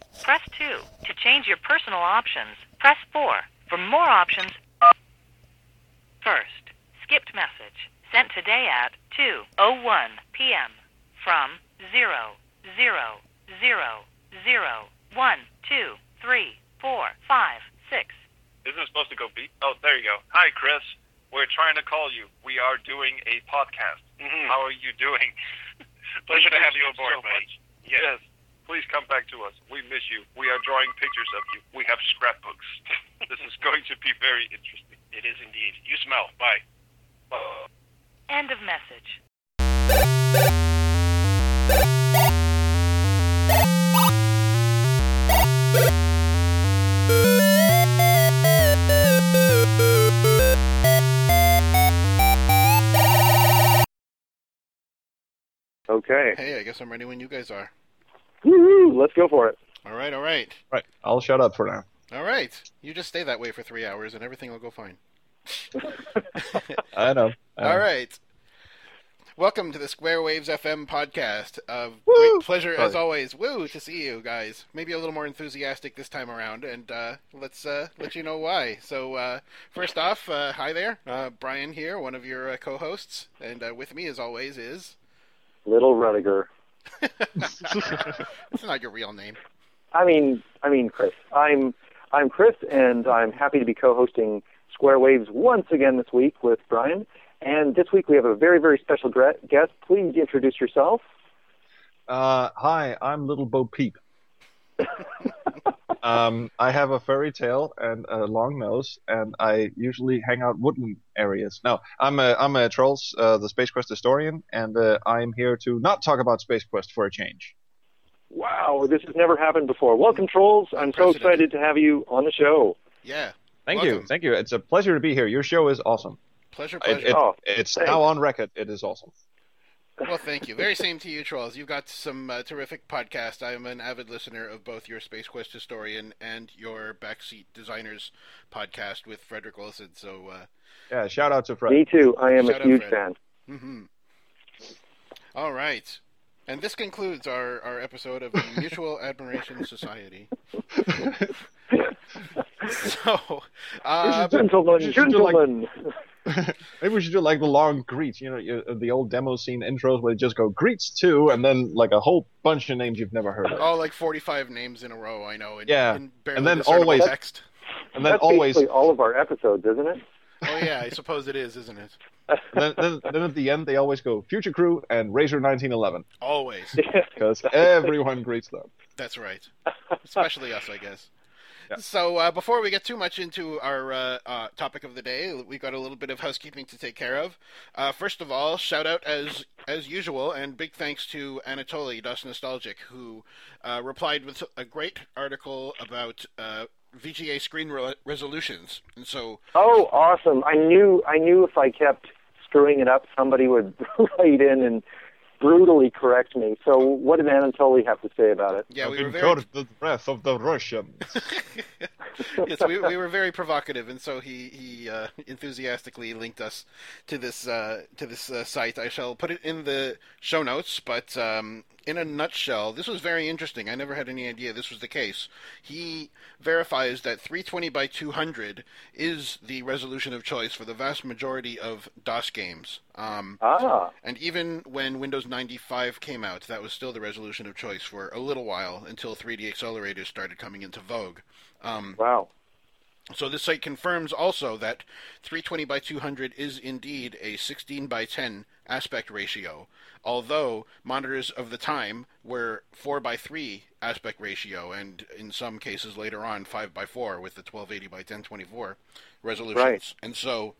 message, press 2. To change your personal options, press 4. For more options, first, skipped message, sent today at 2.01 p.m. from 0, 0, 0, 0, 1, 2, 3, 4, 5, 6. Isn't it supposed to go beep? Oh, there you go. Hi, Chris. We're trying to call you. We are doing a podcast. Mhm. How are you doing? Pleasure to have you aboard, so buddy. much. Yes. Please come back to us. We miss you. We are drawing pictures of you. We have scrapbooks. this is going to be very interesting. It is indeed. You smell. Bye. End of message. Okay. Hey, I guess I'm ready when you guys are. Woo, let's go for it. All right, all right. Right. I'll shut up for now. All right. You just stay that way for three hours and everything will go fine. I know. I know. All right. Welcome to the Square Waves FM podcast. Uh, Woo! great pleasure, as always. Woo to see you guys. Maybe a little more enthusiastic this time around, and uh, let's uh, let you know why. So, uh, first off, uh, hi there, uh, Brian here, one of your uh, co-hosts, and uh, with me, as always, is Little Rudiger. It's not your real name. I mean, I mean, Chris. I'm I'm Chris, and I'm happy to be co-hosting Square Waves once again this week with Brian. And this week we have a very, very special guest. Please introduce yourself. Uh, hi, I'm Little Bo Peep. um, I have a furry tail and a long nose, and I usually hang out woodland areas. No, I'm a I'm a Troels, uh, the Space Quest historian, and uh, I'm here to not talk about Space Quest for a change. Wow, this has never happened before. Welcome, Troels. I'm so excited to have you on the show. Yeah, Thank you, thank you. It's a pleasure to be here. Your show is awesome. pleasure, It, pleasure. it- Oh, it's thanks. now on record. It is awesome. Well, thank you. Very same to you, Troels. You've got some uh, terrific podcast. I'm an avid listener of both your Space Quest Historian and your Backseat Designers podcast with Frederick Wilson. So, uh, Yeah, shout out to Fred. Me too. I am Shout a huge Fred. fan. hmm all right. And this concludes our, our episode of the Mutual Admiration Society. So, uh, gentlemen, you like- gentlemen. Maybe we should do like the long greets, you know, you, uh, the old demo scene intros where they just go greets too, and then like a whole bunch of names you've never heard of, oh, like 45 names in a row, I know. In, Yeah. in And then always- text. and then That's always, all of our episodes, isn't it? Oh, yeah, I suppose it is, isn't it? then, then, then at the end they always go future crew and Razor 1911 Always. because everyone greets them. That's right. Especially us, I guess. Yeah. So uh, before we get too much into our uh, uh, topic of the day, we got a little bit of housekeeping to take care of. Uh, first of all, shout out as as usual, and big thanks to Anatoly Das Nostalgic, who uh, replied with a great article about uh, VGA screen re- resolutions. And so, Oh, awesome! I knew I knew if I kept screwing it up, somebody would write in and brutally correct me. So, what did Anatoly have to say about it? yeah, we were very the breath of the Russians. yes, we, we were very provocative, and so he he uh, enthusiastically linked us to this uh, to this uh, site. I shall put it in the show notes, but um, in a nutshell, this was very interesting. I never had any idea this was the case. He verifies that 320 by 200 is the resolution of choice for the vast majority of DOS games. Um, Ah, and even when Windows 95 came out, that was still the resolution of choice for a little while until 3D accelerators started coming into vogue. Um, wow. so this site confirms also that 320 by 200 is indeed a 16 by 10 aspect ratio, although monitors of the time were 4 by 3 aspect ratio, and in some cases later on 5 by 4 with the 1280 by 1024 resolutions. Right. And so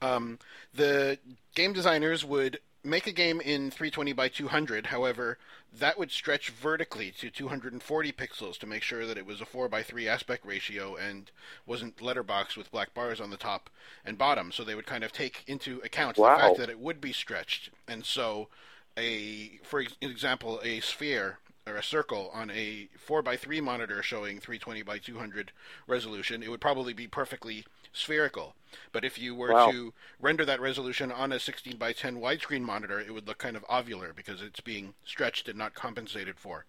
um, the game designers would make a game in 320 by 200. However, that would stretch vertically to 240 pixels to make sure that it was a 4 by 3 aspect ratio and wasn't letterboxed with black bars on the top and bottom. So they would kind of take into account Wow. the fact that it would be stretched. And so, a for example, a sphere or a circle on a 4 by 3 monitor showing 320 by 200 resolution, it would probably be perfectly spherical. But if you were Wow. to render that resolution on a 16 by 10 widescreen monitor, it would look kind of ovular because it's being stretched and not compensated for.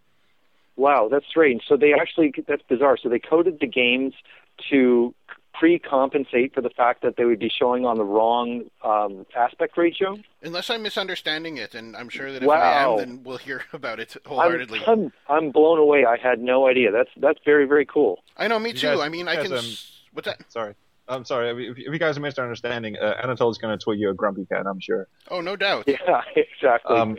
Wow, that's strange. So they actually that's bizarre. So they coded the games to pre-compensate for the fact that they would be showing on the wrong um, aspect ratio. Unless I'm misunderstanding it, and I'm sure that if Wow. I am, then we'll hear about it I'm, wholeheartedly. I'm I'm blown away. I had no idea. That's that's very very cool. I know, me too. guys- I mean, I can. um, What's that? Sorry. I'm sorry. If, if you guys are misunderstanding, uh, Anatole is going to tweet you a grumpy cat, I'm sure. Oh, no doubt. Yeah, exactly. Um,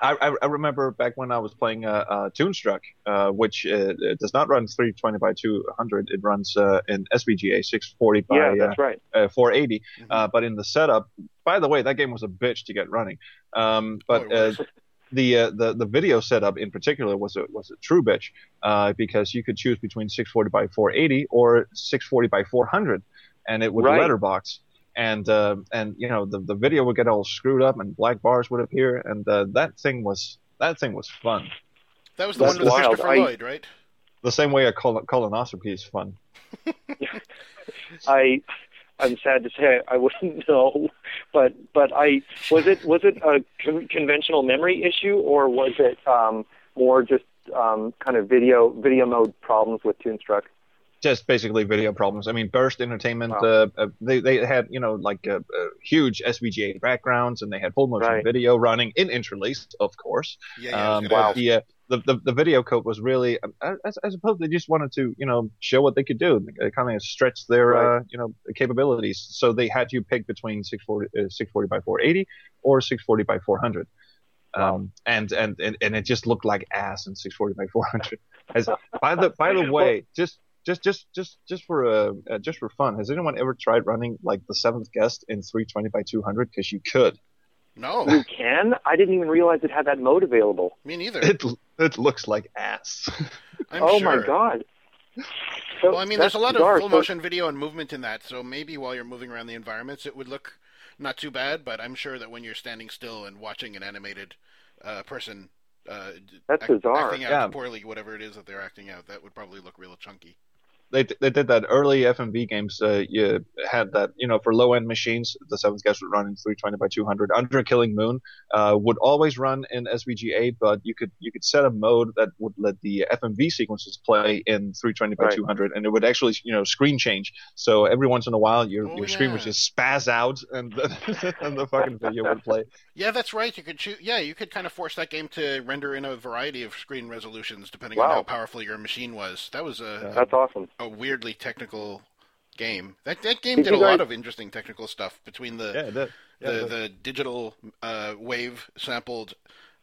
I, I, I remember back when I was playing uh, uh, Toonstruck, uh, which uh, it does not run 320 by 200. It runs uh, in SVGA 640 by yeah, uh, that's right. uh, 480. Mhm. Uh, but in the setup, by the way, that game was a bitch to get running. Um, but Oh, it uh, was. the uh, the the video setup in particular was a was a true bitch uh, because you could choose between 640 by 480 or 640 by 400, and it would Right. letterbox. And uh, and you know the the video would get all screwed up and black bars would appear and uh, that thing was that thing was fun. That was the That's one with wild. Christopher I- Lloyd, right? The same way a col- colonoscopy is fun. I I'm sad to say I wouldn't know, but but I was it was it a con- conventional memory issue or was it um, more just um, kind of video video mode problems with Toonstruck? Just basically video problems. I mean, Burst Entertainment, Wow. uh, uh, they they had you know like uh, uh, huge SVGA backgrounds, and they had full motion Right. video running in interlaced, of course. Yeah, yeah. Um, gonna but the, uh, the the the video code was really, I, I, I suppose they just wanted to you know show what they could do, they kind of stretch their Right. uh, you know capabilities. So they had you pick between 640 uh, 640 by 480 or 640 by 400. Wow. Um, and, and, and, and it just looked like ass in 640 by 400. As, by the, by the way, just, just, just, just, just for, uh, uh, just for fun, has anyone ever tried running like the seventh guest in 320 by 200? Cause you could. no, You can? I didn't even realize it had that mode available. me neither. It, it looks like ass. I'm oh sure. my god. So Well, I mean, there's a lot bizarre. of full So- motion video and movement in that, so maybe while you're moving around the environments, it would look not too bad. But I'm sure that when you're standing still and watching an animated uh, person uh, d- That's bizarre. acting out Yeah. poorly, whatever it is that they're acting out, that would probably look real chunky. They they did that early FMV games. Uh, you had that you know for low end machines, the seventh guest would run in 320 by 200. Under Killing Moon uh, would always run in SVGA, but you could you could set a mode that would let the FMV sequences play in 320 by Right. 200, and it would actually you know screen change. So every once in a while, your Oh, your screen would just spaz out, and and the fucking video would play. Yeah, that's right. You could choose. Yeah, you could kind of force that game to render in a variety of screen resolutions depending on how powerful your machine was. That was a, That's awesome. a weirdly technical game. That that game Did did a you lot of interesting technical stuff between the Yeah, that, yeah, the that- the digital uh, wave sampled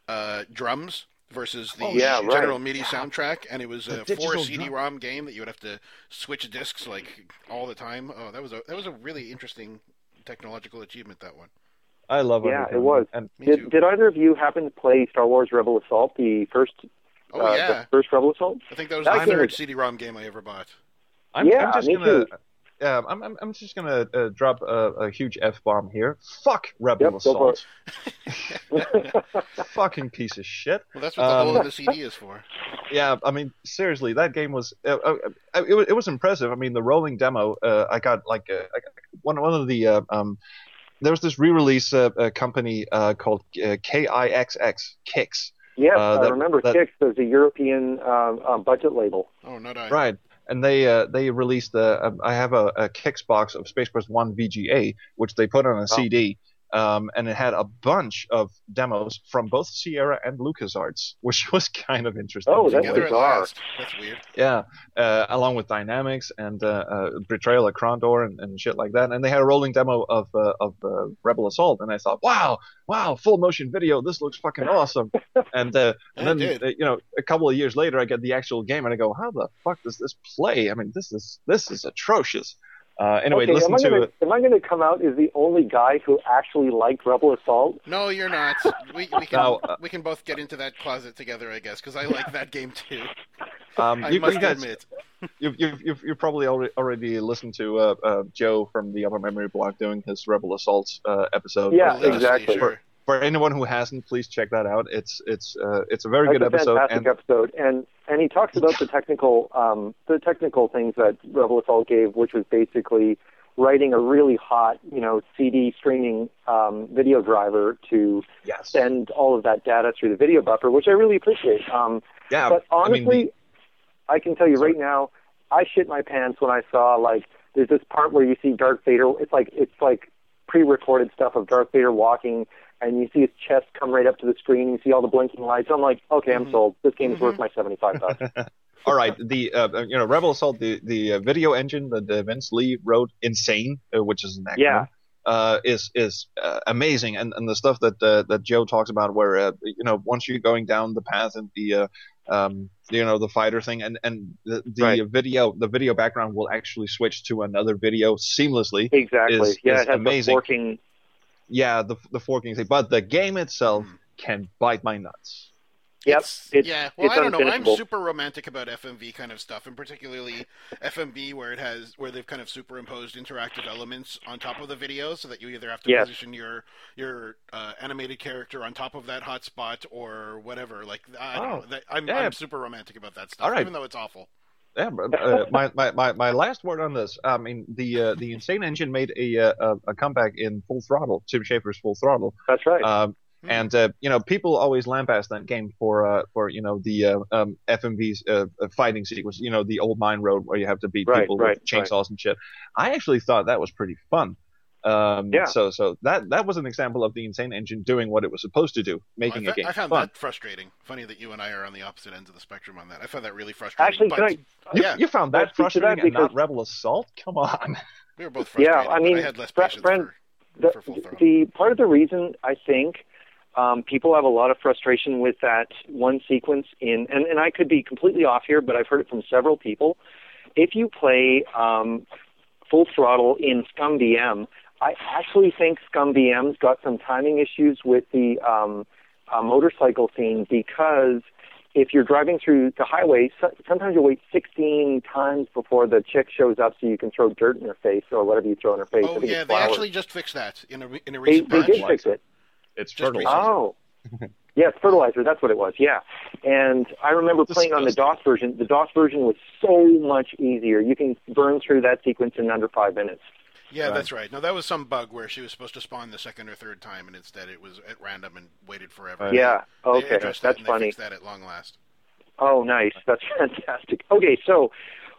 uh, drums versus the Oh, yeah, right. general MIDI soundtrack, and it was The a four CD-ROM game that you would have to switch discs like all the time. Oh, that was a that was a really interesting technological achievement. That one. I love Yeah, Undertale. it was. And Did, did either of you happen to play Star Wars Rebel Assault, the first Oh uh, yeah, the first Rebel Assault? I think that was that the game third CD-ROM game I ever bought. I'm, Yeah, I'm just me gonna. too. Yeah, I'm, I'm, I'm just gonna uh, drop a, a huge f bomb here. Fuck Rebel Yep, Assault. Fucking piece of shit. Well, that's what the Um, whole of the CD is for. Yeah, I mean, seriously, that game was uh, uh, it, was it was impressive. I mean, the rolling demo, uh, I got like uh, I got one one of the uh, um, there was this re-release uh, uh, company uh, called uh, KIXX Kicks, yes, Uh, I remember that- Kix as a European um, um, budget label. Oh, not I. right? And they uh, they released uh, um, I have a, a Kicks box of Space Quest One VGA, which they put on a CD. Um, and it had a bunch of demos from both Sierra and LucasArts, which was kind of interesting. Oh, that's Together bizarre. last. That's weird. Yeah, uh, along with Dynamix and uh, uh, Betrayal at Krondor and, and shit like that. And they had a rolling demo of uh, of uh, Rebel Assault, and I thought, wow, wow, full motion video, this looks fucking awesome. and uh, and then uh, you know, a couple of years later, I get the actual game, and I go, how the fuck does this play? I mean, this is this is atrocious. Uh, anyway, okay, listen am I to gonna, it. am I going to come out as the only guy who actually liked Rebel Assault? No, you're not. We we can No, uh, we can both get into that closet together, I guess, because I like that game too. Um, I you, must you guys, admit. you've, you've, you've, you've probably already, already listened to uh, uh, Joe from the Upper Memory Block doing his Rebel Assault uh, episode. Yeah, Religiously, exactly. Sure. For anyone who hasn't, please check that out. It's it's uh, it's a very That's good a episode. fantastic And episode, and and he talks about the technical um, the technical things that Rebel Assault gave, which was basically writing a really hot, you know, CD streaming um, video driver to Yes. send all of that data through the video buffer, which I really appreciate. Um, Yeah. but I mean, honestly, I can tell you right now, I shit my pants when I saw like there's this part where you see Darth Vader. It's like it's like pre-recorded stuff of Darth Vader walking, and you see his chest come right up to the screen. You see all the blinking lights. I'm like, okay, I'm sold. This game is worth my seventy-five bucks. all right. The uh, you know Rebel Assault, the the uh, video engine that uh, Vince Lee wrote, insane, uh, which is an acronym. Yeah. Uh, is is uh, amazing, and and the stuff that uh, that Joe talks about, where uh, you know once you're going down the path and the uh, um, you know the fighter thing, and and the, the Right. video the video background will actually switch to another video seamlessly. exactly. Is- yeah, is it has amazing. the forking. Yeah, the the forking thing, but the game itself can bite my nuts. Yep. It's- It's, yeah, well, it's I don't know. I'm super romantic about FMV kind of stuff, and particularly FMV where it has where they've kind of superimposed interactive elements on top of the video, so that you either have to Yes. position your your uh, animated character on top of that hotspot or whatever. Like I don't Oh, know. I'm, yeah. I'm super romantic about that stuff, right. even though it's awful. Yeah, uh, my, my, my, my last word on this. I mean, the uh, the Insane Engine made a, uh, a a comeback in Full Throttle, Tim Schafer's Full Throttle, That's right. um, Hmm. and uh, you know people always lambaste that game for uh, for you know the uh, um, FMV's uh, uh, fighting sequence, you know the old mine road where you have to beat Right, people right, with chainsaws and shit. I actually thought that was pretty fun. Um, Yeah. So so that that was an example of the Insane Engine doing what it was supposed to do, making I, a fa- game I found fun. that frustrating. Funny that you and I are on the opposite ends of the spectrum on that. I found that really frustrating. Actually, but I? You, yeah. you found that speak to that frustrating and not Rebel Assault? Come on. we were both Yeah, frustrated. I but mean, I had less Fre- patience friend- for, the, for full the part of the reason I think um, people have a lot of frustration with that one sequence in, and, and I could be completely off here, but I've heard it from several people. If you play um, full throttle in ScummVM, I actually think ScummVM's got some timing issues with the um, uh, motorcycle scene because if you're driving through the highway, so, sometimes you wait 16 times before the chick shows up so you can throw dirt in her face or whatever you throw in her face. Oh yeah, they actually just fixed that in a in a They, recent they patch. did fix it. It's Just fertilizer. Oh. yes, fertilizer. That's what it was. Yeah. And I remember playing on the DOS version. The DOS version was so much easier. You can burn through that sequence in under five minutes. Yeah, Right. that's right. No, that was some bug where she was supposed to spawn the second or third time, and instead it was at random and waited forever. Right. Yeah. They Okay. addressed that That's and they funny. fixed that at long last. Oh, nice. That's fantastic. Okay, so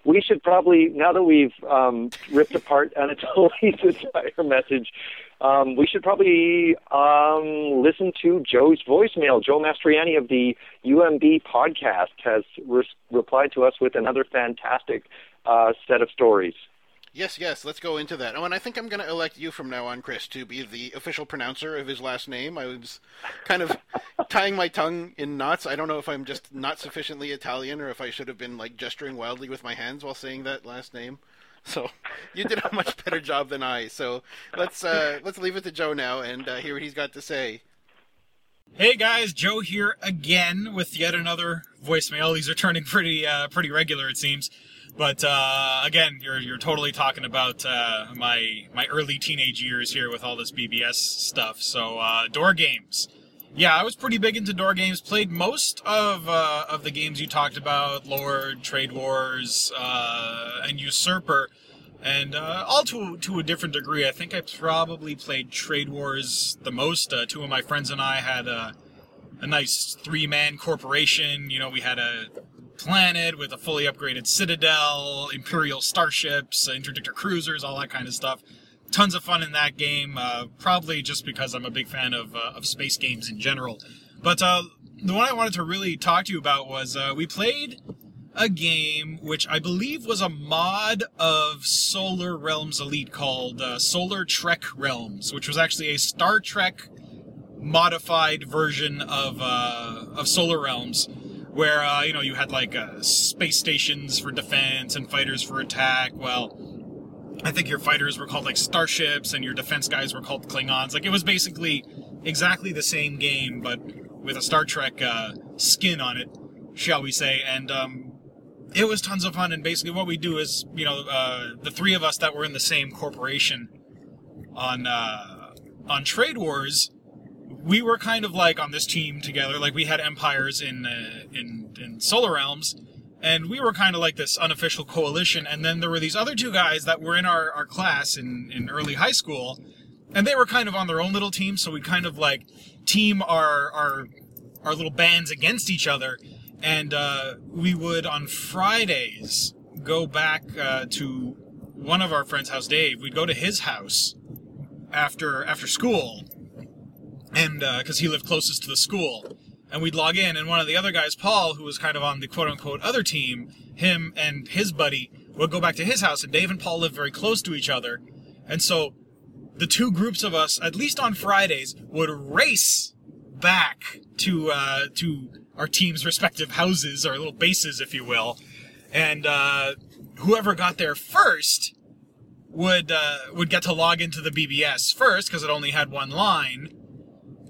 we should probably now that we've um, ripped apart Anatoly's entire message, um, we should probably um, listen to Joe's voicemail. Joe Mastriani of the UMB podcast has re- replied to us with another fantastic uh, set of stories. Yes, yes. Let's go into that. Oh, and I think I'm going to elect you from now on, Chris, to be the official pronouncer of his last name. I was kind of tying my tongue in knots. I don't know if I'm just not sufficiently Italian or if I should have been like gesturing wildly with my hands while saying that last name. So you did a much better job than I. So let's uh, let's leave it to Joe now and uh, hear what he's got to say. Hey guys, Joe here again with yet another voicemail. These are turning pretty uh, pretty regular, it seems. But uh, again, you're you're totally talking about uh, my my early teenage years here with all this BBS stuff. So uh, door games. Yeah, I was pretty big into door games. Played most of uh, of the games you talked about: Lord, Trade Wars, uh, and Usurper, and uh, all to to a different degree. I think I probably played Trade Wars the most. Uh, two of my friends and I had a a nice three man corporation. You know, we had a planet with a fully upgraded citadel, imperial starships, interdictor cruisers, all that kind of stuff. Tons of fun in that game. Uh, probably just because I'm a big fan of uh, of space games in general. But uh, the one I wanted to really talk to you about was uh, we played a game which I believe was a mod of Solar Realms Elite called uh, Solar Trek Realms, which was actually a Star Trek modified version of uh, of Solar Realms, where uh, you know you had like uh, space stations for defense and fighters for attack. Well, I think your fighters were called like starships, and your defense guys were called Klingons. Like it was basically exactly the same game, but with a Star Trek uh, skin on it, shall we say? And um, it was tons of fun. And basically, what we do is, you know, uh, the three of us that were in the same corporation on uh, on Trade Wars, we were kind of like on this team together. Like we had empires in uh, in in Solar Realms, and we were kind of like this unofficial coalition. And then there were these other two guys that were in our, our class in, in early high school, and they were kind of on their own little team. So we kind of like team our our our little bands against each other, and uh, we would on Fridays go back uh, to one of our friends' house, Dave. We'd go to his house after after school, and because he lived closest to the school, and we'd log in, and one of the other guys, Paul, who was kind of on the quote unquote other team, him and his buddy would go back to his house, and Dave and Paul lived very close to each other, and so the two groups of us, at least on Fridays, would race back to uh, to our team's respective houses or little bases, if you will, and uh, whoever got there first would uh, would get to log into the BBS first because it only had one line,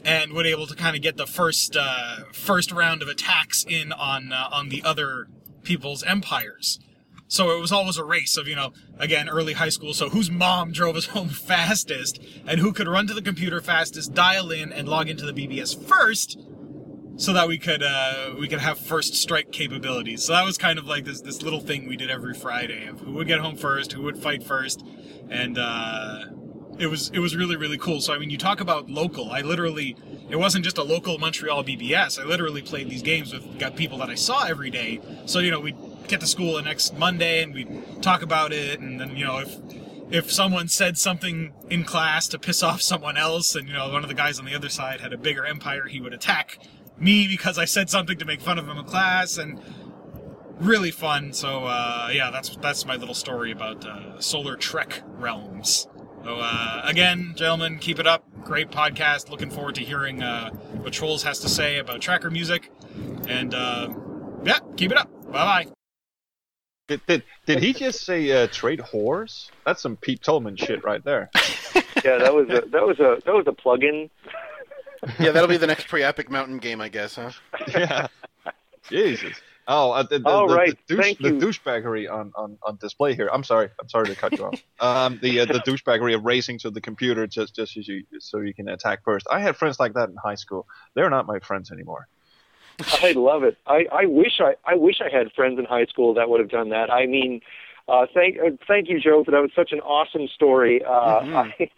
and would able to kind of get the first uh, first round of attacks in on uh, on the other people's empires. So it was always a race of, you know, again, early high school. So whose mom drove us home fastest and who could run to the computer fastest, dial in and log into the BBS first so that we could, uh, we could have first strike capabilities. So that was kind of like this, this little thing we did every Friday of who would get home first, who would fight first. And, uh, it was, it was really, really cool. So, I mean, you talk about local. I literally, it wasn't just a local Montreal BBS. I literally played these games with got people that I saw every day. So, you know, we'd get to school the next Monday and we talk about it and then you know if if someone said something in class to piss off someone else and you know one of the guys on the other side had a bigger empire he would attack me because I said something to make fun of him in class and really fun so uh, yeah that's that's my little story about uh, solar trek realms so uh, again gentlemen keep it up great podcast looking forward to hearing uh, what Troels has to say about tracker music and uh, yeah keep it up bye bye Did, did, did he just say uh, trade whores? That's some Pete Tolman shit right there. Yeah, that was a that was a that was a plug-in. Yeah, that'll be the next pre-epic mountain game, I guess, huh? yeah. Jesus. Oh, uh, the, the, All the, right, the, douche, the douchebaggery on, on, on display here. I'm sorry. I'm sorry to cut you off. Um, the uh, the douchebaggery of racing to the computer just just as you so you can attack first. I had friends like that in high school. They're not my friends anymore. I love it. I, I wish I I wish I had friends in high school that would have done that. I mean, uh, thank uh, thank you, Joe, for that was such an awesome story. Uh, I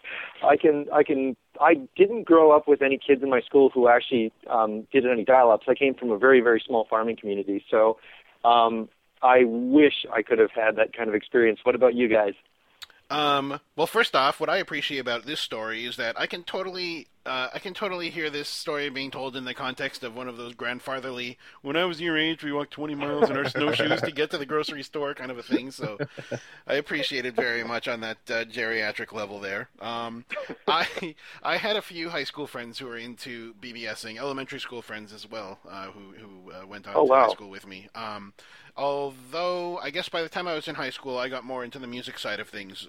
I can I can I didn't grow up with any kids in my school who actually um, did any dial-ups. I came from a very very small farming community, so um, I wish I could have had that kind of experience. What about you guys? Um, well, first off, what I appreciate about this story is that I can totally, uh, I can totally hear this story being told in the context of one of those grandfatherly. When I was your age, we walked 20 miles in our snowshoes to get to the grocery store, kind of a thing. So, I appreciate it very much on that uh, geriatric level there. Um, I, I had a few high school friends who were into BBSing, elementary school friends as well, uh, who who uh, went on Oh, to high school with me. Um, although I guess by the time I was in high school, I got more into the music side of things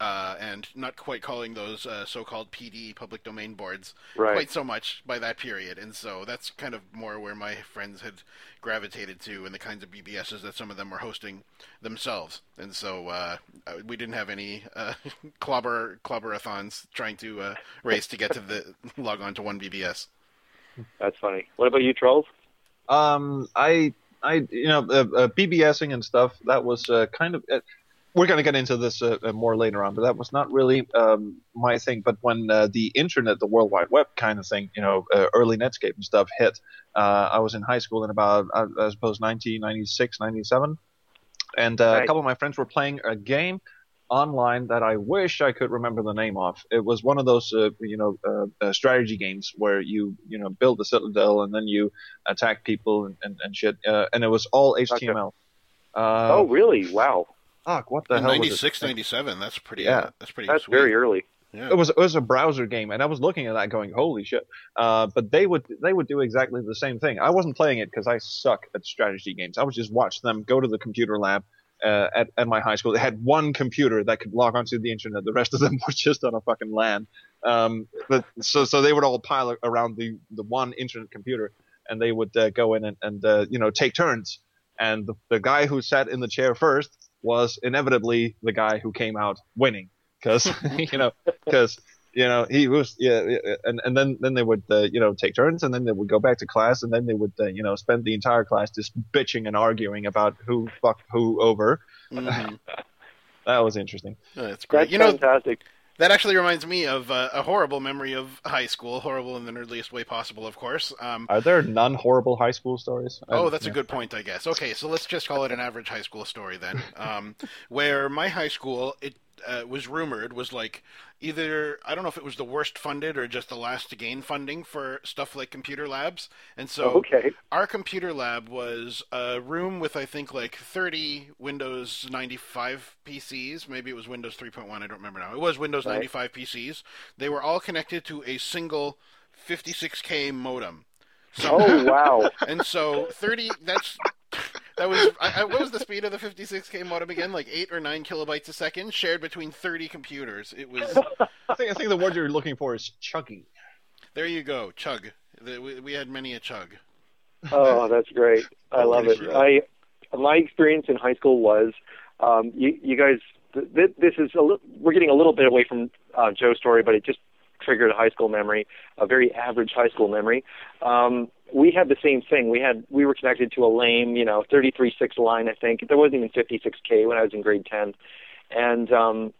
uh, and not quite calling those uh, so-called PD public domain boards Right. quite so much by that period, and so that's kind of more where my friends had gravitated to, and the kinds of BBSs that some of them were hosting themselves, and so uh, uh, we didn't have any uh, clobber clobberathons trying to uh, race to get to the log on to one BBS. That's funny. What about you, Troels? Um, I, I, you know, uh, uh, BBSing and stuff. That was uh, kind of. Uh, we're going to get into this uh, uh, more later on, but that was not really um, my thing. But when uh, the internet, the World Wide Web kind of thing, you know, uh, early Netscape and stuff hit, uh, I was in high school in about, I, I suppose, 1996, 97. And uh, a couple of my friends were playing a game online that I wish I could remember the name of. It was one of those, uh, you know, uh, uh, strategy games where you, you know, build a citadel and then you attack people and, and, and shit. Uh, and it was all HTML. Uh, oh, really? Wow. fuck, what the In hell was 96, it? 97, that's pretty. Yeah. uh, that's pretty. That's sweet. very early. Yeah. It was it was a browser game, and I was looking at that going, "Holy shit!" Uh, but they would they would do exactly the same thing. I wasn't playing it because I suck at strategy games. I would just watch them go to the computer lab uh, at at my high school. They had one computer that could log onto the internet. The rest of them were just on a fucking LAN. Um, but so so they would all pile around the the one internet computer, and they would uh, go in and, and uh, you know take turns. And the, the guy who sat in the chair first was inevitably the guy who came out winning because you know because you know, he was yeah, yeah, and and then then they would uh, you know take turns, and then they would go back to class, and then they would uh, you know spend the entire class just bitching and arguing about who fucked who over. Mhm. That was interesting. Oh, That's great. That's you know, fantastic. that actually reminds me of uh, a horrible memory of high school. Horrible in the nerdliest way possible, of course. Um, Are there non-horrible high school stories? Oh, I- that's a good point, I guess. Okay, so let's just call it an average high school story then. Um, where my high school, it uh, was rumored was like either I don't know if it was the worst funded or just the last to gain funding for stuff like computer labs. And so okay. our computer lab was a room with I think like 30 Windows 95 PCs. Maybe it was Windows 3.1. I don't remember now. It was Windows Right. 95 PCs. They were all connected to a single 56k modem. So, Oh wow. and so 30 that's that was I, I, what was the speed of the 56k modem again like 8 or 9 kilobytes a second shared between 30 computers it was I think I think the word you're looking for is chuggy. there you go chug the, we, we had many a chug Oh, that's great. I love it. shit. I my experience in high school was um, you, you guys. Th- th- this is a li- we're getting a little bit away from uh, Joe's story, but it just triggered a high school memory, a very average high school memory. Um, we had the same thing. We had we were connected to a lame, you know, 33.6 line. I think there wasn't even 56k when I was in grade 10, and um,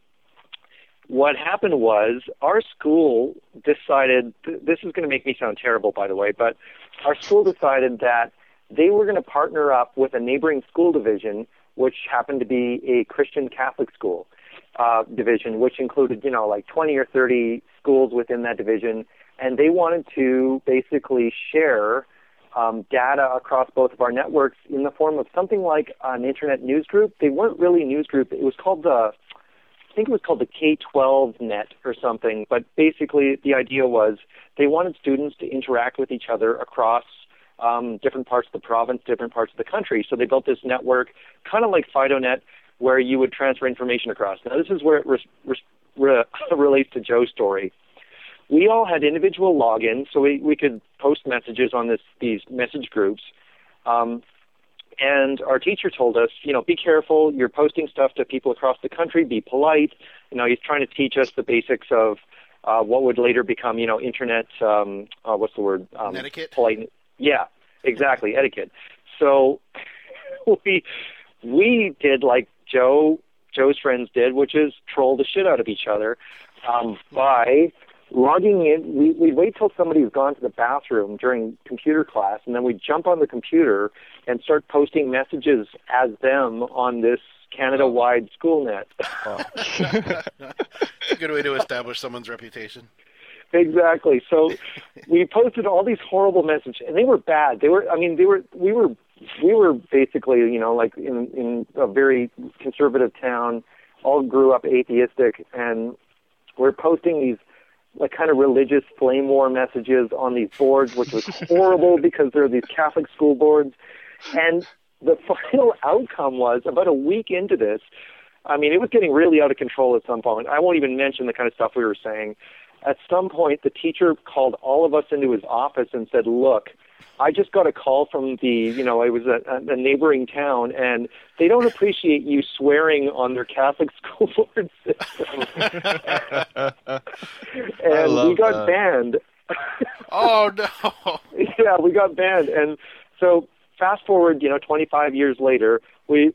what happened was our school decided. Th- this is going to make me sound terrible, by the way, but our school decided that they were going to partner up with a neighboring school division, which happened to be a Christian Catholic school uh, division, which included, you know, like 20 or 30 schools within that division, and they wanted to basically share um, data across both of our networks in the form of something like an internet news group. They weren't really news group. It was called the I think it was called the K-12 net or something, but basically the idea was they wanted students to interact with each other across um, different parts of the province, different parts of the country. So they built this network, kind of like FidoNet, where you would transfer information across. Now this is where it res- res- re- relates to Joe's story. We all had individual logins, so we, we could post messages on this these message groups. Um, and our teacher told us, you know, be careful. You're posting stuff to people across the country. Be polite. You know, he's trying to teach us the basics of uh, what would later become, you know, internet. Um, uh, what's the word? Um, Etiquette? Polite. Yeah, exactly. Etiquette. So we we did like Joe Joe's friends did, which is troll the shit out of each other um, by logging in. We, we'd wait till somebody's gone to the bathroom during computer class, and then we'd jump on the computer and start posting messages as them on this Canada-wide school net. it's a good way to establish someone's reputation exactly. So we posted all these horrible messages, and they were bad. They were. I mean, they were. We were. We were basically, you know, like in in a very conservative town. All grew up atheistic, and we're posting these like kind of religious flame war messages on these boards, which was horrible because there are these Catholic school boards. And the final outcome was about a week into this. I mean, it was getting really out of control at some point. I won't even mention the kind of stuff we were saying. At some point, the teacher called all of us into his office and said, "Look, I just got a call from the, you know, it was a, a neighboring town, and they don't appreciate you swearing on their Catholic school board system, and we got that. banned." oh no yeah, we got banned, and so fast forward, you know, 25 years later, we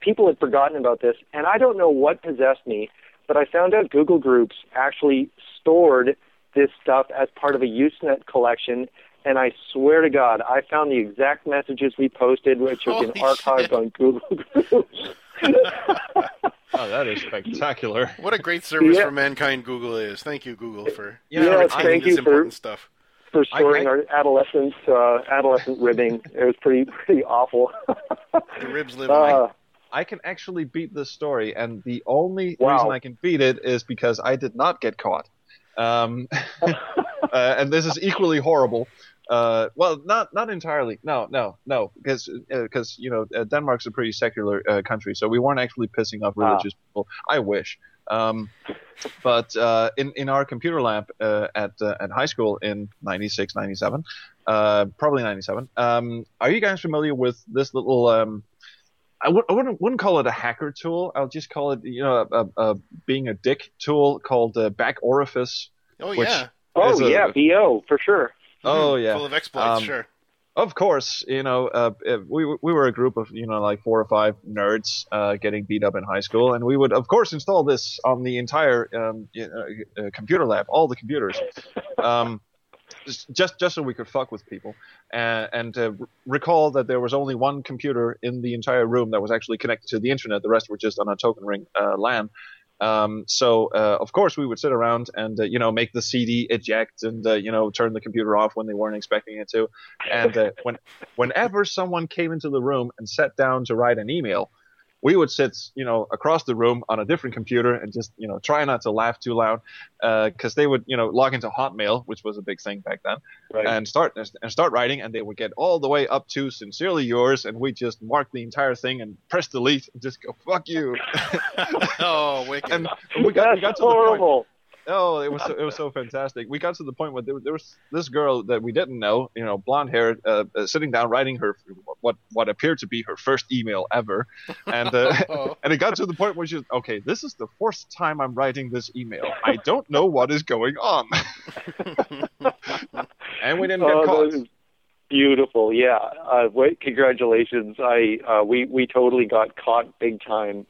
people had forgotten about this, and I don't know what possessed me, but I found out Google Groups actually stored this stuff as part of a Usenet collection. And I swear to God, I found the exact messages we posted, which have been archived shit. on Google Groups. Oh, that is spectacular. what a great service Yeah. for mankind google is thank you google for Yeah, Yes, retaining thank this you for- important stuff for storing I- our adolescent uh, adolescent ribbing. It was pretty pretty awful. the ribs live in uh, I can actually beat this story, and the only Wow. reason I can beat it is because I did not get caught. Um, uh, and this is equally horrible. Uh, well, not not entirely. No, no, no, because because you know uh, Denmark's a pretty secular uh, country, so we weren't actually pissing off Ah. religious people. I wish. Um, but uh, in in our computer lab uh, at uh, at high school in 96, 97, uh, probably 97. Um, are you guys familiar with this little? Um, I w- I wouldn't wouldn't call it a hacker tool. I'll just call it you know a, a, a being a dick tool called uh, Back Orifice. Oh Which- yeah. Oh a- yeah, BO for sure. Oh Mhm. yeah, Full of exploits. Um, sure. Of course, you know, uh, we we were a group of you know like four or five nerds uh, getting beat up in high school, and we would of course install this on the entire um, uh, uh, computer lab, all the computers, um, just just so we could fuck with people, uh, and uh, recall that there was only one computer in the entire room that was actually connected to the internet. The rest were just on a token ring uh, LAN. Um, so uh, of course we would sit around and uh, you know make the CD eject and uh, you know turn the computer off when they weren't expecting it to, and uh, when whenever someone came into the room and sat down to write an email, we would sit you know across the room on a different computer and just you know try not to laugh too loud uh, because they would you know log into Hotmail, which was a big thing back then, Right. and start and start writing, and they would get all the way up to sincerely yours, and we just mark the entire thing and press delete and just go fuck you. oh, wicked. and we got we got That's to the point. horrible. Oh, it was so, it was so fantastic. We got to the point where there, there was this girl that we didn't know, you know, blonde hair, uh, uh, sitting down writing her what what appeared to be her first email ever, and uh, Oh. and it got to the point where she was okay. This is the fourth time I'm writing this email. I don't know what is going on, and we didn't get Oh, caught. beautiful. Yeah. Uh, wait, congratulations. I uh, we we totally got caught big time.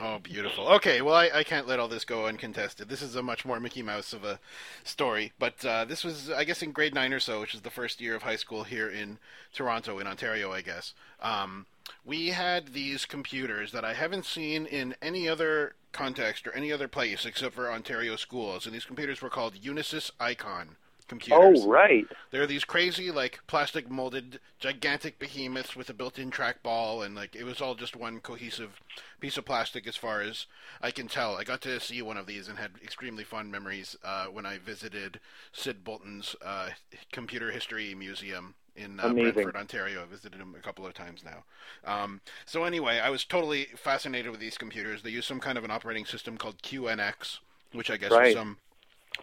Oh, beautiful. Okay, well, I, I can't let all this go uncontested. This is a much more Mickey Mouse of a story. But uh, this was, I guess, in grade nine or so, which is the first year of high school here in Toronto, in Ontario, I guess. Um, we had these computers that I haven't seen in any other context or any other place except for Ontario schools. And these computers were called Unisys Icon computers. Oh right. There are these crazy, like plastic molded, gigantic behemoths with a built-in trackball, and like it was all just one cohesive piece of plastic, as far as I can tell. I got to see one of these and had extremely fond memories uh, when I visited Syd Bolton's uh, Computer History Museum in uh, Amazing. Brantford, Ontario. I visited him a couple of times now. Um, so anyway, I was totally fascinated with these computers. They use some kind of an operating system called QNX, which I guess Right. is some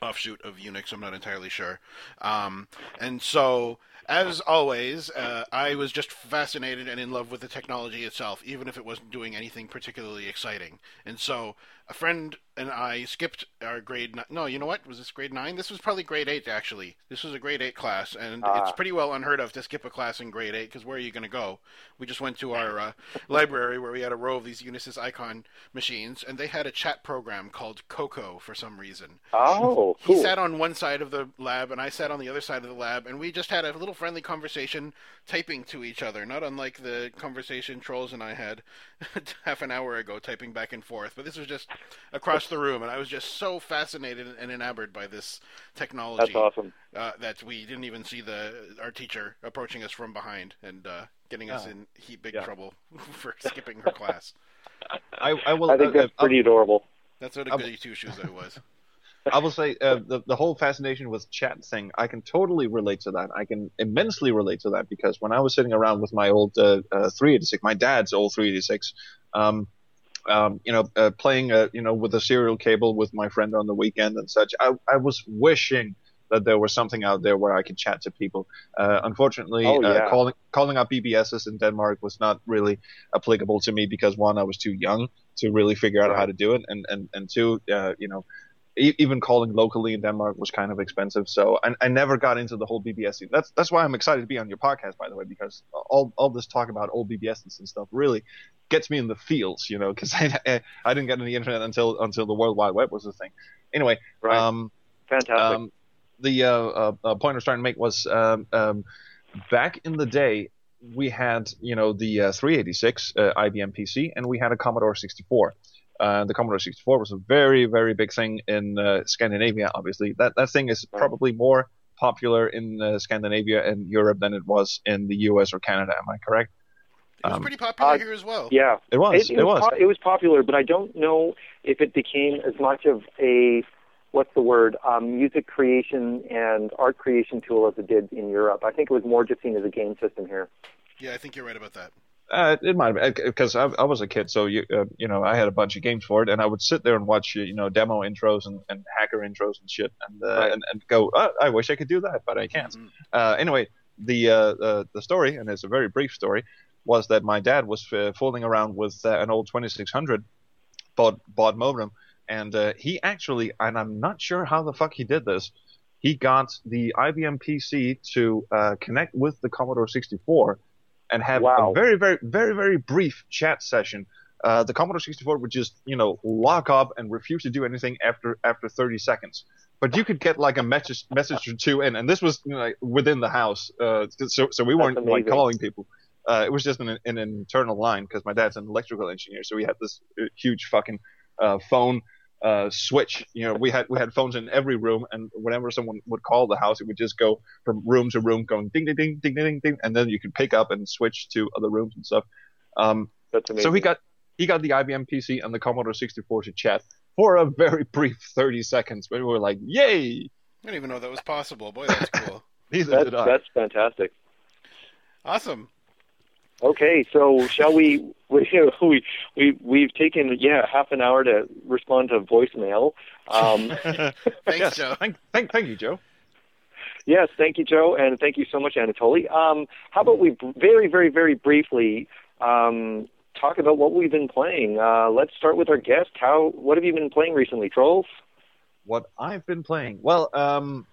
offshoot of Unix. I'm not entirely sure. Um, and so, as always, uh, I was just fascinated and in love with the technology itself, even if it wasn't doing anything particularly exciting. And so, a friend and I skipped our grade. Ni- no, you know what? Was this grade nine? This was probably grade eight, actually. This was a grade eight class, and Ah. it's pretty well unheard of to skip a class in grade eight because where are you going to go? We just went to our uh, library where we had a row of these Unisys Icon machines, and they had a chat program called Coco for some reason. Oh, cool. He sat on one side of the lab, and I sat on the other side of the lab, and we just had a little friendly conversation, typing to each other. Not unlike the conversation Troels and I had half an hour ago, typing back and forth. But this was just across the room, and I was just so fascinated and enamored by this technology That's awesome. uh, that we didn't even see the our teacher approaching us from behind and uh, getting us Oh. in heap big Yeah. trouble for skipping her class. I, I will. I think uh, that's uh, pretty adorable. That's what a goody two shoes I was. I will say uh, the the whole fascination with chat thing. I can totally relate to that. I can immensely relate to that because when I was sitting around with my old uh, uh, 386, my dad's old 386, um, um, you know, uh, playing uh, you know with a serial cable with my friend on the weekend and such, I I was wishing that there was something out there where I could chat to people. Uh, unfortunately, Oh, uh, calling calling up BBSs in Denmark was not really applicable to me because one, I was too young to really figure out how to do it, and and and two, uh, you know, e- even calling locally in Denmark was kind of expensive. So I, I never got into the whole BBS. thing. That's that's why I'm excited to be on your podcast, by the way, because all all this talk about old BBSs and stuff really gets me in the feels, you know, because I, I I didn't get on the internet until until the World Wide Web was a thing. Anyway, Right. um, Fantastic. um, the uh, uh, uh, point I was trying to make was um, um, back in the day we had you know the uh, 386 uh, IBM PC and we had a Commodore 64. Uh, the Commodore 64 was a very very big thing in uh, Scandinavia. Obviously, that that thing is probably more popular in uh, Scandinavia and Europe than it was in the U.S. or Canada. Am I correct? It was Um, pretty popular here as well. yeah. It was. It, It, was. po- it was popular, but I don't know if it became as much of a what's the word um, music creation and art creation tool as it did in Europe. I think it was more just seen as a game system here. Yeah, I think you're right about that. Uh, it might have because I, I was a kid, so you uh, you know I had a bunch of games for it, and I would sit there and watch you know demo intros and, and hacker intros and shit, and uh, Right. and, and go, oh, I wish I could do that, but I can't. Mhm. Uh, anyway, the uh, uh, the story, and it's a very brief story, was that my dad was uh, fooling around with uh, an old 2600 baud baud modem, and uh, he actually, and I'm not sure how the fuck he did this. He got the IBM PC to uh, connect with the Commodore 64 and have Wow. a very, very, very, very brief chat session. Uh, the Commodore 64 would just, you know, lock up and refuse to do anything after after 30 seconds. But you could get like a message message or two in, and this was you know, like, within the house, uh, so so we weren't like calling people. Uh, it was just an, an internal line because my dad's an electrical engineer, so we had this uh, huge fucking uh, phone uh, switch. You know, we had we had phones in every room, and whenever someone would call the house, it would just go from room to room, going ding ding ding ding ding ding, ding and then you could pick up and switch to other rooms and stuff. Um, That's so he got he got the IBM PC and the Commodore 64 to chat for a very brief 30 seconds, but we were like, "Yay!" I didn't even know that was possible. Boy, that's cool. Neither that's, did I. that's fantastic. awesome. Okay, so shall we? We we we we've taken yeah half an hour to respond to voicemail. Um, Thanks, Yes, Joe. Thank, thank, thank you, Joe. yes, thank you, Joe, and thank you so much, Anatoly. Um, how about we very very very briefly um, talk about what we've been playing? Uh, let's start with our guest. How what have you been playing recently, Troels? What I've been playing? Well, um,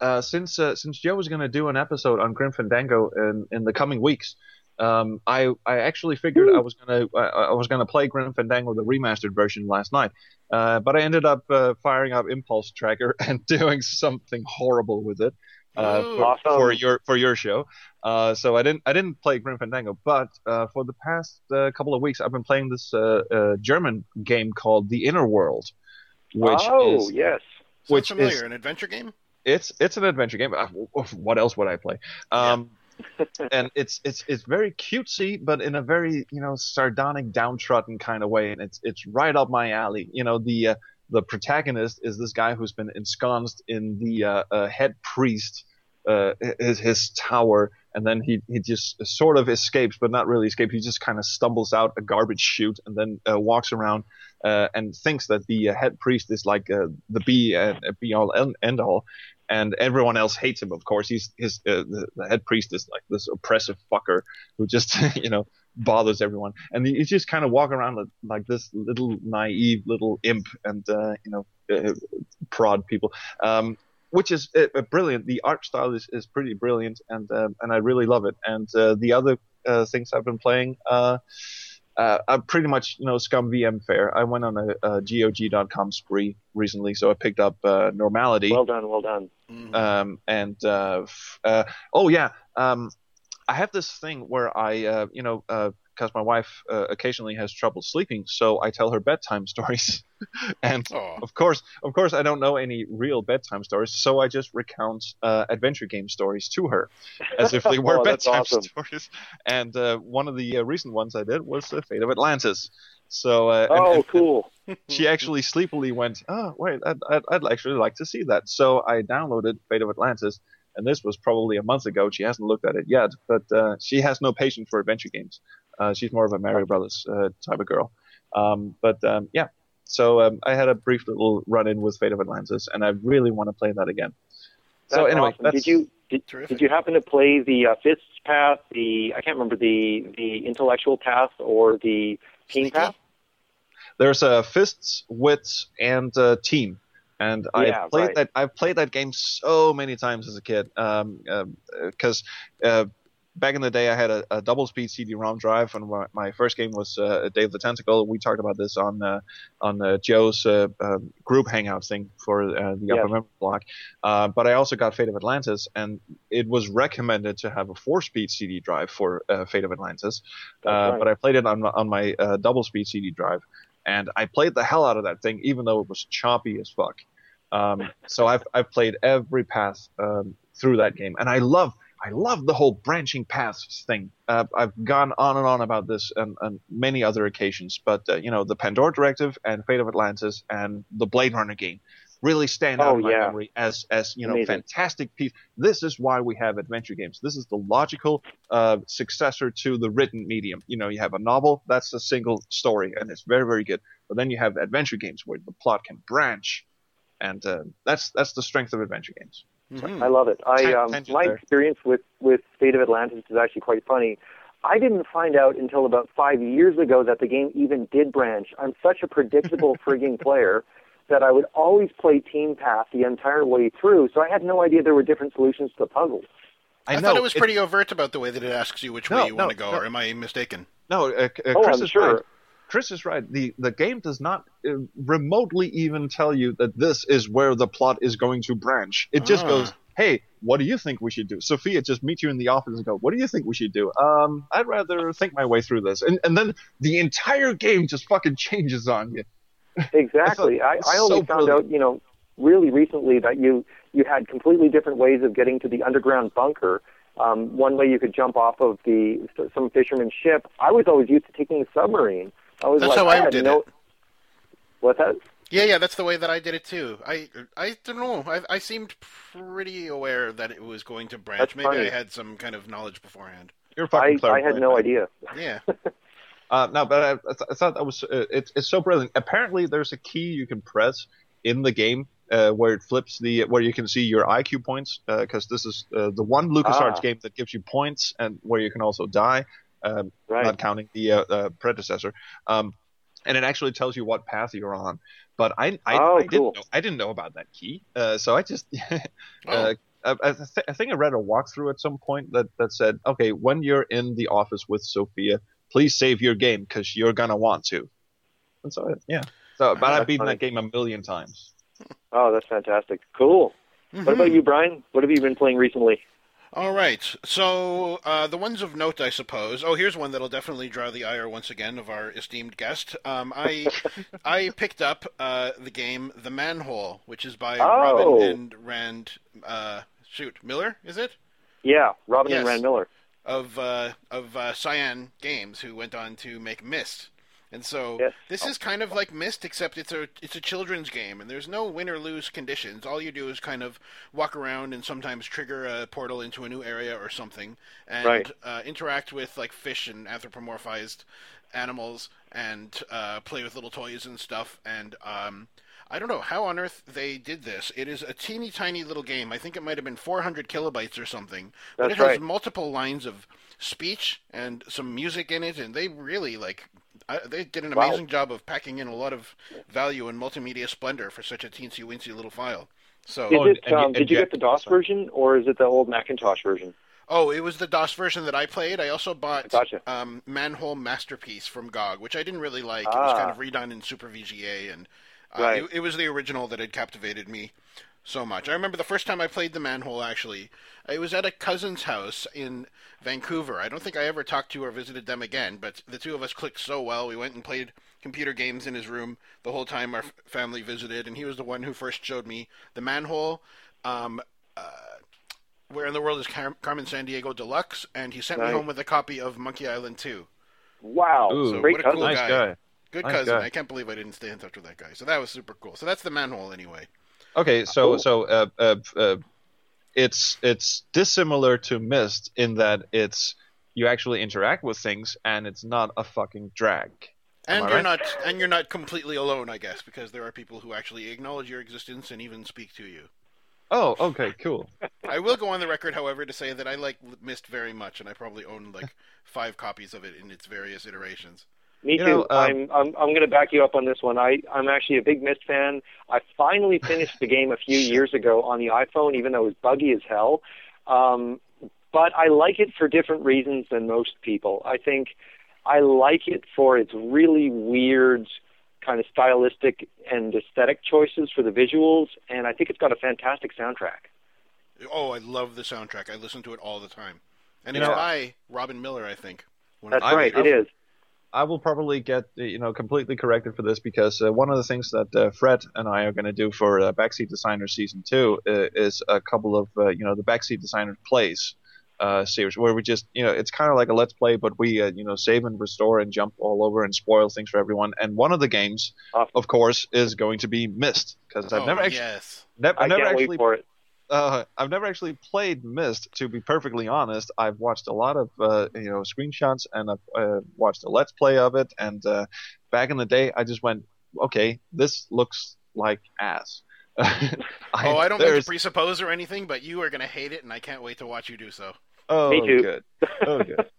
uh, since uh, since Joe was going to do an episode on Grim Fandango in in the coming weeks, um, I I actually figured I was gonna I, I was gonna play Grim Fandango the remastered version last night, uh, but I ended up uh, firing up Impulse Tracker and doing something horrible with it. Uh, Ooh. for, Awesome. for your for your show, uh, so I didn't I didn't play Grim Fandango, but uh, for the past uh, couple of weeks I've been playing this uh, uh, German game called The Inner World, which oh is yes, Which familiar. is- An adventure game? it's it's an adventure game. What else would I play? Um, and it's it's it's very cutesy, but in a very you know sardonic, downtrodden kind of way, and it's it's right up my alley. You know the uh, the protagonist is this guy who's been ensconced in the uh, uh, head priest. Uh, his his tower, and then he he just sort of escapes, but not really escapes. He just kind of stumbles out a garbage chute, and then uh, walks around uh, and thinks that the uh, head priest is like uh, the be uh, be all end all, and everyone else hates him. Of course, he's his uh, the, the head priest is like this oppressive fucker who just you know bothers everyone, and he, he just kind of walk around like, like this little naive little imp and uh, you know uh, prod people. Um, which is uh, uh, brilliant. The art style is, is pretty brilliant, and um, and I really love it. And uh, the other things I've been playing, uh, uh, I pretty much you know ScummVM fair. I went on a, a GOG.com spree recently, so I picked up uh, Normality. well done, well done. Mhm. Um, and uh, f- uh, oh yeah, um, I have this thing where I, uh, you know, because my wife uh, occasionally has trouble sleeping, so I tell her bedtime stories. and Aw. of course, of course, I don't know any real bedtime stories, so I just recount uh, adventure game stories to her, as if they were Oh, bedtime awesome. stories. And uh, one of the uh, recent ones I did was uh, Fate of Atlantis. So uh, Oh, and- cool. she actually sleepily went, "Oh, wait, I'd, I'd, I'd actually like to see that." So I downloaded Fate of Atlantis, and this was probably a month ago. She hasn't looked at it yet, but uh, she has no patience for adventure games. Uh, she's more of a Mario Brothers uh, type of girl. Um, but um, yeah, so um, I had a brief little run-in with Fate of Atlantis, and I really want to play that again. so anyway, awesome. that's, did you did, did you happen to play the uh, fists path, the I can't remember the the intellectual path or the team path? there's uh, fists, wits, and uh, team. And Yeah, I've played right. that. I've played that game so many times as a kid. Um, because uh, back in the day, I had a, a double speed CD-ROM drive, and my, my first game was uh, Day of the Tentacle. We talked about this on uh, on uh, Joe's uh, uh, group hangout thing for uh, the Yes. upper memory block. Uh, but I also got Fate of Atlantis, and it was recommended to have a four-speed CD drive for uh, Fate of Atlantis. Uh, right. But I played it on my- on my uh, double speed CD drive, and I played the hell out of that thing, even though it was choppy as fuck. Um, so I've I've played every path um, through that game, and I love I love the whole branching paths thing. Uh, I've gone on and on about this on many other occasions, but uh, you know the Pandora Directive and Fate of Atlantis and the Blade Runner game really stand out Oh, in my yeah. memory as as you know Amazing. fantastic piece. This is why we have adventure games. This is the logical uh, successor to the written medium. You know, you have a novel that's a single story and it's very very good, but then you have adventure games where the plot can branch, and uh, that's that's the strength of adventure games. Mhm. I love it. I um, my there. experience with with Fate of Atlantis is actually quite funny. I didn't find out until about five years ago that the game even did branch. I'm such a predictable frigging player that I would always play Team Path the entire way through, so I had no idea there were different solutions to the puzzle. I, know thought it was it- pretty overt about the way that it asks you which No, way you want to go, no. or am I mistaken? No, uh, uh, Oh, Chris I'm is sure. right. Chris is right. The the game does not uh, remotely even tell you that this is where the plot is going to branch. It just Ah. goes, "Hey, what do you think we should do?" Sophia just meets you in the office and go, "What do you think we should do?" Um, I'd rather think my way through this, and and then the entire game just fucking changes on you. Exactly. I, I only so found brilliant. out, you know, really recently that you you had completely different ways of getting to the underground bunker. Um, one way you could jump off of the some fisherman's ship. I was always used to taking the submarine. I was That's like, how I had did no, it. What's that? Yeah, yeah, that's the way that I did it too. I I don't know. I I seemed pretty aware that it was going to branch. That's Maybe funny. I had some kind of knowledge beforehand. You're a fucking I, clever I had no man. idea. Yeah. Uh, no, but I, I, th- I thought that was uh, it's it's so brilliant. Apparently, there's a key you can press in the game uh, where it flips the where you can see your IQ points because this is uh, the one LucasArts Ah. game that gives you points and where you can also die, um, Right. not counting the uh, uh, predecessor. Um, and it actually tells you what path you're on. But I I, Oh, I didn't know I didn't know about that key, uh, so I just. Oh. Uh, I, I, th- I think I read a walkthrough at some point that, that said, okay, when you're in the office with Sophia, please save your game because you're gonna want to. And so yeah. So, but That's I've beaten funny. that game a million times. Oh, that's fantastic. Cool. What about you, Brian? What have you been playing recently? All right. So uh, the ones of note, I suppose. Oh, here's one that'll definitely draw the ire once again of our esteemed guest. Um, I I picked up uh, the game The Manhole, which is by Oh. Robyn and Rand. Uh, shoot, Miller is it? Yeah, Robyn and Rand Miller. Of uh, of uh, Cyan Games, who went on to make Myst. And so Yes. this is kind of like Myst, except it's a it's a children's game, and there's no win or lose conditions. All you do is kind of walk around and sometimes trigger a portal into a new area or something, and Right. uh, interact with like fish and anthropomorphized animals, and uh, play with little toys and stuff. And um, I don't know how on earth they did this. It is a teeny tiny little game. I think it might have been 400 kilobytes or something, That's but That's it has multiple lines of speech and some music in it, and they really like. I, they did an Wow. amazing job of packing in a lot of value and multimedia splendor for such a teensy weensy little file. So, Is Oh, it? and you- Um, and did you Jack- get the DOS version, or is it the old Macintosh version? oh, it was the DOS version that I played. I also bought Gotcha. um, Manhole Masterpiece from GOG, which I didn't really like. It was Ah. kind of redone in Super VGA, and uh, it, it was the original that had captivated me so much. I remember the first time I played the Manhole. Actually, it was at a cousin's house in Vancouver. I don't think I ever talked to or visited them again, but the two of us clicked so well. We went and played computer games in his room the whole time our f- family visited, and he was the one who first showed me the Manhole. Um, uh, where in the world is Car- Carmen Sandiego Deluxe? And he sent me home with a copy of Monkey Island 2. Wow, Ooh. great what a cousin. cool nice guy. guy. Good Nice cousin. guy. I can't believe I didn't stay in touch with that guy. So that was super cool. So that's the manhole anyway. Okay, so Cool. so uh, uh, uh, it's it's dissimilar to Myst in that it's you actually interact with things and it's not a fucking drag. Am And I you're right? not and you're not completely alone, I guess, because there are people who actually acknowledge your existence and even speak to you. Oh, okay, cool. I will go on the record, however, to say that I like Myst very much, and I probably own like five copies of it in its various iterations. Me You too. know, um, I'm I'm I'm going to back you up on this one. I I'm actually a big Myst fan. I finally finished the game a few years ago on the iPhone, even though it was buggy as hell. Um, but I like it for different reasons than most people. I think I like it for its really weird kind of stylistic and aesthetic choices for the visuals, and I think it's got a fantastic soundtrack. Oh, I love the soundtrack. I listen to it all the time, and it's know- by Robyn Miller, I think. That's I- right, it is. I will probably get you know completely corrected for this because uh, one of the things that uh, Fred and I are going to do for uh, Backseat Designer season two uh, is a couple of uh, you know the Backseat Designer plays uh, series where we just you know it's kind of like a let's play but we uh, you know save and restore and jump all over and spoil things for everyone and one of the games Awesome. of course is going to be Myst because I've Oh, never actually yes. never, I I've never can't actually wait for it. Uh, I've never actually played Myst. To be perfectly honest, I've watched a lot of uh, you know screenshots and I've uh, watched a let's play of it. And uh, back in the day, I just went, okay, this looks like ass. I, Oh, I don't mean to presuppose or anything, but you are going to hate it, and I can't wait to watch you do so. Oh, Me too. good. Oh, good.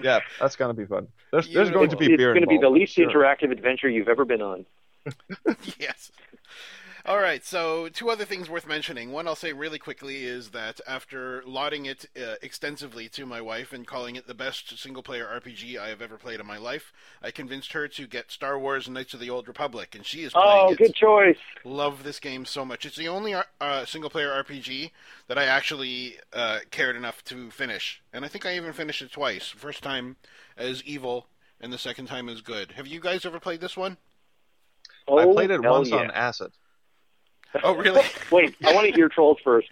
Yeah, that's gonna be fun. There's there's going to be it's beer going to be the least sure. interactive adventure you've ever been on. yes. All right, so two other things worth mentioning. One I'll say really quickly is that after lauding it uh, extensively to my wife and calling it the best single player RPG I have ever played in my life, I convinced her to get Star Wars Knights of the Old Republic, and she is playing Oh, it. good choice. Love this game so much. It's the only uh, single player RPG that I actually uh, cared enough to finish, and I think I even finished it twice. First time as evil, and the second time as good. Have you guys ever played this one? Oh, I played it once yeah. on acid. Oh, really? Wait, I want to hear Troels first.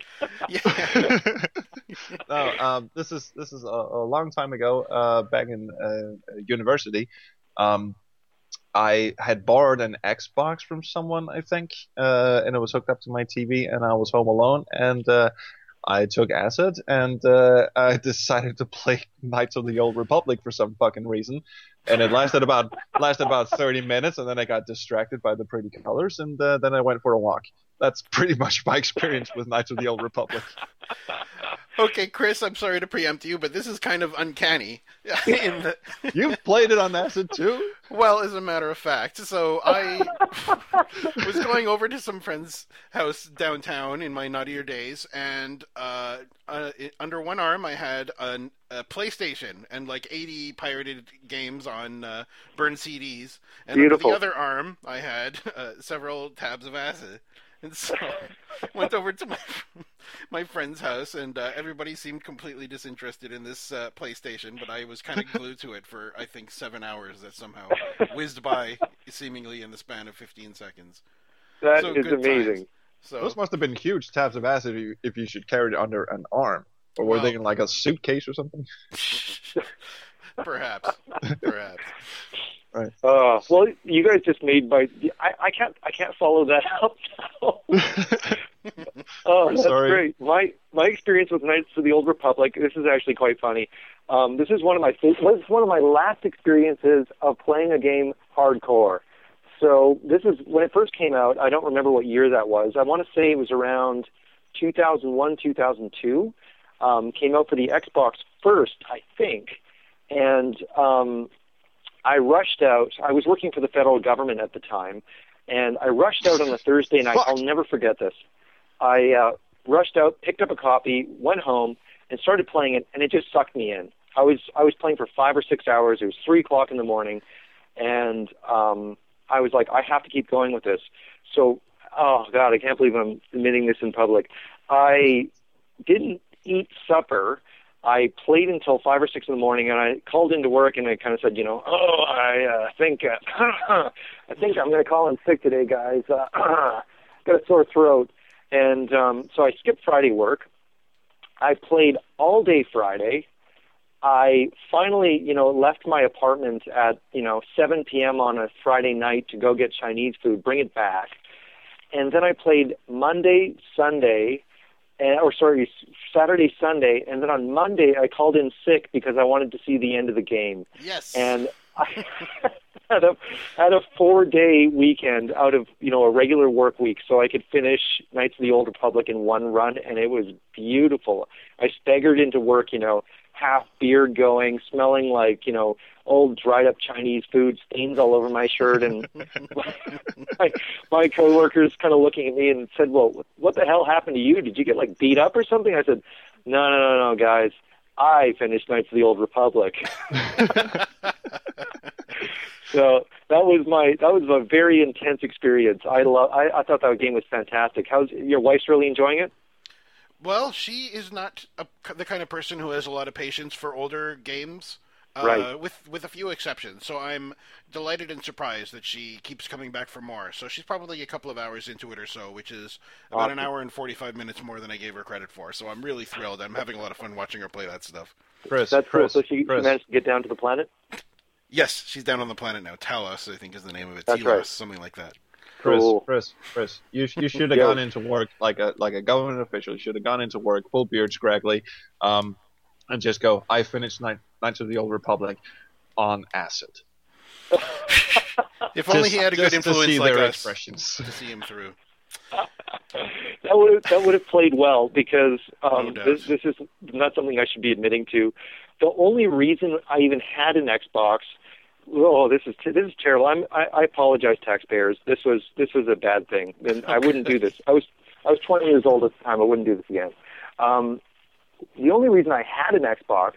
yeah. no, um, this is this is a, a long time ago, uh, back in uh, university. Um, I had borrowed an Xbox from someone, I think, uh, and it was hooked up to my TV, and I was home alone, and uh, I took acid, and uh, I decided to play Knights of the Old Republic for some fucking reason, and it lasted about lasted about 30 minutes, and then I got distracted by the pretty colors, and uh, then I went for a walk. That's pretty much my experience with Knights of the Old Republic. Okay, Chris, I'm sorry to preempt you, but this is kind of uncanny. In the, You've played it on acid too? well, as a matter of fact, so I was going over to some friend's house downtown in my naughtier days, and uh, uh, under one arm I had an, a PlayStation and like 80 pirated games on uh, burned CDs, and Beautiful. under the other arm I had uh, several tabs of acid. And so went over to my my friend's house, and uh, everybody seemed completely disinterested in this uh, PlayStation. But I was kind of glued to it for I think seven hours. That somehow whizzed by, seemingly in the span of 15 seconds. That is So good amazing. times. So Those must have been huge tabs of acid if you, if you should carry it under an arm. Or were they in like a suitcase or something? perhaps, perhaps. Uh, well, you guys just made my. I, I can't. I can't follow that up. now. oh, that's sorry. great. My my experience with Knights of the Old Republic. This is actually quite funny. Um, this is one of my was one of my last experiences of playing a game hardcore. So this is when it first came out. I don't remember what year that was. I want to say it was around 2001, 2002. Um, came out for the Xbox first, I think, and um, I rushed out. I was working for the federal government at the time, and I rushed out on a Thursday night. Fuck. I'll never forget this. I uh, rushed out, picked up a copy, went home, and started playing it, and it just sucked me in. I was I was playing for five or six hours. It was three o'clock in the morning, and um, I was like, I have to keep going with this. So, oh God, I can't believe I'm admitting this in public. I didn't eat supper. I played until five or six in the morning, and I called into work, and I kind of said, you know, oh, I uh, think uh, I think I'm going to call in sick today, guys. Uh, got a sore throat, and um, so I skipped Friday work. I played all day Friday. I finally, you know, left my apartment at you know 7 p.m. on a Friday night to go get Chinese food, bring it back, and then I played Monday, Sunday, and, or sorry, Saturday, Sunday, and then on Monday I called in sick because I wanted to see the end of the game, Yes. and I had a had a four day weekend out of you know a regular work week, so I could finish Knights of the Old Republic in one run, and it was beautiful. I staggered into work, you know, half beard going, smelling like you know old dried up Chinese food, stains all over my shirt, and my my coworkers kind of looking at me and said, "Well, what the hell happened to you? Did you get like beat up or something?" I said, "No, no, no, no, guys." I finished Knights of the Old Republic. So that was my that was a very intense experience. I love I, I thought that game was fantastic. How's your wife's really enjoying it? Well, she is not a, the kind of person who has a lot of patience for older games. Uh, Right. With with a few exceptions, so I'm delighted and surprised that she keeps coming back for more. So she's probably a couple of hours into it or so, which is about an hour and forty five minutes more than I gave her credit for. So I'm really thrilled. I'm having a lot of fun watching her play that stuff. Chris, That's cool. So she, she Chris. managed to get down to the planet. Yes, she's down on the planet now. Talos, I think, is the name of it. That's Telos, right. something like that. Chris, Cool. Chris, Chris, you you should have Yo. gone into work like a like a government official. You should have gone into work, full beard, scraggly, um, and just go. I finished Knight, Knights of the Old Republic on acid. If only Just- he had a good just to influence see like their us expressions. to see him through. that would have, that would have played well because um, No this, this is not something I should be admitting to. The only reason I even had an Xbox, oh, this is this is terrible. I'm, I, I apologize, taxpayers. This was this was a bad thing, and I wouldn't do this. I was I was 20 years old at the time. I wouldn't do this again. Um, the only reason I had an Xbox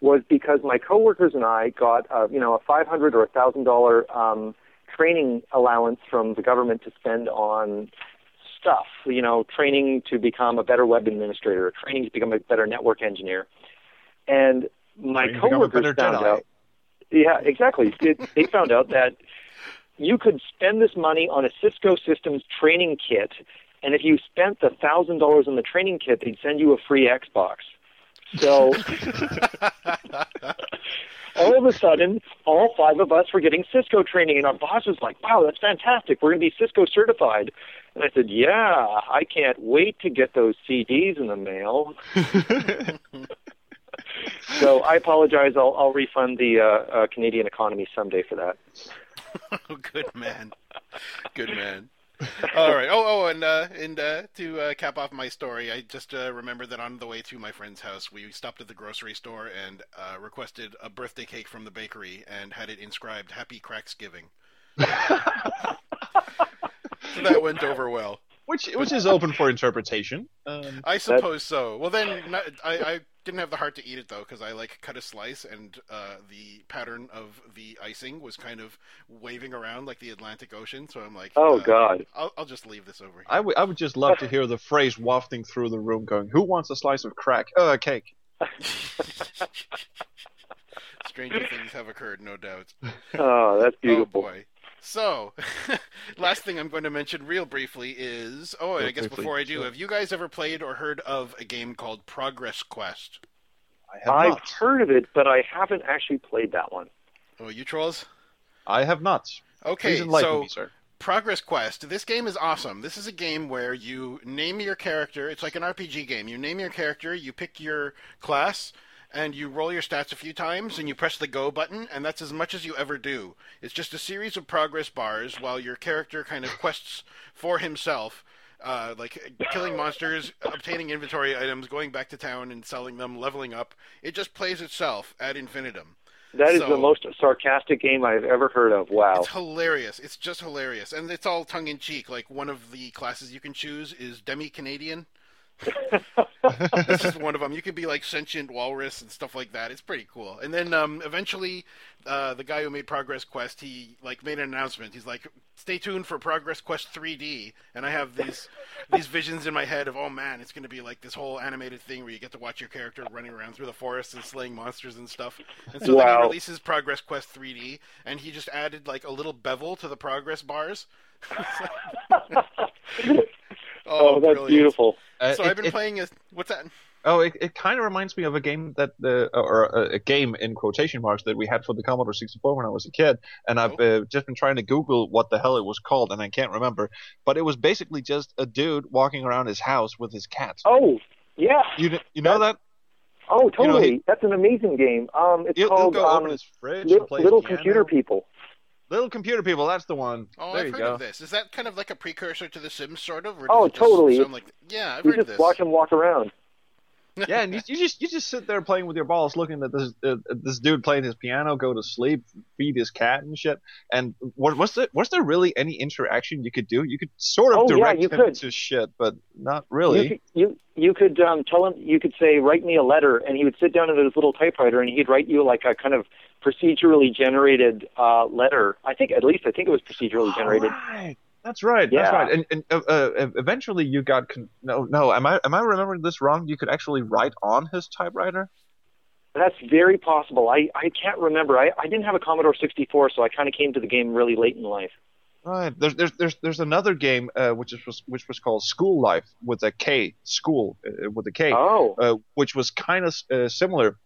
was because my coworkers and I got uh, you know a 500 or a thousand dollar um, training allowance from the government to spend on stuff, you know, training to become a better web administrator, training to become a better network engineer. And my Training to become a coworkers found Jedi. out. Yeah, exactly. It, they found out that you could spend this money on a Cisco Systems training kit, and if you spent the thousand dollars on the training kit, they'd send you a free Xbox. So all of a sudden, all five of us were getting Cisco training, and our boss was like, "Wow, that's fantastic! We're going to be Cisco certified." And I said, "Yeah, I can't wait to get those CDs in the mail." so I apologize. I'll, I'll refund the uh, uh, Canadian economy someday for that. Oh, good man. Good man. All right. Oh, oh, and uh, and uh, to uh, cap off my story, I just uh, remembered that on the way to my friend's house, we stopped at the grocery store and uh, requested a birthday cake from the bakery and had it inscribed "Happy Cracksgiving." so that went over well. which which is open for interpretation. Um, I suppose so. Well, then not, I, I didn't have the heart to eat it though because I like cut a slice and uh, the pattern of the icing was kind of waving around like the Atlantic Ocean. So I'm like, Oh uh, God. I'll, I'll just leave this over here. I would would just love to hear the phrase wafting through the room, going, "Who wants a slice of crack? Uh, cake." Stranger things have occurred, no doubt. Oh, that's beautiful. Oh boy. So, last thing I'm going to mention real briefly is oh, Real I guess briefly, before I do, sure. have you guys ever played or heard of a game called Progress Quest? I have I've not. heard of it, but I haven't actually played that one. Oh, you Troels. I have not. Okay, so me, sir. Progress Quest. This game is awesome. This is a game where you name your character. It's like an RPG game. You name your character, you pick your class, and you roll your stats a few times, and you press the go button, and that's as much as you ever do. It's just a series of progress bars while your character kind of quests for himself. Uh, like killing monsters, obtaining inventory items, going back to town and selling them, leveling up. It just plays itself ad infinitum. That is So- the most sarcastic game I've ever heard of. Wow. It's hilarious. It's just hilarious, and it's all tongue in cheek. Like one of the classes you can choose is demi Canadian. This is one of them. You can be like sentient walrus and stuff like that. It's pretty cool. And then um, eventually, uh, the guy who made Progress Quest, he like made an announcement. He's like, "Stay tuned for Progress Quest 3D." And I have these these visions in my head of, oh man, it's going to be like this whole animated thing where you get to watch your character running around through the forest and slaying monsters and stuff. And so then he releases Progress Quest 3D, and he just added like a little bevel to the progress bars. oh, that's brilliant. beautiful. Uh, So it- I've been it- playing a what's that? Oh, it, it kind of reminds me of a game that the or a, a game in quotation marks that we had for the Commodore 64 when I was a kid, and I've uh, just been trying to Google what the hell it was called, and I can't remember. But it was basically just a dude walking around his house with his cat. Oh, yeah. You you know that? Oh, You know, totally. he- That's an amazing game. Um, it's He'll, he'll called go um, open his fridge Li- and play Little piano. Computer People. Little computer people. That's the one. Oh, there I've you heard go. of this. Is that kind of like a precursor to The Sims, sort of? Or oh, does Oh, totally. Like, yeah, I've You heard of just this. watch him walk around. Yeah, and you, you just you just sit there playing with your balls, looking at this uh, this dude playing his piano, go to sleep, feed his cat and shit. And what was there was there really any interaction you could do? You could sort of Oh, yeah, direct you him could. to shit, but not You really. could, you you could um, tell him. You could say, "Write me a letter," and he would sit down at his little typewriter, and he'd write you like a kind of procedurally generated uh, letter. I think at least I think it was procedurally generated. Right. That's right. Yeah. That's right. And, and uh, uh, eventually you got con- no no. Am I am I remembering this wrong? You could actually write on his typewriter. That's very possible. I I can't remember. I I didn't have a Commodore 64, so I kind of came to the game really late in life. Right. There's there's there's there's another game uh, which is was which was called School Life with a K, school uh, with a K, Oh, uh, which was kind of uh, similar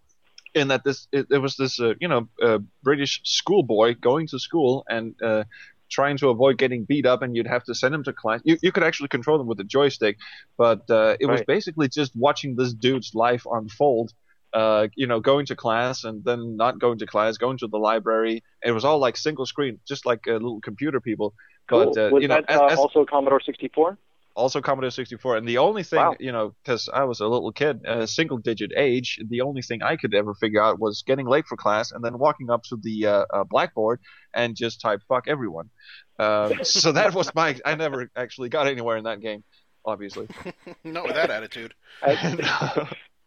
in that this it, it was this uh, you know uh, British schoolboy going to school and uh, trying to avoid getting beat up, and you'd have to send him to class. You you could actually control them with a joystick, but uh, it was basically just watching this dude's life unfold. Uh, you know, going to class and then not going to class, going to the library. It was all like single screen, just like uh, little computer people. cool. But uh, was you know, that as, uh, as- also Commodore 64? Also Commodore 64. And the only thing, Wow. you know, because I was a little kid, a single digit age, the only thing I could ever figure out was getting late for class and then walking up to the uh, uh, blackboard and just type fuck everyone. Uh, so that was my. I never actually got anywhere in that game, obviously. Not with that attitude. At,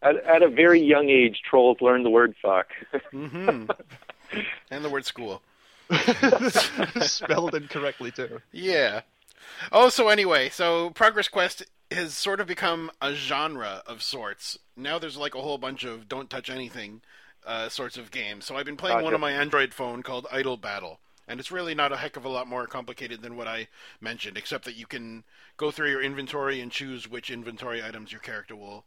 at, at a very young age, Troels learned the word fuck. hmm and the word school. Spelled incorrectly, too. Yeah. Oh, so anyway, so Progress Quest has sort of become a genre of sorts. Now there's like a whole bunch of don't touch anything uh, sorts of games. So I've been playing one on my Android phone called Idle Battle. And it's really not a heck of a lot more complicated than what I mentioned, except that you can go through your inventory and choose which inventory items your character will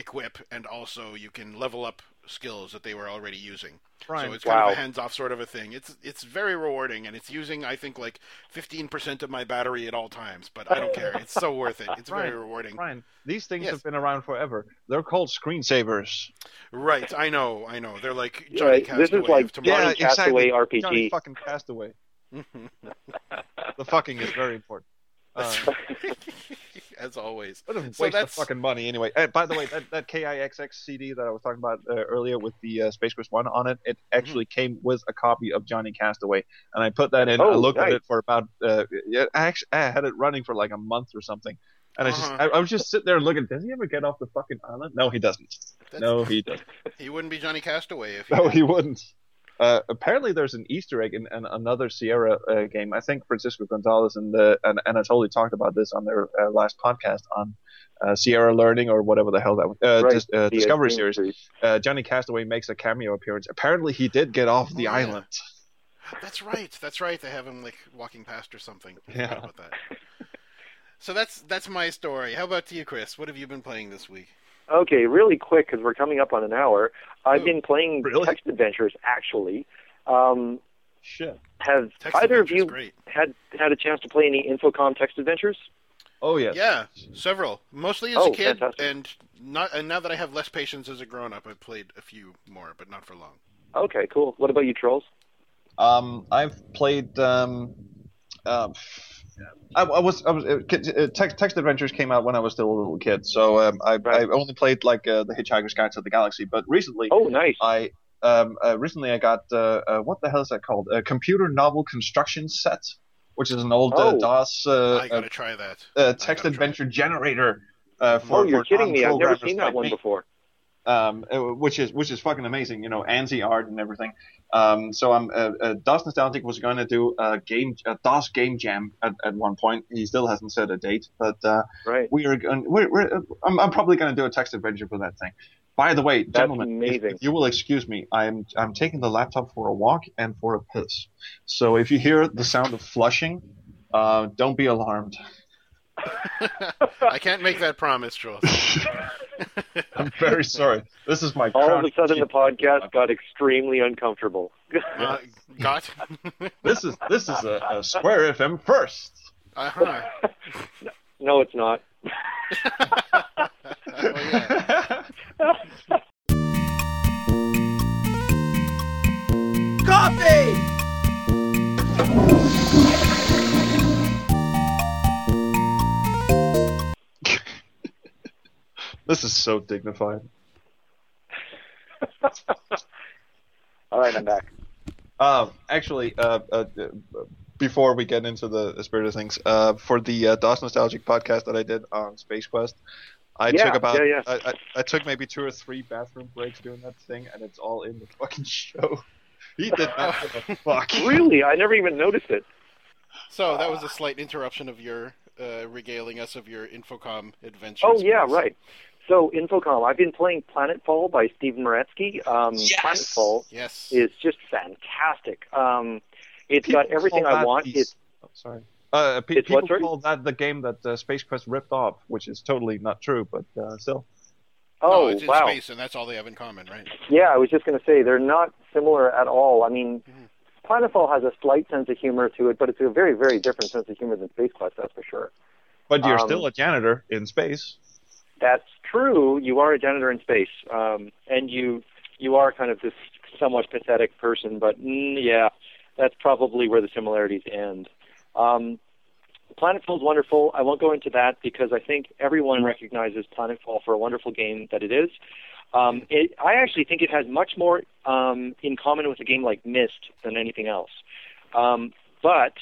equip, and also you can level up skills that they were already using. Brian, So it's kind of a hands-off sort of a thing. It's it's very rewarding, and it's using I think like 15% of my battery at all times. But I don't care. It's so worth it. It's very rewarding. Brian, these things Yes. have been around forever. They're called screensavers. Right? I know. I know. They're like Johnny Right, this is Castaway like of tomorrow. Johnny Castaway RPG. Johnny fucking Castaway. The fucking is very important. Uh, As always. what a waste So of fucking money anyway. Uh, by the way, that, that KIXX CD that I was talking about uh, earlier with the uh, Space Quest 1 on it, it actually came with a copy of Johnny Castaway. And I put that in. Oh, I looked at it for about, uh, yeah, I actually I had it running for like a month or something. And I just, Uh-huh. I, I was just sitting there looking, does he ever get off the fucking island? No, he doesn't. That's- No, he doesn't. He wouldn't be Johnny Castaway if he. No, he wouldn't. Uh, apparently, there's an Easter egg in, in another Sierra uh, game. I think Francisco Gonzalez and, uh, and Anatoly talked about this on their uh, last podcast on uh, Sierra Learning or whatever the hell that was. Uh, Right, dis- uh, Discovery series. Uh, Johnny Castaway makes a cameo appearance. Apparently, he did get off the Oh, yeah. island. That's right. That's right. They have him like walking past or something. Yeah. about that. So that's that's my story. How about you, Chris? What have you been playing this week? Okay, really quick because we're coming up on an hour. I've Oh, been playing really? text adventures actually. Um, Shit. have Text either of Adventure's you great. had had a chance to play any Infocom text adventures? Oh, yes. Yeah, several. Mostly as Oh, a kid, fantastic. and not. And now that I have less patience as a grown-up, I've played a few more, but not for long. Okay, cool. What about you, Troels? Um, I've played. Um, um, I, I was. I was. Uh, uh, text, text Adventures came out when I was still a little kid, so um, I, Right. I only played like uh, the Hitchhiker's Guide to the Galaxy. But recently, Oh, nice. I um, uh, recently I got uh, uh, what the hell is that called? A computer novel construction set, which is an old uh, Oh. DOS uh, I uh, gotta try that. uh, text gotta try adventure generator. Uh, for, oh, you're for kidding me. I've never seen that like one me before. um, which is which is fucking amazing. You know, ANSI art and everything. Um, so I'm uh, uh, DOS Nostalgic was going to do a game a DOS game jam at, at one point. He still hasn't set a date, but uh, Right. we are going. We're, we're, uh, I'm, I'm probably going to do a text adventure for that thing. By the way, gentlemen, if- If, you will excuse me, I'm I'm taking the laptop for a walk and for a piss. So if you hear the sound of flushing, uh, don't be alarmed. I can't make that promise, Jules. I'm very sorry. This is my All of a sudden, the cheat. podcast got extremely uncomfortable. Uh, got. This is this is a, a Square FM first. uh-huh. no, it's not. Well, yeah. This is so dignified. All right, I'm back. Um, actually, uh, uh, before we get into the, the spirit of things, uh, for the uh, DOS Nostalgic podcast that I did on Space Quest, I Yeah, took about yeah, yeah. I, I, I took maybe two or three bathroom breaks doing that thing, and it's all in the fucking show. He did not give a fuck. Really? I never even noticed it. So that was a slight interruption of your uh, regaling us of your Infocom adventures. Oh yeah, right. So Infocom, I've been playing Planetfall by Steven Meretzky. Um, Yes! Planetfall Yes. is just fantastic. Um, it's got everything I want. the- It's oh, sorry. Uh, pe- It's people what, sorry? call that the game that uh, Space Quest ripped off, which is totally not true, but uh, still. no, oh it's in wow, space, and that's all they have in common, right? yeah. I was just going to say they're not similar at all. I mean, Mhm. Planetfall has a slight sense of humor to it, but it's a very, very different sense of humor than Space Quest. That's for sure. But you're Um, still a janitor in space. That's true. You are a janitor in space, um, and you you are kind of this somewhat pathetic person. But mm, yeah, that's probably where the similarities end. Um, Planetfall is wonderful. I won't go into that because I think everyone recognizes Planetfall for a wonderful game that it is. Um, it, I actually think it has much more um, in common with a game like Myst than anything else. Um, but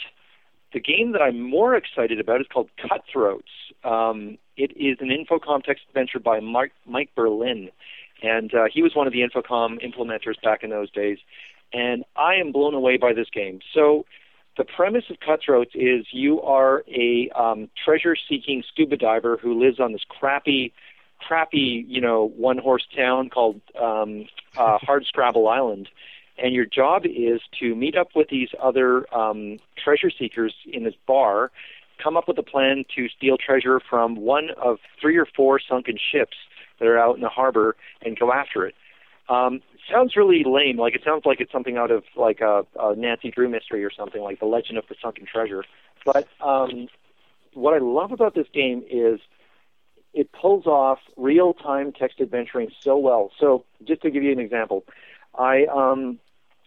the game that I'm more excited about is called Cutthroats. Um, it is an Infocom text adventure by Mike, Mike Berlyn, and uh, he was one of the Infocom implementers back in those days. And I am blown away by this game. So the premise of Cutthroats is you are a um, treasure-seeking scuba diver who lives on this crappy, crappy, you know, one-horse town called um, uh, Hard Scrabble Island, and your job is to meet up with these other um, treasure seekers in this bar, come up with a plan to steal treasure from one of three or four sunken ships that are out in the harbor, and go after it. Um, sounds really lame. Like it sounds like it's something out of like a, a Nancy Drew mystery or something, like the Legend of the Sunken Treasure. But um, what I love about this game is it pulls off real-time text adventuring so well. So just to give you an example, I um,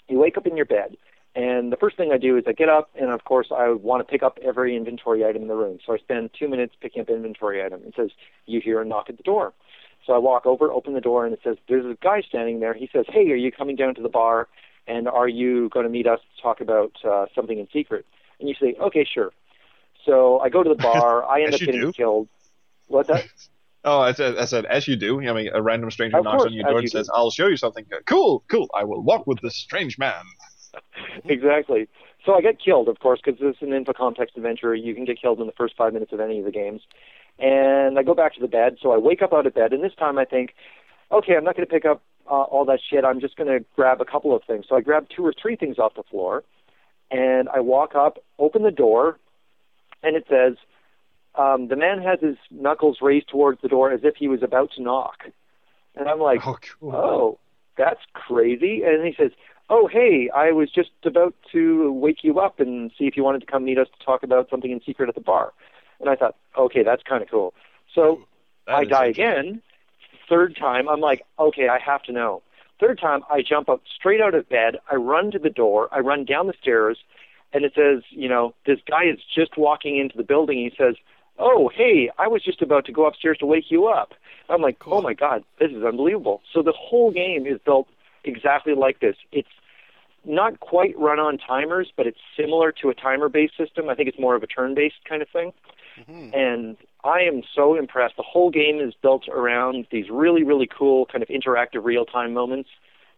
you wake up in your bed. And the first thing I do is I get up, and of course I want to pick up every inventory item in the room. So I spend two minutes picking up inventory item. It says, "You hear a knock at the door." So I walk over, open the door, and it says, "There's a guy standing there." He says, "Hey, are you coming down to the bar? And are you going to meet us to talk about uh, something in secret?" And you say, "Okay, sure." So I go to the bar. I end up getting do. killed. What's that? Oh, I said, I said, as you do. I mean, a random stranger Of knocks course, on your door you and says, do. "I'll show you something." Cool, cool. I will walk with this strange man. exactly. So I get killed, of course, because this is an infocom text adventure. You can get killed in the first five minutes of any of the games. And I go back to the bed. So I wake up out of bed, and this time I think, okay, I'm not going to pick up uh, all that shit. I'm just going to grab a couple of things. So I grab two or three things off the floor, and I walk up, open the door, and it says, um, the man has his knuckles raised towards the door as if he was about to knock. And I'm like, Oh, cool. oh, that's crazy. And he says, oh, hey, I was just about to wake you up and see if you wanted to come meet us to talk about something in secret at the bar. And I thought, okay, that's kind of cool. So That I die again. Third time, I'm like, okay, I have to know. Third time, I jump up straight out of bed. I run to the door. I run down the stairs, and it says, you know, this guy is just walking into the building. He says, oh, hey, I was just about to go upstairs to wake you up. I'm like, oh, Cool. oh my god, this is unbelievable. So the whole game is built exactly like this. It's not quite run on timers, but it's similar to a timer-based system. I think it's more of a turn-based kind of thing Mhm. and I am so impressed. The whole game is built around these really, really cool kind of interactive real-time moments,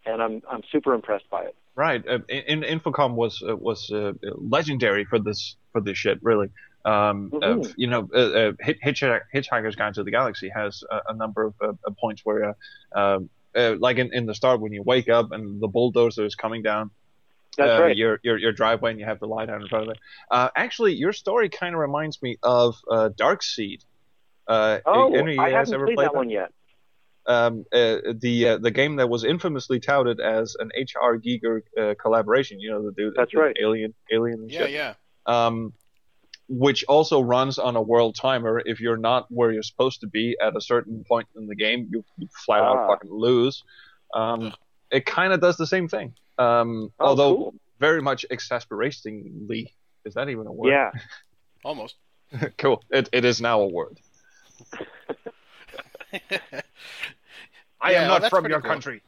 and I'm I'm super impressed by it. Right. Uh, in, in- Infocom was uh, was uh, legendary for this for this shit. Really. Um, uh, Mhm. you know, uh, uh, Hitch- Hitchhiker's Guide to the Galaxy has a, a number of points where, uh, um, uh, like in, in the start when you wake up and the bulldozer is coming down That's uh, right. your, your your driveway and you have to lie down in front of it. Uh, actually, your story kind of reminds me of uh, Dark Seed. Uh, Oh, any I haven't ever played played that one yet. um, uh, the uh, the game that was infamously touted as an H.R. Giger uh, collaboration. You know, the dude, That's the right. Alien, Alien, Yeah, shit. yeah. Um, which also runs on a world timer. If you're not where you're supposed to be at a certain point in the game, you, you flat out Ah. fucking lose. Um, it kind of does the same thing. Um, Oh, although cool. very much exasperatingly. Is that even a word? Yeah. Almost. cool. It, it is now a word. I Yeah, am not that's from your cool. country.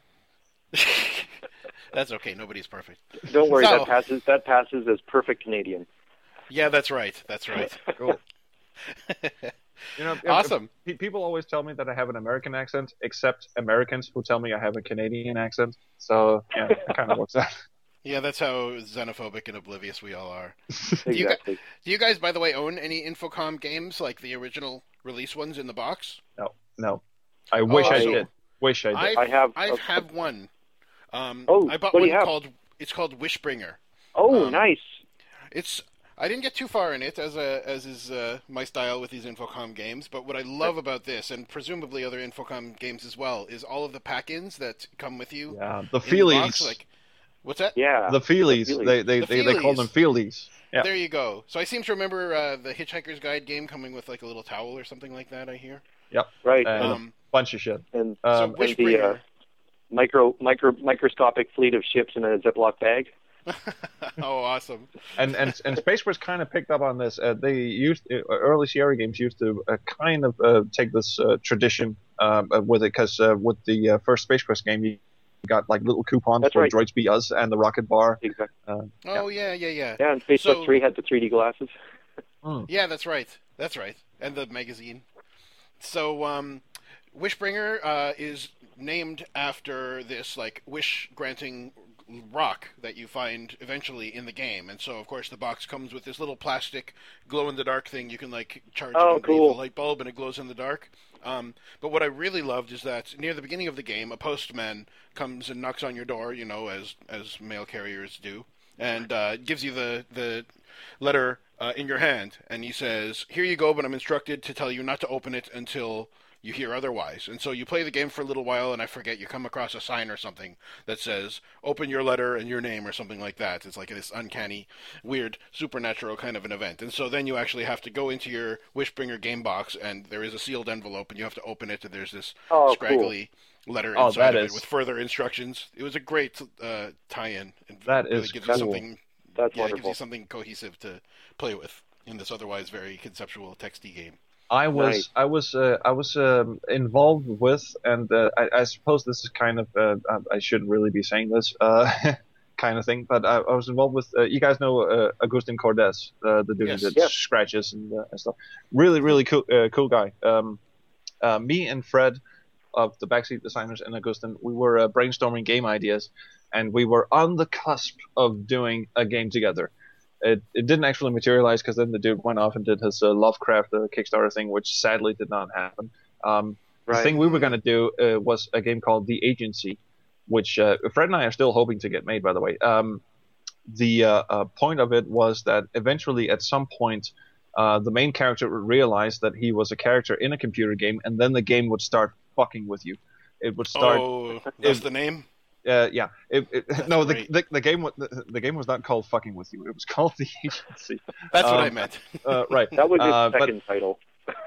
That's okay. Nobody's perfect. Don't worry, So- that passes. That passes as perfect Canadian. Yeah, that's right. That's right. Cool. You know, if- awesome. Pe- People always tell me that I have an American accent, except Americans who tell me I have a Canadian accent. So yeah, it kind of works out. Yeah, that's how xenophobic and oblivious we all are. you gu- Exactly. Do you guys, by the way, own any Infocom games like the original release ones in the box? No, no. I wish Oh, I so- did. Wish I did. I've, I have- I've have one. Um, Oh, I bought what do one you have? called. It's called Wishbringer. Oh, um, nice. It's. I didn't get too far in it, as a, as is uh, my style with these Infocom games. But what I love about this, and presumably other Infocom games as well, is all of the pack-ins that come with you. yeah, the in the feelies. box, like, what's that? Yeah. the feelies. feelies. They they, The they, they call them feelies. Yeah. There you go. So I seem to remember uh, the Hitchhiker's Guide game coming with like a little towel or something like that. I hear. Yeah. Right. Uh, and Um, Bunch of shit. and, Um, so and the Wishbringer. uh, micro, micro, microscopic fleet of ships in a Ziploc bag. oh, awesome! and and and Space Quest kind of picked up on this. Uh, they used uh, early Sierra games used to uh, kind of uh, take this uh, tradition um, uh, with it because uh, with the uh, first Space Quest game, you got like little coupons That's for right. Droids Be Us and the Rocket Bar. Exactly. Uh, Oh yeah, yeah, yeah. Yeah, and Space So- Quest 3 had the 3D glasses. Yeah, that's right. That's right. And the magazine. So, um, Wishbringer uh, is named after this like wish granting rock that you find eventually in the game. And so, of course, the box comes with this little plastic glow in the dark thing you can like charge it Oh, underneath cool. the light bulb and it glows in the dark. Um, but what I really loved is that near the beginning of the game, a postman comes and knocks on your door, you know, as as mail carriers do, and uh, gives you the the letter uh, in your hand, and he says, "Here you go, but I'm instructed to tell you not to open it until you hear otherwise." And so you play the game for a little while, and I forget you come across a sign or something that says, "Open your letter and your name" or something like that. It's like this uncanny, weird, supernatural kind of an event. And so then you actually have to go into your Wishbringer game box, and there is a sealed envelope, and you have to open it, and there's this Oh, cool. scraggly letter Oh, inside that of it is- with further instructions. It was a great uh, tie-in. It That really is gives cool. you something That's yeah, it gives wonderful. you something cohesive to play with in this otherwise very conceptual texty game. I was Nice. I was uh, I was um, involved with, and uh, I, I suppose this is kind of uh, I- I shouldn't really be saying this uh, kind of thing, but I, I was involved with. Uh, you guys know uh, Agustin Cordes, uh, the dude Yes. that Yes. scratches and, uh, and stuff. Really, really cool, uh, cool guy. Um, uh, me and Fred of the Backseat Designers and Agustin, we were uh, brainstorming game ideas, and we were on the cusp of doing a game together. It, it didn't actually materialize because then the dude went off and did his uh, Lovecraft uh, Kickstarter thing, which sadly did not happen. Um, The thing we were going to do uh, was a game called The Agency, which uh, Fred and I are still hoping to get made, by the way. Um, the uh, uh, point of it was that eventually, at some point, uh, the main character would realize that he was a character in a computer game, and then the game would start fucking with you. It would start. oh, that's if- the name. Uh, yeah. It, it, no, the, the the game the, the game was not called fucking with you. It was called The Agency. That's what I um, meant. Uh, right. That was his Uh, second title.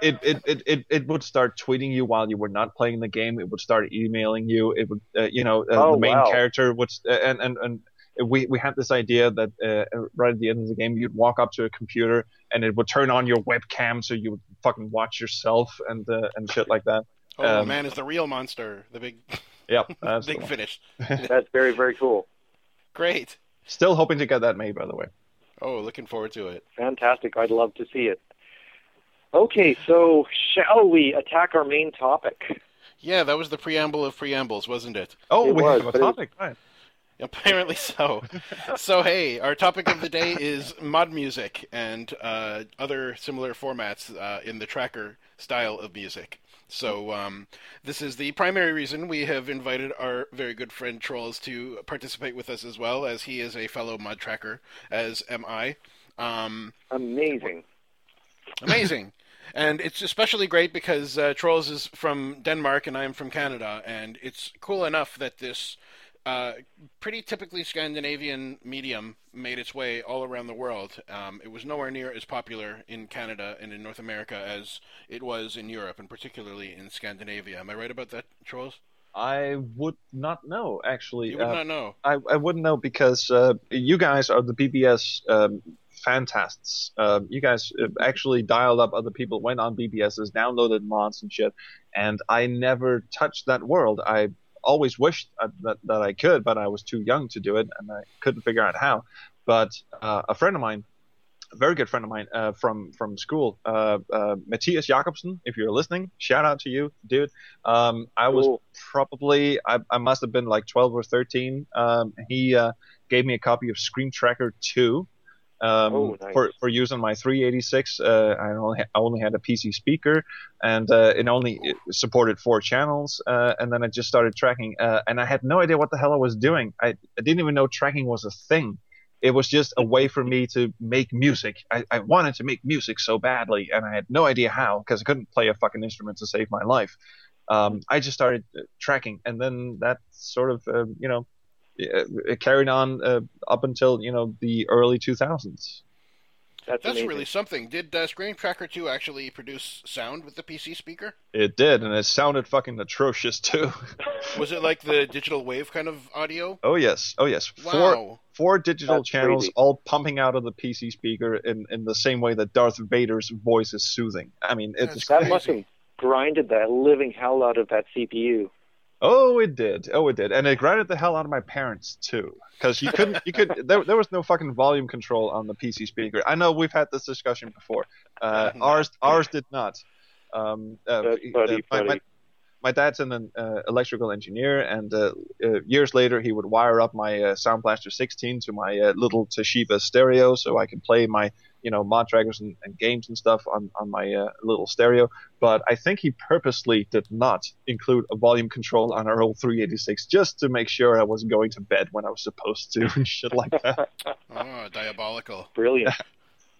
it, it, it, it, it would start tweeting you while you were not playing the game. It would start emailing you. It would, uh, you know, uh, Oh, the main wow. character would, uh, and, and, and we, we had this idea that uh, right at the end of the game, you'd walk up to a computer and it would turn on your webcam so you would fucking watch yourself and, uh, and shit like that. Oh, um, man is the real monster. The big, Yep. That's big finish. That's very, very cool. Great. Still hoping to get that made, by the way. Oh, looking forward to it. Fantastic. I'd love to see it. Okay, so shall we attack our main topic? Yeah, that was the preamble of preambles, wasn't it? Oh, It we was, have a but it topic. Right. Apparently so. so hey, our topic of the day is mod music and uh, other similar formats uh, in the tracker style of music. So um, this is the primary reason we have invited our very good friend Troels to participate with us as well, as he is a fellow mod tracker, as am I. Um, Amazing. amazing. And it's especially great because uh, Troels is from Denmark and I'm from Canada, and it's cool enough that this uh, pretty typically Scandinavian medium made its way all around the world. Um, it was nowhere near as popular in Canada and in North America as it was in Europe, and particularly in Scandinavia. Am I right about that, Troels? I would not know, actually. You would Uh, not know. I, I wouldn't know because uh, you guys are the BBS um, fantasts. Um, you guys uh, actually dialed up other people, went on BBSs, downloaded mods and shit, and I never touched that world. I always wished uh, that, that I could, but I was too young to do it, and I couldn't figure out how. But uh, a friend of mine, a very good friend of mine uh, from from school, uh, uh, Matthias Jakobsen, if you're listening, shout out to you, dude. Um, I was Cool. probably I, I must have been like 12 or 13. Um, he uh, gave me a copy of Scream Tracker 2 um, Oh, nice. for for on my 386. Uh, I only I only had a PC speaker, and uh, it only it supported four channels. Uh, and then I just started tracking, uh, and I had no idea what the hell I was doing. I, I didn't even know tracking was a thing. It was just a way for me to make music. I, I wanted to make music so badly, and I had no idea how because I couldn't play a fucking instrument to save my life. Um, I just started uh, tracking, and then that sort of, uh, you know, uh, carried on uh, up until you know the early 2000s. That's, That's really something. Did uh, Scream Tracker 2 actually produce sound with the PC speaker? It did, and it sounded fucking atrocious too. Was it like the digital wave kind of audio? oh yes, oh yes. Four Wow. four digital That's channels crazy. all pumping out of the PC speaker in, in the same way that Darth Vader's voice is soothing. I mean, it's That's that must have grinded the living hell out of that CPU. Oh, it did, oh, it did, and it grinded the hell out of my parents too, because you couldn't, you could, there, there was no fucking volume control on the PC speaker. I know we've had this discussion before. Uh, ours, ours did not. Um, uh, uh, funny, my, my. My dad's an uh, electrical engineer, and uh, uh, years later he would wire up my uh, Sound Blaster 16 to my uh, little Toshiba stereo, so I could play my you know mod trackers and, and games and stuff on on my uh, little stereo. But I think he purposely did not include a volume control on our old 386 just to make sure I wasn't going to bed when I was supposed to and shit like that. Oh, diabolical. Brilliant.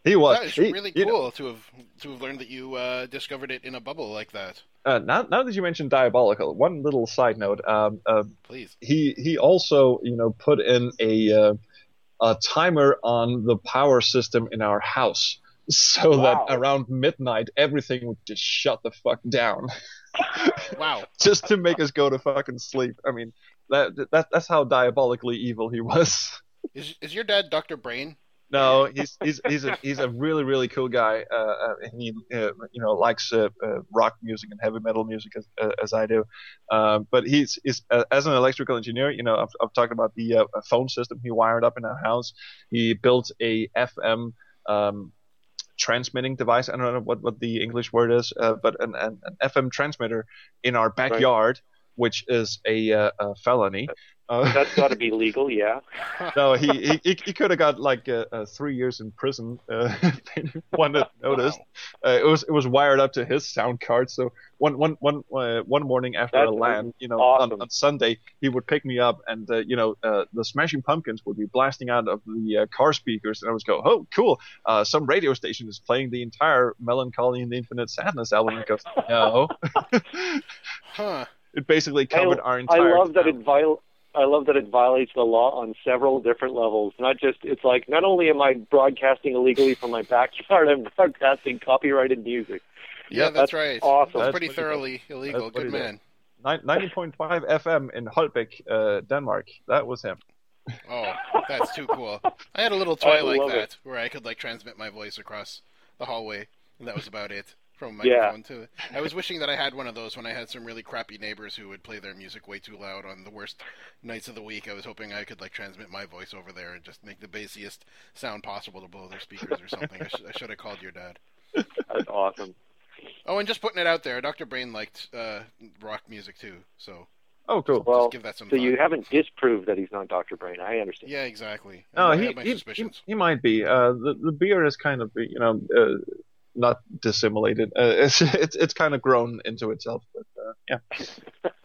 He was. That is He- really you know, cool to have to have learned that you uh, discovered it in a bubble like that. uh, now, now that you mentioned diabolical, one little side note. Um, uh, Please. he he also you know put in a uh, a timer on the power system in our house so Wow. that around midnight everything would just shut the fuck down Wow. just to make us go to fucking sleep i mean that, that that's how diabolically evil he was Is is your dad Dr. Brain? No he's he's he's a he's a really really cool guy. Uh, uh and he uh, you know likes uh, uh, rock music and heavy metal music as uh, as I do. Um but he's is uh, as an electrical engineer you know I've, I've talked about the uh, phone system he wired up in our house. He built a FM um transmitting device. I don't know what what the English word is uh, but an, an an FM transmitter in our backyard which is a, uh, a felony uh, That's got to be legal, yeah. no, he he, he, he could have got like uh, uh, three years in prison. Uh, if anyone had noticed. Uh, it was it was wired up to his sound card. So one one one uh, one morning after That's a land, you know, awesome. on, on Sunday, he would pick me up, and uh, you know, uh, the Smashing Pumpkins would be blasting out of the uh, car speakers, and I would go, oh, cool. Uh, some radio station is playing the entire Mellon Collie and the Infinite Sadness album. And goes, no. Huh. it basically covered our entire. I entire. love that town. it viol- I love that it violates the law on several different levels. Not just it's like not only am I broadcasting illegally from my backyard, I'm broadcasting copyrighted music. Yeah, Yep, that's, that's right. awesome. That's That's pretty what he did. thoroughly illegal. That's Good man. Nin- 90.5 FM in Holbæk, uh, Denmark. That was him. Oh, that's too cool. I had a little toy I like that it. where I could like transmit my voice across the hallway, and that was about it from a Yeah. microphone to. I was wishing that I had one of those when I had some really crappy neighbors who would play their music way too loud on the worst nights of the week. I was hoping I could like transmit my voice over there and just make the bassiest sound possible to blow their speakers or something. I, sh- I should have called your dad. That's awesome. Oh, and just putting it out there, Dr. Brain liked uh, rock music too, so Oh, cool. Well, just give that some so thought. you haven't disproved that he's not Dr. Brain. I understand. Yeah, exactly. No, I he, have my he, he, he might be. Uh, the the beer is kind of you know uh, not dissimilated. Uh, it's it's it's kind of grown into itself. But uh, yeah,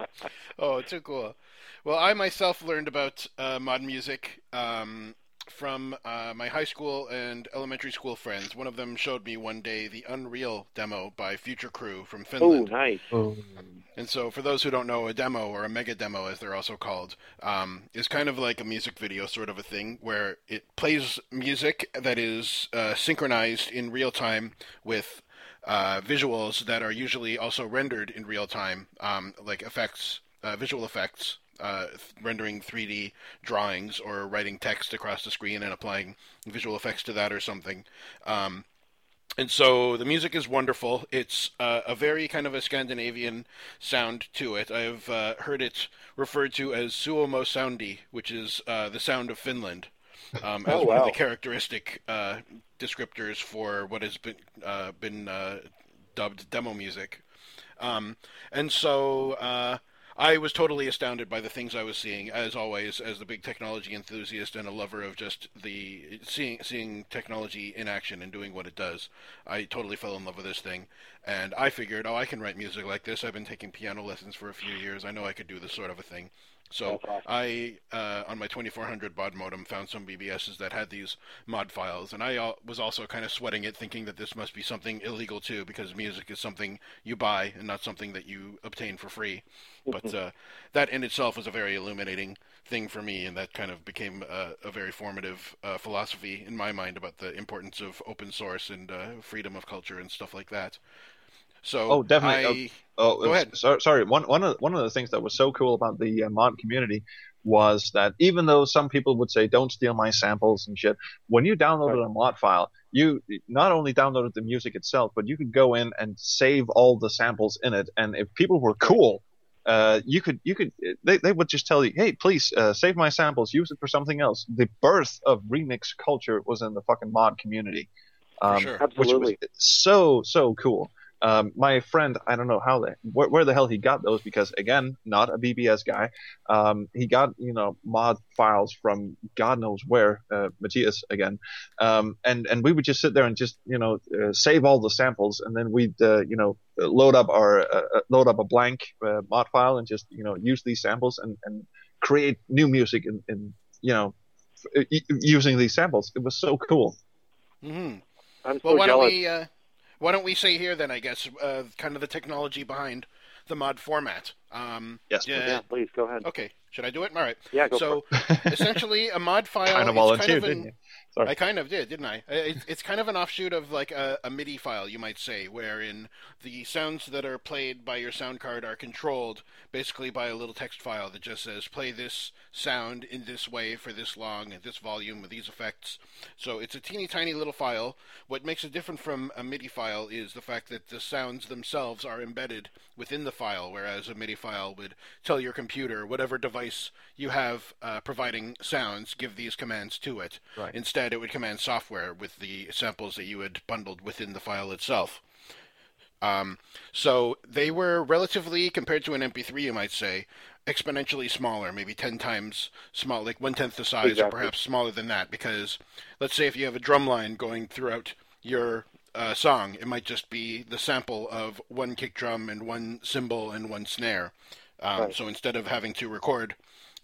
Oh, too cool. Well, I myself learned about uh, modern music um, from uh, my high school and elementary school friends. One of them showed me one day the Unreal demo by Future Crew from Finland. Oh, Finland. nice. And so, for those who don't know, a demo or a mega demo, as they're also called, um, is kind of like a music video sort of a thing where it plays music that is uh, synchronized in real time with uh, visuals that are usually also rendered in real time, um, like effects, uh, visual effects. Uh, rendering 3D drawings or writing text across the screen and applying visual effects to that or something. Um, and so the music is wonderful. It's uh, a very kind of a Scandinavian sound to it. I've uh, heard it referred to as Suomo soundi, which is uh, the sound of Finland, um, as Oh, one of the characteristic uh, descriptors for what has been uh, been uh, dubbed demo music. Um, and so uh, I was totally astounded by the things I was seeing, as always, as the big technology enthusiast and a lover of just the seeing seeing technology in action and doing what it does. I totally fell in love with this thing, and I figured, oh, I can write music like this. I've been taking piano lessons for a few years. I know I could do this sort of a thing. So awesome. I, uh, on my 2400 baud modem, found some BBSs that had these mod files, and I uh, was also kind of sweating it, thinking that this must be something illegal too, because music is something you buy and not something that you obtain for free. But uh, that in itself was a very illuminating thing for me, and that kind of became a, a very formative uh, philosophy in my mind about the importance of open source and uh, freedom of culture and stuff like that. So Oh, definitely. I, Oh, Go ahead. So, sorry. One one of one of the things that was so cool about the uh, mod community was that even though some people would say don't steal my samples and shit, when you downloaded Right. a mod file, you not only downloaded the music itself, but you could go in and save all the samples in it. And if people were cool, uh, you could you could they, they would just tell you, hey, please uh, save my samples, use it for something else. The birth of remix culture was in the fucking mod community. Um, sure. which was so so cool. Um, my friend, I don't know how they, where, where the hell he got those because again, not a BBS guy. Um, he got you know mod files from God knows where, uh, Matthias again, um, and and we would just sit there and just you know uh, save all the samples and then we'd uh, you know load up our uh, uh, load up a blank uh, mod file and just you know use these samples and and create new music and, in you know f- y- using these samples. It was so cool. hmm I'm so Well, why don't we uh, why don't we say here then? I guess uh, kind of the technology behind the mod format. Um, Yes, yeah, Yeah, please go ahead. Okay. Should I do it? All right. Yeah, go so essentially, a mod file. kind of is volunteered, kind of an, you? Sorry. I kind of did, didn't I? It's, it's kind of an offshoot of like a, a MIDI file, you might say, wherein the sounds that are played by your sound card are controlled basically by a little text file that just says play this sound in this way for this long at this volume with these effects. So it's a teeny tiny little file. What makes it different from a MIDI file is the fact that the sounds themselves are embedded within the file, whereas a MIDI file would tell your computer, whatever device you have uh, providing sounds, give these commands to it. Right. Instead, it would command software with the samples that you had bundled within the file itself. Um, so they were relatively, compared to an MP3, you might say, exponentially smaller, maybe 10 times small, like one tenth the size, Exactly. or perhaps smaller than that. Because let's say if you have a drum line going throughout your uh, song, it might just be the sample of one kick drum and one cymbal and one snare. Um, Right. So instead of having to record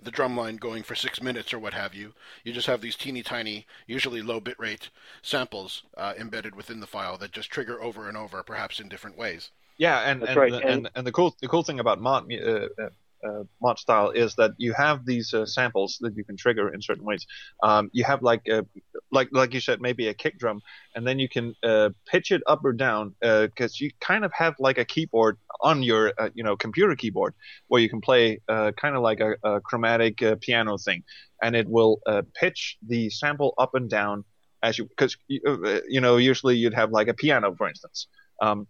the drum line going for six minutes or what have you, you just have these teeny tiny, usually low bitrate samples uh, embedded within the file that just trigger over and over, perhaps in different ways. Yeah, and and, right, the, and- and and the cool the cool thing about mod mu- uh, uh, uh, mod style is that you have these uh, samples that you can trigger in certain ways. Um, you have like a, like like you said maybe a kick drum, and then you can uh, pitch it up or down because you kind of have like a keyboard on your uh, you know computer keyboard where you can play uh, kind of like a, a chromatic uh, piano thing, and it will uh, pitch the sample up and down as you because uh, you know usually you'd have like a piano for instance. Um,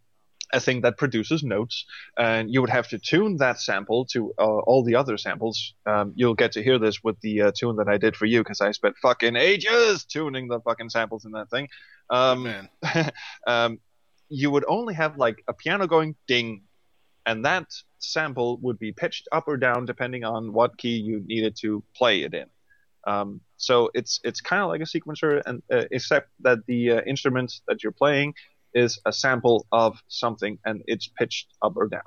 a thing that produces notes, and you would have to tune that sample to uh, all the other samples. Um, you'll get to hear this with the uh, tune that I did for you because I spent fucking ages tuning the fucking samples in that thing. Um, Man, um, you would only have like a piano going ding, and that sample would be pitched up or down depending on what key you needed to play it in. Um, so it's it's kind of like a sequencer, and uh, except that the uh, instrument that you're playing is a sample of something, and it's pitched up or down.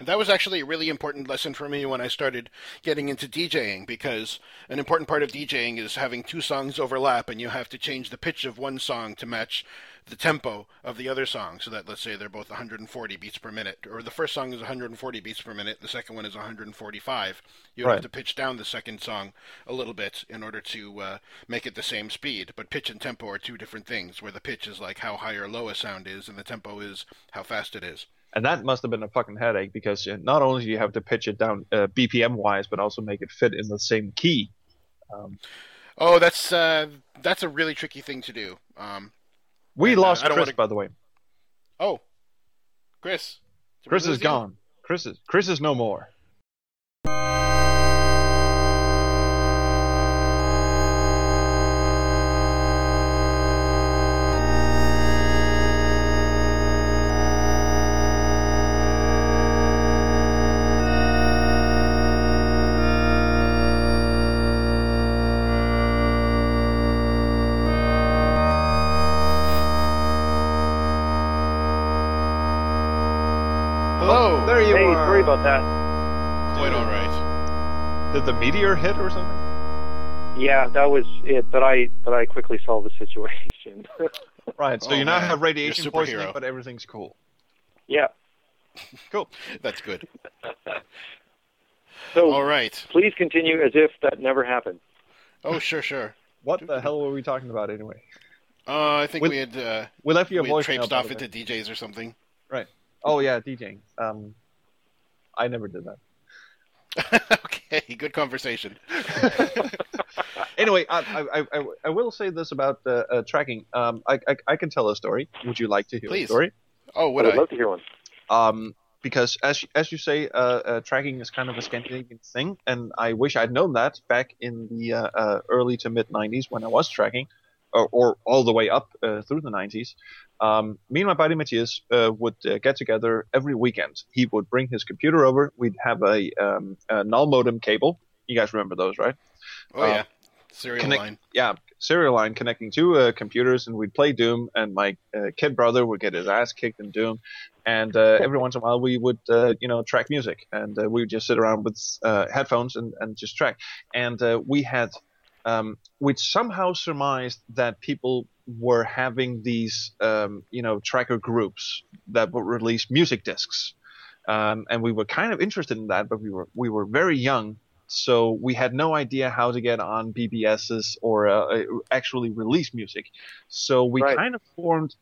And that was actually a really important lesson for me when I started getting into DJing because an important part of DJing is having two songs overlap and you have to change the pitch of one song to match the tempo of the other song. So that let's say they're both 140 beats per minute or the first song is 140 beats per minute the second one is 145 you Right. have to pitch down the second song a little bit in order to uh, make it the same speed. But pitch and tempo are two different things where the pitch is like how high or low a sound is and the tempo is how fast it is And that must have been a fucking headache because uh, not only do you have to pitch it down uh, BPM wise, but also make it fit in the same key. Um, Oh, that's uh, that's a really tricky thing to do. Um, we And, uh, lost don't Chris, wanna- by the way. oh, Chris. Chris is gone. Chris is Chris is no more. About that. Quite all right. Did the meteor hit or something? Yeah, that was it. But I but I quickly solved the situation. Right. So Oh, you now man. have radiation poisoning, but everything's cool. yeah. Cool. That's good. So All right. please continue as if that never happened. Oh, sure, sure. What the hell were we talking about anyway? Uh, I think With- we had uh, We left you a we had voicemail. off into DJs or something. Right. Oh yeah, DJing. Um, I never did that. okay, good conversation. Anyway, I, I, I, I will say this about uh, uh, tracking. Um, I, I, I can tell a story. Would you like to hear Please. a story? Oh, would I would would I? love to hear one. Um, because as you- as you say, uh, uh, tracking is kind of a Scandinavian thing, and I wish I'd known that back in the uh, uh, early to mid '90s when I was tracking, or, or all the way up uh, through the '90s. Um, me and my buddy Matthias uh, would uh, get together every weekend. He would bring his computer over. We'd have a, um, a null modem cable. You guys remember those, right? Oh yeah, serial connect- line. yeah, serial line connecting two uh, computers, and we'd play Doom. And my uh, kid brother would get his ass kicked in Doom. And uh, every once in a while, we would, uh, you know, track music, and uh, we would just sit around with uh, headphones and, and just track. And uh, we had, um, we'd somehow surmised that people were having these, um, you know, tracker groups that would release music discs. Um, and we were kind of interested in that, but we were we were very young, so we had no idea how to get on BBSs or uh, actually release music. So we Right. kind of formed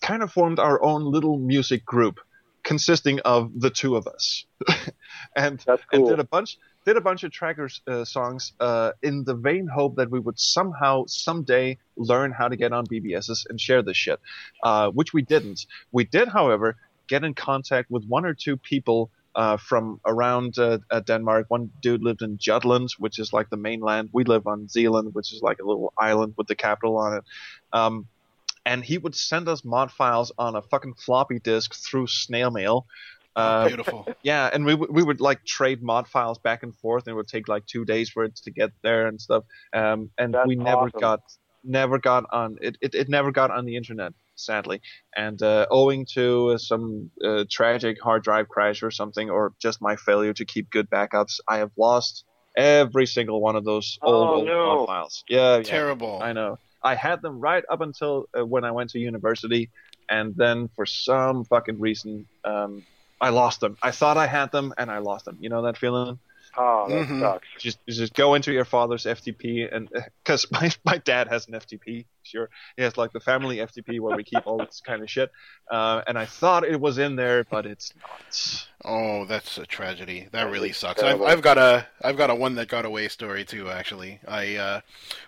kind of formed our own little music group consisting of the two of us. and That's and did a bunch did a bunch of trackers uh, songs uh, in the vain hope that we would somehow someday learn how to get on BBSs and share this shit, uh, which we didn't. We did, however, get in contact with one or two people uh, from around uh, uh, Denmark. One dude lived in Jutland, which is like the mainland. We live on Zealand, which is like a little island with the capital on it. Um, and he would send us mod files on a fucking floppy disk through snail mail. Uh, Beautiful. yeah, and we would- we would like trade mod files back and forth, and it would take like two days for it to get there and stuff. Um, and That's we never awesome. got never got on it, it. It never got on the internet, sadly. And uh, owing to uh, some uh, tragic hard drive crash or something, or just my failure to keep good backups, I have lost every single one of those old, Oh, old no. mod files. Yeah, yeah. Terrible. I know. I had them right up until uh, when I went to university, and then for some fucking reason, um, I lost them. I thought I had them, and I lost them. You know that feeling? Oh, that Mhm. sucks. Just just go into your father's FTP, and because my my dad has an FTP, sure, he has like the family FTP where we keep all this kind of shit, uh, and I thought it was in there, but it's not. Oh, that's a tragedy. That That really sucks. I've. I've got a I've got a one that got away story too. Actually, I uh,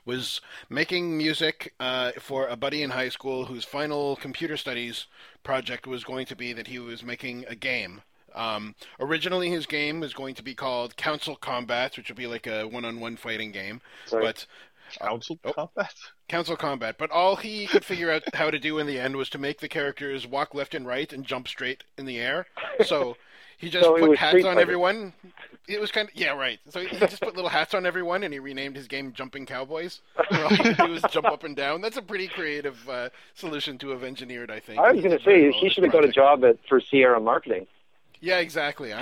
was making music uh, for a buddy in high school whose final computer studies project was going to be that he was making a game. Um, originally, his game was going to be called Council Combat, which would be like a one-on-one fighting game. Right. But Council Oh. combat. Council Combat. But all he could figure out how to do in the end was to make the characters walk left and right and jump straight in the air. So he just So put hats on everyone. It was kind of yeah, right. So he just put little hats on everyone, and he renamed his game Jumping Cowboys. Where all you could do was jump up and down. That's a pretty creative uh, solution to have engineered, I think. I was going to say he should have got a job at for Sierra Marketing. Yeah, exactly.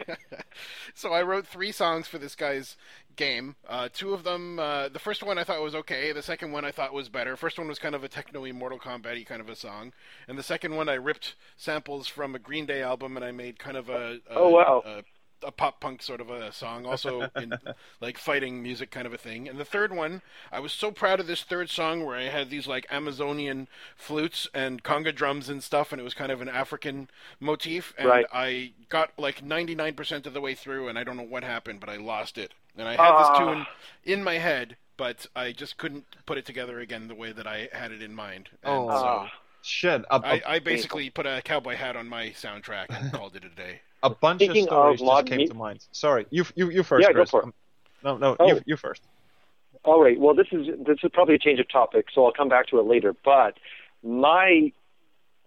so I wrote three songs for this guy's game. Uh, two of them, uh, the first one I thought was okay. The second one I thought was better. First one was kind of a techno-y Mortal Kombat-y kind of a song, and the second one I ripped samples from a Green Day album and I made kind of a, a Oh, wow. a, a pop punk sort of a song, also in like fighting music kind of a thing. And the third one, I was so proud of this third song where I had these like Amazonian flutes and conga drums and stuff, and it was kind of an African motif. And Right. I got like 99% of the way through, and I don't know what happened, but I lost it. And I had this Ah. tune in my head, but I just couldn't put it together again the way that I had it in mind. And Oh. so Ah. Shit, a, a, I, I basically put a cowboy hat on my soundtrack and called it a day. a bunch Speaking of stories of just came mu- to mind. Sorry, you you you first. Yeah, go for it. Um, No, no, Oh. you you first. All right. Well, this is this is probably a change of topic, so I'll come back to it later. But my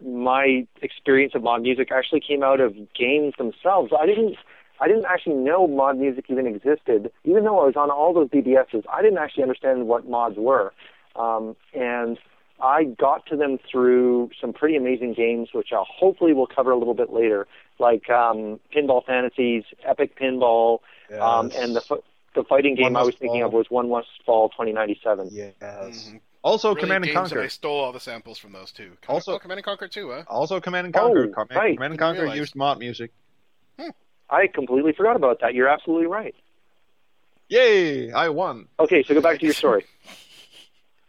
my experience of mod music actually came out of games themselves. I didn't I didn't actually know mod music even existed, even though I was on all those BBSs. I didn't actually understand what mods were, um, and I got to them through some pretty amazing games, which I'll hopefully we'll cover a little bit later, like um, Pinball Fantasies, Epic Pinball, um, and the the fighting game I was Must thinking of was One Must Fall 2097. Yes. Mhm. Also, Really Command and Conquer. I stole all the samples from those two. Com- Also- oh, Command and Conquer too, huh? Also, Command and Conquer. Oh, Command, right. Command and Conquer realize. used mod music. I completely forgot about that. You're absolutely right. Yay! I won. Okay, so go back to your story.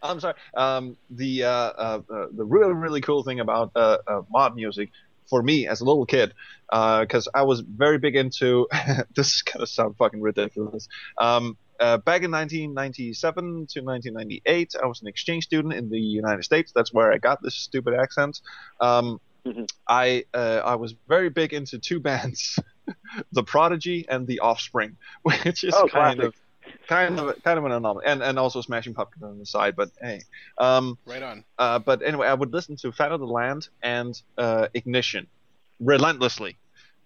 I'm sorry. Um, the uh, uh, uh, the really really cool thing about uh, uh, mod music for me as a little kid, because I was very big into. this is gonna sound fucking ridiculous. Um, uh, back in 1997 to 1998, I was an exchange student in the United States. That's where I got this stupid accent. Um, Mhm. I uh, I was very big into two bands, The Prodigy and The Offspring, which is Oh, kind classic. of kind of kind of an anomaly, and and also Smashing Pumpkins on the side. But hey, um, Right on. uh, but anyway, I would listen to Fat of the Land and uh, Ignition relentlessly.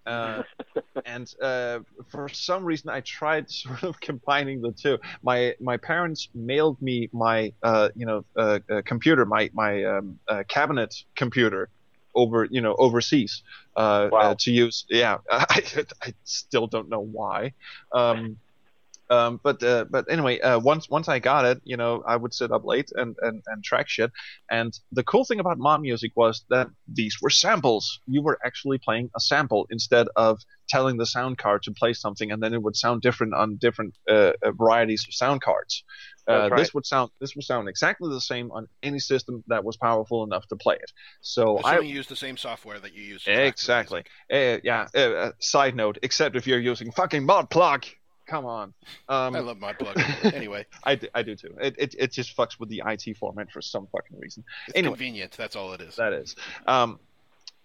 Uh, and uh, for some reason, I tried sort of combining the two. My my parents mailed me my uh, you know uh, uh, computer, my my um, uh, cabinet computer, over you know overseas uh, Wow. uh, to use. Yeah, I, I still don't know why. Um, um, but uh, but anyway, uh, once once I got it, you know, I would sit up late and, and, and track shit. And the cool thing about mod music was that these were samples. You were actually playing a sample instead of telling the sound card to play something, and then it would sound different on different uh, uh, varieties of sound cards. Uh, right. This would sound this would sound exactly the same on any system that was powerful enough to play it. So I use the same software that you use. to Exactly. Uh, yeah. Uh, side note, except if you're using fucking Modplug. Come on. Um, I love ModPlug. anyway, I, do, I do too. It, it it just fucks with the IT format for some fucking reason. it's Anyway. convenient. That's all it is. That is. Um,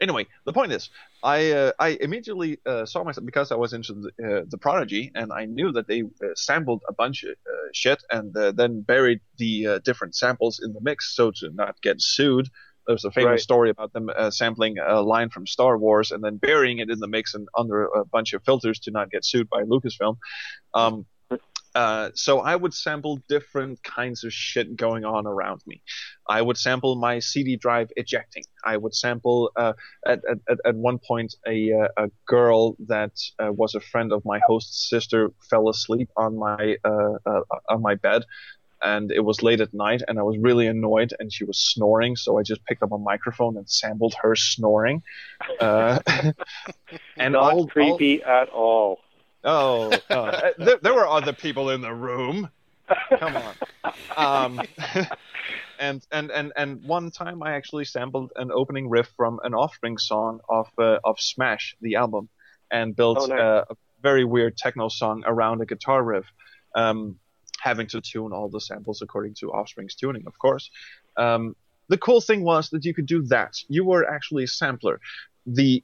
anyway, the point is, I uh, I immediately uh, saw myself because I was into the, uh, the Prodigy, and I knew that they uh, sampled a bunch of uh, shit and uh, then buried the uh, different samples in the mix so to not get sued. There's a famous Right. story about them uh, sampling a line from Star Wars and then burying it in the mix and under a bunch of filters to not get sued by Lucasfilm. Um, uh, so I would sample different kinds of shit going on around me. I would sample my CD drive ejecting. I would sample uh, at, at at- one point a uh, a girl that uh, was a friend of my host's sister fell asleep on my uh, uh, on my bed. And it was late at night, and I was really annoyed, and she was snoring. So I just picked up a microphone and sampled her snoring. Uh, and Not all, all, creepy at all. Oh, uh, there, there were other people in the room. Come on. Um, and and and and one time I actually sampled an opening riff from an Offspring song of uh, of Smash, the album, and built Oh, nice. uh, a very weird techno song around a guitar riff, um, having to tune all the samples according to Offspring's tuning, of course. Um, the cool thing was that you could do that. You were actually a sampler. The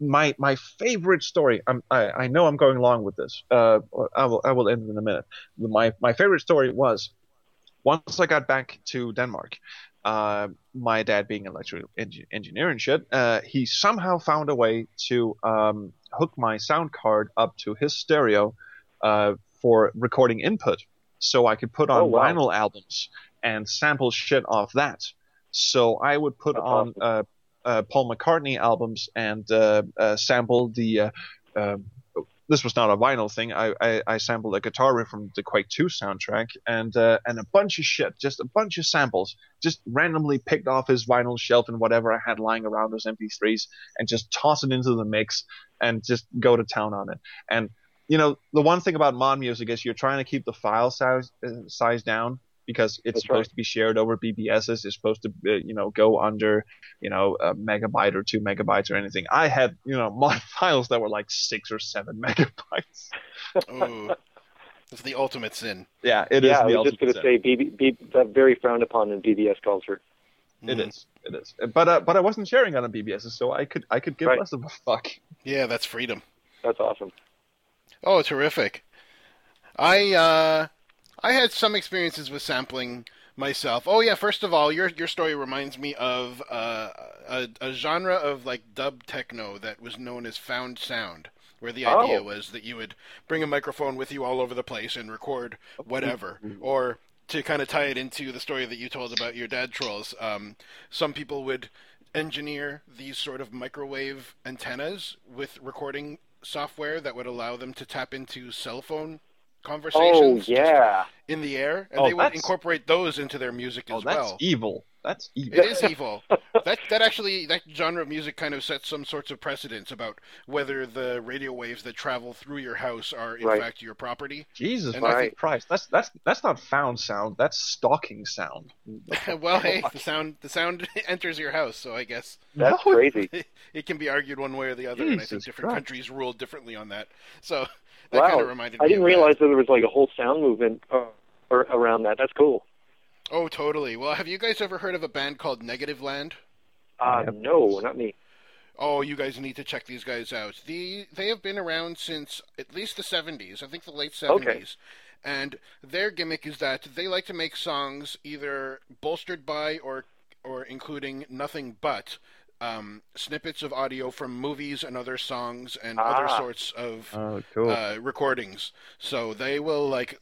my my favorite story. I'm, I I know I'm going along with this. Uh, I will I will end in a minute. My my favorite story was once I got back to Denmark. Uh, my dad being an electrical engi- engineer and shit, uh, he somehow found a way to um, hook my sound card up to his stereo uh, for recording input, so I could put on Oh, wow. vinyl albums and sample shit off that. So I would put That's on uh, uh, Paul McCartney albums and uh, uh, sample the. Uh, uh, this was not a vinyl thing. I, I, I sampled a guitar riff from the Quake 2 soundtrack and uh, and a bunch of shit, just a bunch of samples, just randomly picked off his vinyl shelf and whatever I had lying around those MP3s, and just toss it into the mix and just go to town on it. And you know, the one thing about mod music is you're trying to keep the file size uh, size down because it's That's supposed right. to be shared over BBSs. It's supposed to, uh, you know, go under, you know, a megabyte or two megabytes or anything. I had, you know, mod files that were like six or seven megabytes. Ooh, it's the ultimate sin. Yeah, it is yeah, I the was just going to say, BB, B, that's very frowned upon in BBS culture. It Mhm. is. It is. But uh, but I wasn't sharing on a BBS, so I could I could give Right. less of a fuck. Yeah, that's freedom. That's awesome. Oh, terrific. I uh I had some experiences with sampling myself. Oh yeah, first of all, your your story reminds me of uh, a a genre of like dub techno that was known as found sound, where the idea Oh. was that you would bring a microphone with you all over the place and record whatever, or to kind of tie it into the story that you told about your dad Troels, um, some people would engineer these sort of microwave antennas with recording software that would allow them to tap into cell phone Oh conversations just yeah. in the air, and Oh, they would that's- incorporate those into their music Oh, as that's well. evil. That's evil. It is evil. that that actually that genre of music kind of sets some sorts of precedents about whether the radio waves that travel through your house are in Right. fact your property. Jesus And I think- Christ! That's that's that's not found sound. That's stalking sound. well, hey, the sound the sound enters your house, so I guess That's No, crazy. it can be argued one way or the other, and I think different Christ. countries rule differently on that. So that kind of reminded me. I didn't of that. realize that there was like a whole sound movement uh, or around that. That's cool. Oh, totally. Well, have you guys ever heard of a band called Negative Land? Uh, Yep. no, not me. Oh, you guys need to check these guys out. The they have been around since at least the 70s. I think the late 70s. Okay. And their gimmick is that they like to make songs either bolstered by or or including nothing but um, snippets of audio from movies and other songs and other Ah. sorts of Oh, cool. uh, recordings. So they will like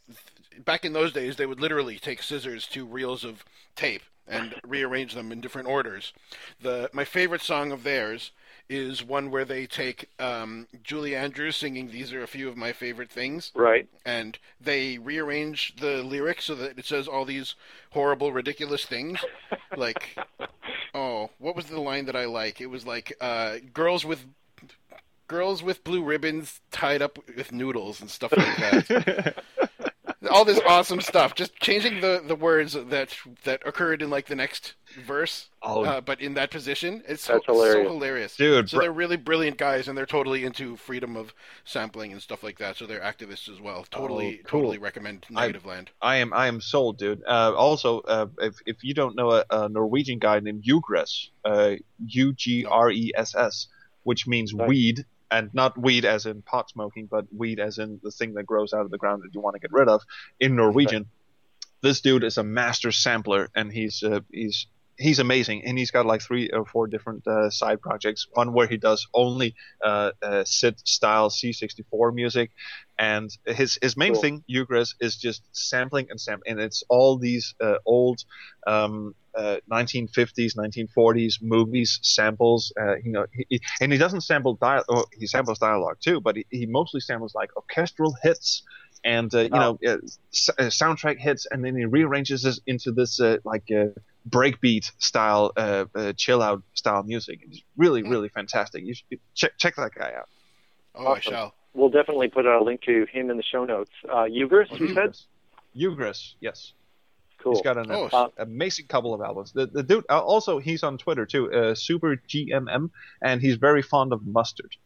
back in those days they would literally take scissors to reels of tape and rearrange them in different orders. The my favorite song of theirs is one where they take um, Julie Andrews singing "These are a few of my favorite things" Right. and they rearrange the lyrics so that it says all these horrible, ridiculous things. like, oh, what was the line that I like? It was like, uh, girls with girls with blue ribbons tied up with noodles and stuff like that. all this awesome stuff. Just changing the, the words that that occurred in like the next verse, oh, uh, but in that position. It's so, hilarious. so hilarious. dude, So br- they're really brilliant guys, and they're totally into freedom of sampling and stuff like that. So they're activists as well. Totally, Oh, cool. totally recommend I- Negative Land. I am I am sold, dude. Uh, also, uh, if if you don't know a, a Norwegian guy named Ugress, uh, U G R E S S, which means Right. weed, and not weed as in pot smoking, but weed as in the thing that grows out of the ground that you want to get rid of. In Norwegian, this dude is a master sampler, and he's uh, he's he's amazing, and he's got like three or four different uh, side projects. One where he does only uh, uh, SID style C64 music, and his his main Cool. thing, Ugress, is just sampling and sampling, and it's all these uh, old um, uh, 1950s, 1940s movies samples. Uh, you know, he, he- and he doesn't sample dial. Oh, he samples dialogue too, but he, he mostly samples like orchestral hits and uh, you know uh, s- uh, soundtrack hits, and then he rearranges this into this uh, like uh, breakbeat style, uh, uh, chill out style music. It's really, really fantastic. You should check check that guy out. Oh, I shall. We'll definitely put a link to him in the show notes. Uh, Ugris, you said? Ugris, yes. Cool. He's got an Oh, uh, amazing couple of albums. The, the dude, uh, also, he's on Twitter too, uh, Super GMM, and he's very fond of mustard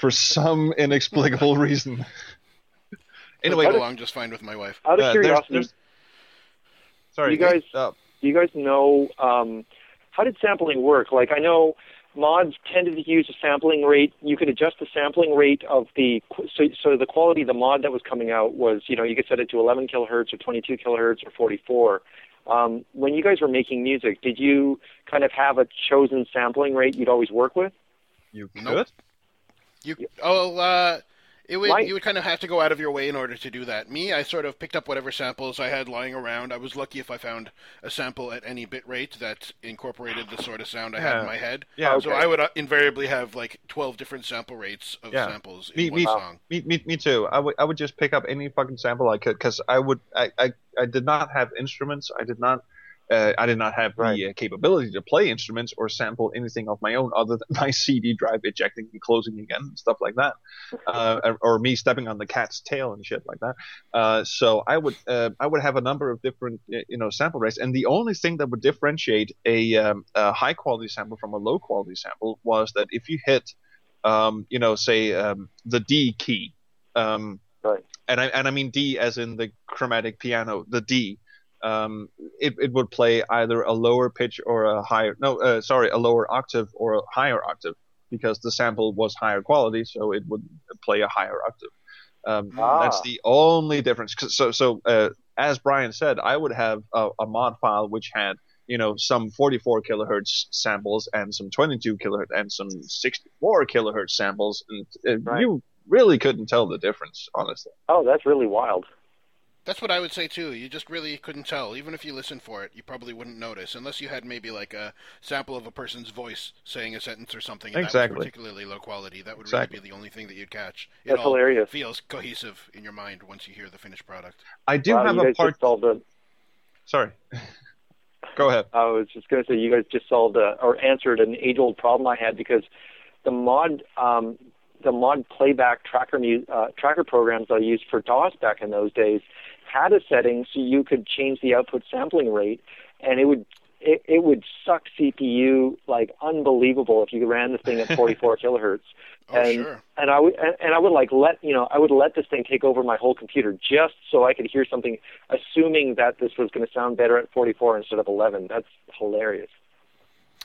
for some inexplicable reason. anyway, Anyway, how did- along just fine with my wife. Out of uh, there's- curiosity, there's- sorry, You guys- uh, do you guys know um, how did sampling work? Like I know mods tended to use a sampling rate. You could adjust the sampling rate of the so so the quality of the mod that was coming out was you know you could set it to 11 kilohertz or 22 kilohertz or 44. Um, when you guys were making music, did you kind of have a chosen sampling rate you'd always work with? you could. Nope. You oh uh it would My- you would kind of have to go out of your way in order to do that. Me, I sort of picked up whatever samples I had lying around. I was lucky if I found a sample at any bit rate that incorporated the sort of sound I had in my head. Yeah, So I would uh, invariably have like 12 different sample rates of Yeah. samples in Me- one me- song. Me, me, me too. I would, I would just pick up any fucking sample I could, because I would, I, I, I did not have instruments. I did not, uh, I did not have Right. the uh, capability to play instruments or sample anything of my own other than my CD drive ejecting and closing again, and stuff like that, uh, or, me stepping on the cat's tail and shit like that. Uh, so I would, uh, I would have a number of different, you know, sample rates, and the only thing that would differentiate a, um, a high quality sample from a low quality sample was that if you hit um, you know, say um, the D key, um, Right. and I and I mean D as in the chromatic piano, the D. Um, it, it would play either a lower pitch or a higher no uh, sorry a lower octave or a higher octave because the sample was higher quality so it would play a higher octave um, Ah. that's the only difference so so uh, as Brian said I would have a, a mod file which had you know some 44 kilohertz samples and some 22 kilohertz and some 64 kilohertz samples and uh, Right. you really couldn't tell the difference honestly Oh, that's really wild. That's what I would say too. You just really couldn't tell. Even if you listened for it, you probably wouldn't notice unless you had maybe like a sample of a person's voice saying a sentence or something. And That Exactly. was particularly low quality. That would Exactly. really be the only thing that you'd catch. It That's all hilarious. feels cohesive in your mind once you hear the finished product. I do Wow, have you a guys part. just solved a, Sorry. Go ahead. I was just going to say you guys just solved a, or answered an age-old problem I had because the mod um, the mod playback tracker uh, tracker programs I used for DOS back in those days had a setting so you could change the output sampling rate, and it would it, it would suck CPU like unbelievable if you ran this thing at 44 kilohertz. Oh and, sure. and I would and, and I would like let you know I would let this thing take over my whole computer just so I could hear something, assuming that this was going to sound better at 44 instead of 11. That's hilarious.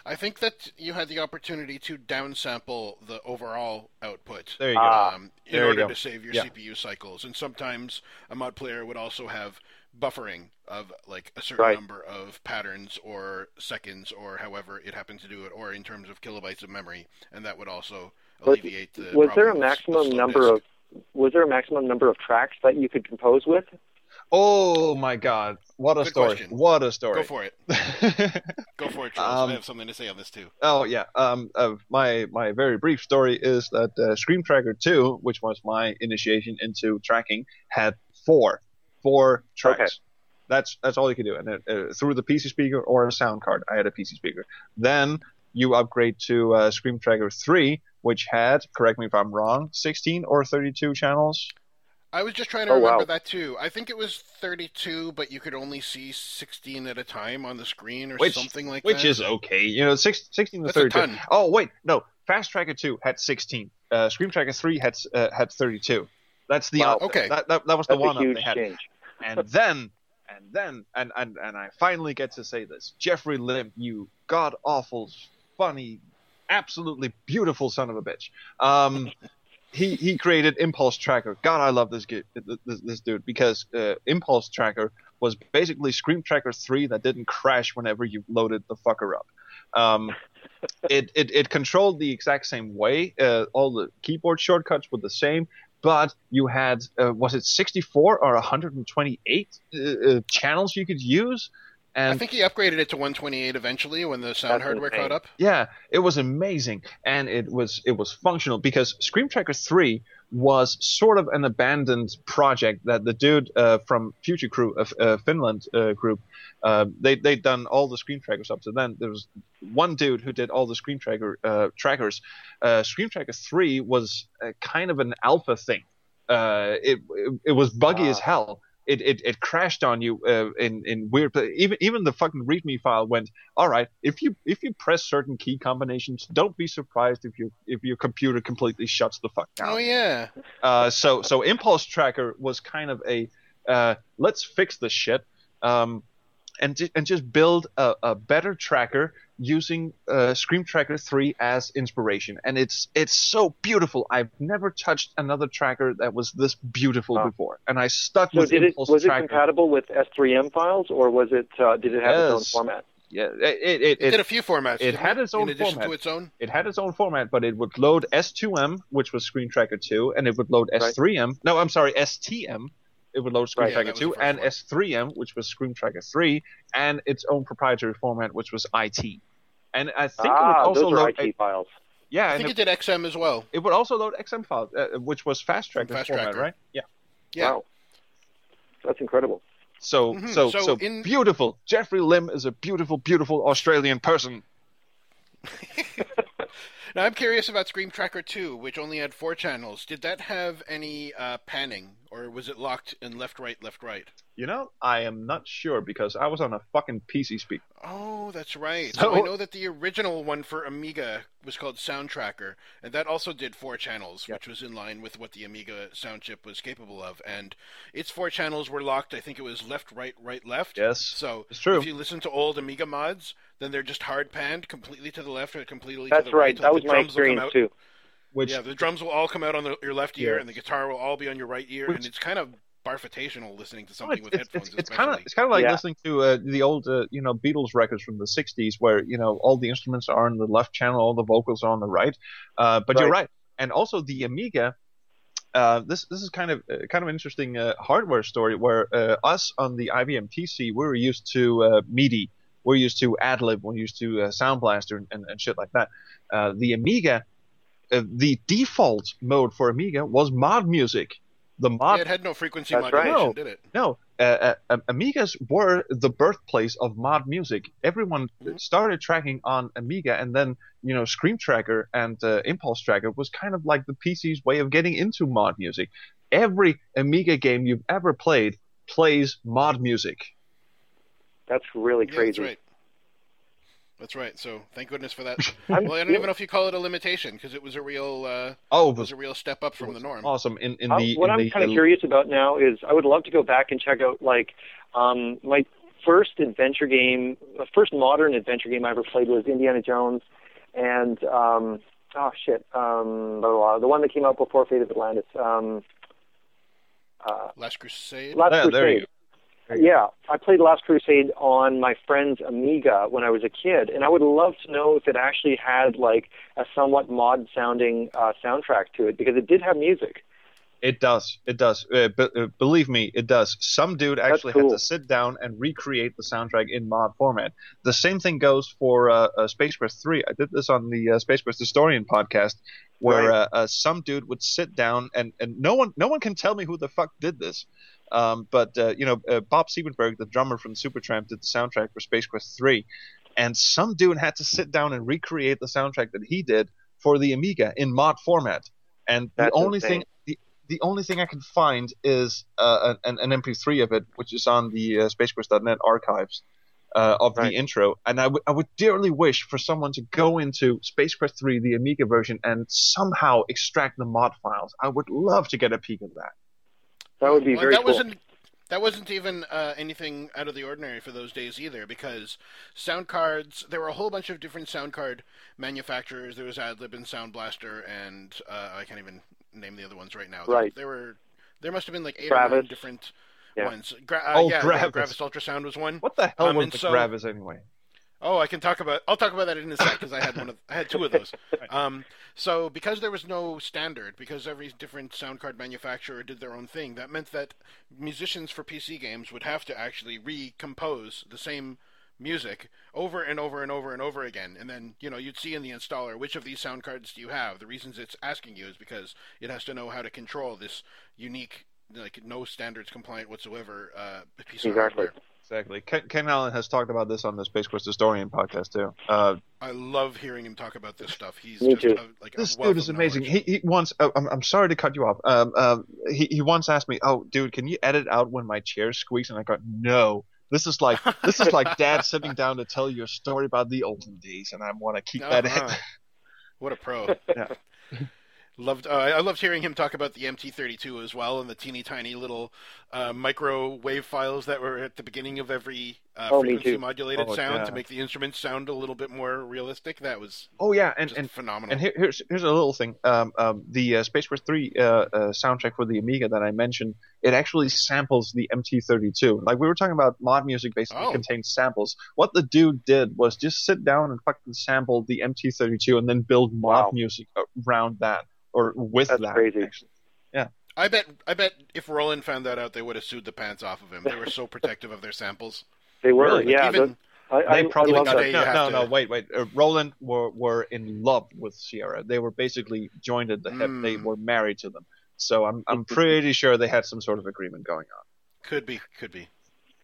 I think that you had the opportunity to downsample the overall output. There you go. Um, in There order go. to save your Yeah. CPU cycles. And sometimes a mod player would also have buffering of like a certain Right. number of patterns or seconds or however it happened to do it, or in terms of kilobytes of memory, and that would also Was- alleviate the. was there a problem of s- maximum number disk. of was there a maximum number of tracks that you could compose with? Oh my God! What a Good story! question. What a story! Go for it. Go for it, Troels. Um, I have something to say on this too. Oh yeah. Um, uh, my my very brief story is that uh, Scream Tracker 2, which was my initiation into tracking, had four four tracks. Okay. That's that's all you could do, and uh, uh, through the PC speaker or a sound card. I had a PC speaker. Then you upgrade to uh, Scream Tracker 3, which had, correct me if I'm wrong, 16 or 32 channels. I was just trying to Oh, remember wow. that too. I think it was 32, but you could only see 16 at a time on the screen or Which- something like that. which is okay. You know, six, 16 to That's a 32. ton. Oh wait, no. Fast Tracker 2 had 16. Uh, Scream Tracker 3 had uh, had 32. That's the Wow. Okay. That, that, that was the one a up huge they had. change. And then and then and, and and I finally get to say this. Jeffrey Lim, you god awful, funny, absolutely beautiful son of a bitch. Um, he he created Impulse Tracker. God, I love this gi- this, this dude because uh, Impulse Tracker was basically Scream Tracker three that didn't crash whenever you loaded the fucker up. Um, it, it it controlled the exact same way. Uh, all the keyboard shortcuts were the same, but you had uh, was it 64 or 128 uh, uh, channels you could use, and I think he upgraded it to 128 eventually when the sound hardware caught up. yeah, it was amazing, and it was it was functional because Scream Tracker three was sort of an abandoned project that the dude uh, from Future Crew, uh, uh, Finland uh, group, uh, they they'd done all the Scream Trackers up to then. There was one dude who did all the Scream Tracker uh, trackers. Uh, Scream Tracker three was uh, kind of an alpha thing. Uh, it, it it was buggy as hell. It, it, it crashed on you uh, in in weird even even the fucking readme file went all right if you if you press certain key combinations don't be surprised if you if your computer completely shuts the fuck down Oh yeah. uh, so so impulse tracker was kind of a uh, let's fix the shit um, and and just build a, a better tracker using uh, Scream Tracker 3 as inspiration and it's it's so beautiful I've never touched another tracker that was this beautiful Wow. before and I stuck So with did it impulse was it compatible with S3M files or was it uh, did it have its own Yes. format? yeah it it, it, It, it, did a few formats. it had its own in format. to its own. it had its own format, but it would load S2M, which was Scream Tracker 2, and it would load Right. S3M. No, I'm sorry, STM. It would load Screen Right. Yeah, Tracker 2 and first S3M, which was Scream Tracker 3, and its own proprietary format, which was IT. And I think it would ah, also those are load. IT files. yeah, I think it, it did XM as well. it would also load XM files, uh, which was Fast Tracker Fast format, Tracker. right? Yeah. Yeah. Wow. That's incredible. So, Mhm. so, So so, in- beautiful. Jeffrey Lim is a beautiful, beautiful Australian person. Now I'm curious about Scream Tracker 2, which only had four channels. Did that have any uh, panning, or was it locked in left, right, left, right? You know, I am not sure because I was on a fucking PC speaker. Oh, that's right. So- So I know that the original one for Amiga was called Sound Tracker, and that also did four channels, Yep. which was in line with what the Amiga sound chip was capable of. And its four channels were locked. I think it was left, right, right, left. Yes. So It's true. if you listen to old Amiga mods, then they're just hard panned completely to the left or completely That's to the right. right. That was my drums will come experience too. Which Yeah, the drums will all come out on the, your left ear, Yes. and the guitar will all be on your right ear, Which- and it's kind of barfitational listening to Oh, something it's, with it's, headphones. it's, it's kind of it's kind of like Yeah. listening to uh, the old uh, you know Beatles records from the '60s, where you know all the instruments are on the left channel, all the vocals are on the right. Uh, but you're Right. right, and also the Amiga. uh, this this is kind of uh, kind of an interesting uh, hardware story where uh, us on the IBM PC we were used to uh, MIDI, we're used to AdLib, we're used to uh, Sound Blaster and, and shit like that. Uh, the Amiga, uh, the default mode for Amiga was mod music. The mod Yeah, it had no frequency That's right. modulation, No. did it? no, uh, uh, Amigas were the birthplace of mod music. Everyone Mhm. started tracking on Amiga, and then you know Scream Tracker and uh, Impulse Tracker was kind of like the PC's way of getting into mod music. Every Amiga game you've ever played plays mod music. That's really Yeah, crazy. that's right. That's right. So thank goodness for that. Well, I don't even know if you call it a limitation because it was a real, uh, Oh, it it was was a real step up from the norm. awesome in in Uh, the what in I'm kind of curious about now is I would love to go back and check out like um, my first adventure game, the first modern adventure game I ever played was Indiana Jones, and um, oh shit, um, blah, blah, blah, the one that came out before Fate of Atlantis. Um, uh, Last Crusade. Last Yeah, Crusade. There you go. Yeah, I played Last Crusade on my friend's Amiga when I was a kid, and I would love to know if it actually had like a somewhat mod sounding uh, soundtrack to it because it did have music. It does. It does. Uh, be, uh, believe me, it does. Some dude actually had to sit down and recreate the soundtrack in mod format. The same thing goes for uh, uh, Space Quest 3. I did this on the uh, Space Quest Historian podcast, where Right. uh, uh, some dude would sit down and, and no one no one can tell me who the fuck did this. Um, but uh, you know, uh, Bob Siebenberg, the drummer from Supertramp, did the soundtrack for Space Quest 3, and some dude had to sit down and recreate the soundtrack that he did for the Amiga in mod format. And That's the only insane. thing the, the only thing I can find is uh, an, an MP3 of it, which is on the uh, SpaceQuest.net archives uh, of Right. the intro. And I, w- I would dearly wish for someone to go into Space Quest 3, the Amiga version, and somehow extract the mod files. I would love to get a peek at that. That would be Well, very that cool. wasn't that wasn't even uh, anything out of the ordinary for those days either, because sound cards. There were a whole bunch of different sound card manufacturers. There was AdLib and Sound Blaster, and uh, I can't even name the other ones right now. There- Right. There, were there must have been like eight or nine different Yeah. ones. Gra- uh, Oh, yeah, Gravis. Gravis Ultrasound was one. What the hell Um, was and the so- Gravis anyway? Oh, I can talk about. I'll talk about that in a sec because I had one of. I had two of those. Um, so because there was no standard, because every different sound card manufacturer did their own thing, that meant that musicians for PC games would have to actually recompose the same music over and over and over and over again. And then you know you'd see in the installer which of these sound cards do you have. The reasons it's asking you is because it has to know how to control this unique, like no standards compliant whatsoever uh, piece of Exactly. hardware. Exactly. Ken, Ken Allen has talked about this on the Space Quest Historian podcast too. Uh, I love hearing him talk about this stuff. He's Me just too. A, like this wealth dude is amazing. He, he once. Uh, I'm, I'm sorry to cut you off. Um, um, he, he once asked me, "Oh, dude, can you edit out when my chair squeaks?" And I go, "No. This is like this is like dad sitting down to tell you a story about the olden days, and I want to keep that in." Uh-huh. What a pro! Yeah. Loved. Uh, I loved hearing him talk about the MT32 as well, and the teeny tiny little uh, microwave files that were at the beginning of every uh, Oh, frequency modulated Oh, sound yeah. to make the instruments sound a little bit more realistic. That was Oh yeah, and just and phenomenal. And here, here's here's a little thing. Um, um, the uh, Space Force 3 uh, uh, soundtrack for the Amiga that I mentioned, it actually samples the MT32. Like we were talking about, mod music basically Oh. contains samples. What the dude did was just sit down and fucking sample the MT32 and then build mod Wow. music around that or with That's that. crazy. actually. I bet. I bet if Roland found that out, they would have sued the pants off of him. They were so protective of their samples. They were, Really? yeah. Even- I, I, They probably I got got that. you no, no, to- no. Wait, wait. Uh, Roland were were in love with Sierra. They were basically joined at the hip. They Mm. were married to them. So I'm I'm pretty sure they had some sort of agreement going on. Could be. Could be.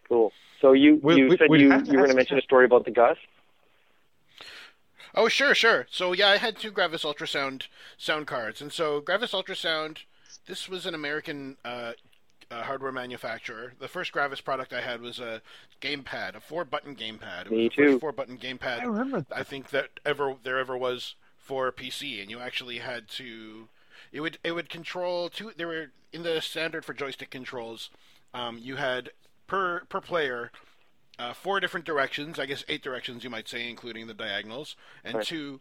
Cool. So you We- you we- said we'd you, to you were going to mention a story about the Gus. Oh, sure, sure. So yeah, I had two Gravis Ultrasound sound cards, and so Gravis Ultrasound, this was an American uh, uh, hardware manufacturer. The first Gravis product I had was a gamepad, a four-button gamepad. It Me was the too. first four-button gamepad I remember that. I think that ever there ever was for PC, and you actually had to. It would it would control two. There were in the standard for joystick controls. Um, you had per per player uh, four different directions. I guess eight directions you might say, including the diagonals, and Right. two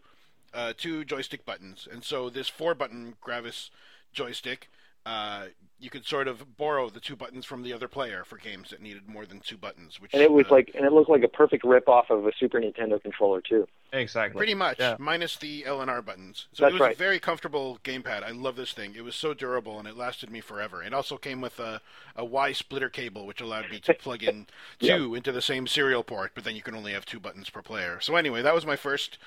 uh, two joystick buttons. And so this four button Gravis joystick uh, you could sort of borrow the two buttons from the other player for games that needed more than two buttons. Which And it was uh, like, and it looked like a perfect rip off of a Super Nintendo controller too. Exactly. Pretty much, Yeah. minus the L and R buttons. So That's it was right. a very comfortable gamepad. I love this thing. It was so durable and it lasted me forever. It also came with a, a Y splitter cable, which allowed me to plug in Yeah. two into the same serial port, but then you can only have two buttons per player. So anyway, that was my first.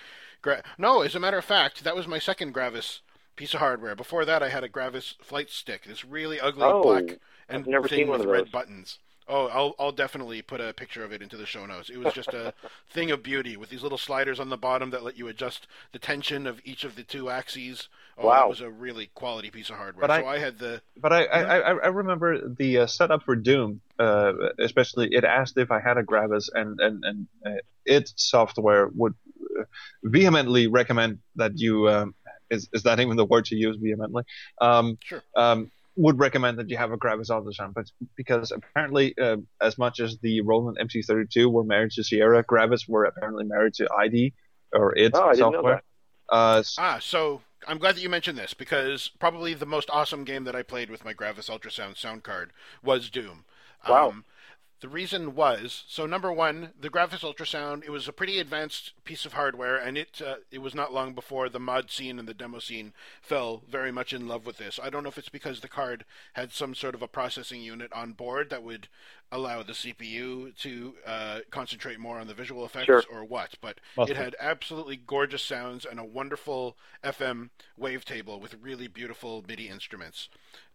Gra- no, as a matter of fact, that was my second Gravis piece of hardware. Before that, I had a Gravis flight stick. This really ugly Oh, black and I've never thing seen one with of red those. buttons. Oh, I'll I'll definitely put a picture of it into the show notes. It was just a thing of beauty with these little sliders on the bottom that let you adjust the tension of each of the two axes. Oh, Wow. it was a really quality piece of hardware. But I- so I had the But I, I, I, I remember the uh, setup for Doom, uh, especially it asked if I had a Gravis, and and and uh, its software would uh, vehemently recommend that you um, is is that even the word to use vehemently? Um, Sure. Um, would recommend that you have a Gravis ultrasound, but because apparently, uh, as much as the Roland MT32 were married to Sierra, Gravis were apparently married to ID or its Oh, I didn't know software. Uh, ah. So I'm glad that you mentioned this because probably the most awesome game that I played with my Gravis Ultrasound sound card was Doom. Wow. Um, the reason was so number one, the Gravis Ultrasound. It was a pretty advanced piece of hardware, and it uh, it was not long before the mod scene and the demo scene fell very much in love with this. I don't know if it's because the card had some sort of a processing unit on board that would allow the CPU to uh, concentrate more on the visual effects, Sure. or what. But Must it be. had absolutely gorgeous sounds and a wonderful FM wavetable with really beautiful MIDI instruments.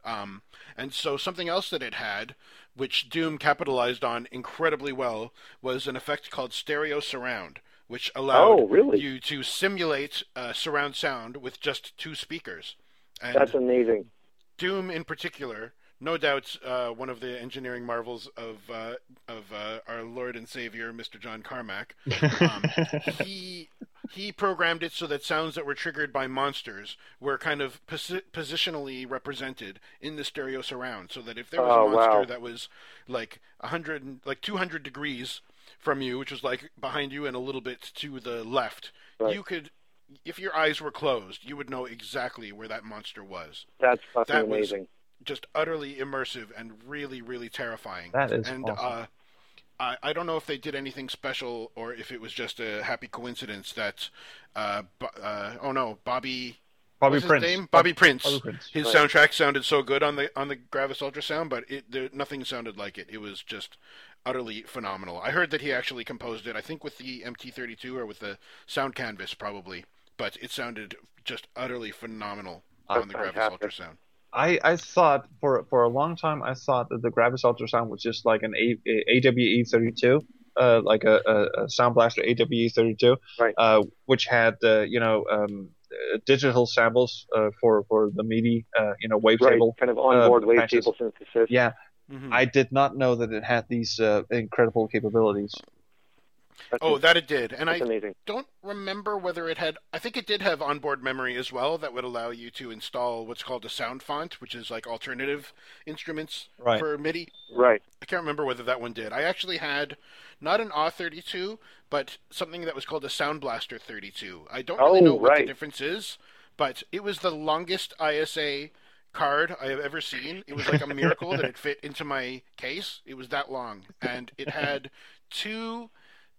Um, and so something else that it had, which Doom capitalized on incredibly well, was an effect called stereo surround, which allowed Oh, really? you to simulate uh, surround sound with just two speakers. And That's amazing. Doom in particular, no doubt uh, one of the engineering marvels of uh, of uh, our Lord and Savior, Mr. John Carmack. Um, he he programmed it so that sounds that were triggered by monsters were kind of posi- positionally represented in the stereo surround, so that if there was Oh, a monster wow. that was like a hundred, like two hundred degrees from you, which was like behind you and a little bit to the left, Right. you could. If your eyes were closed, you would know exactly where that monster was That's fucking That was- amazing. Just utterly immersive and really, really terrifying. That is and awesome. uh, I, I don't know if they did anything special or if it was just a happy coincidence that, uh, uh, oh no, Bobby, Bobby what's his Prince. name? Bobby Prince. Bobby Prince. His Right. soundtrack sounded so good on the on the Gravis Ultrasound, but it there, nothing sounded like it. It was just utterly phenomenal. I heard that he actually composed it. I think with the MT32 or with the Sound Canvas probably, but it sounded just utterly phenomenal That's on the Gravis fantastic. Ultrasound. I, I thought for for a long time I thought that the Gravis Ultrasound was just like an a, a AWE32, uh, like a, a, a Sound Blaster AWE32, Right. uh, which had uh, you know um, uh, digital samples uh, for for the MIDI, uh, you know Right, wavetable. kind of onboard uh, wavetable synthesis. Yeah, Mhm. I did not know that it had these uh, incredible capabilities. That's, Oh, that it did, and I amazing. don't remember whether it had. I think it did have onboard memory as well that would allow you to install what's called a sound font, which is like alternative instruments Right. for MIDI. Right. I can't remember whether that one did. I actually had not an AW32, but something that was called a Sound Blaster 32. I don't really Oh, know what the difference is, but it was the longest ISA card I have ever seen. It was like a miracle that it fit into my case. It was that long, and it had two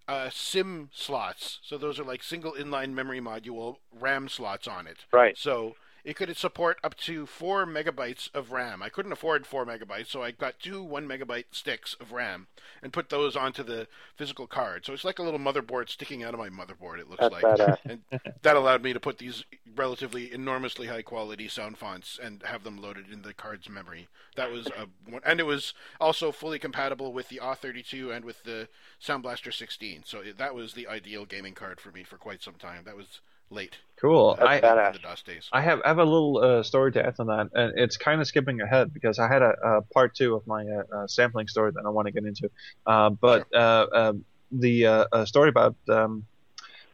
uh, SIMM slots. So those are like single inline memory module RAM slots on it. Right. So it could support up to four megabytes of RAM. I couldn't afford four megabytes, so I got two one megabyte sticks of RAM and put those onto the physical card. So it's like a little motherboard sticking out of my motherboard. It looks That's like, badass. and that allowed me to put these relatively enormously high quality sound fonts and have them loaded in the card's memory. That was a one, and it was also fully compatible with the AW32 and with the Sound Blaster 16. So that was the ideal gaming card for me for quite some time. That was late Cool. I, the DOS days. I have I have a little uh, story to add on that, and it's kind of skipping ahead because I had a, a part two of my uh, uh, sampling story that I want to get into. Uh, but uh, um, the uh, uh, story about um,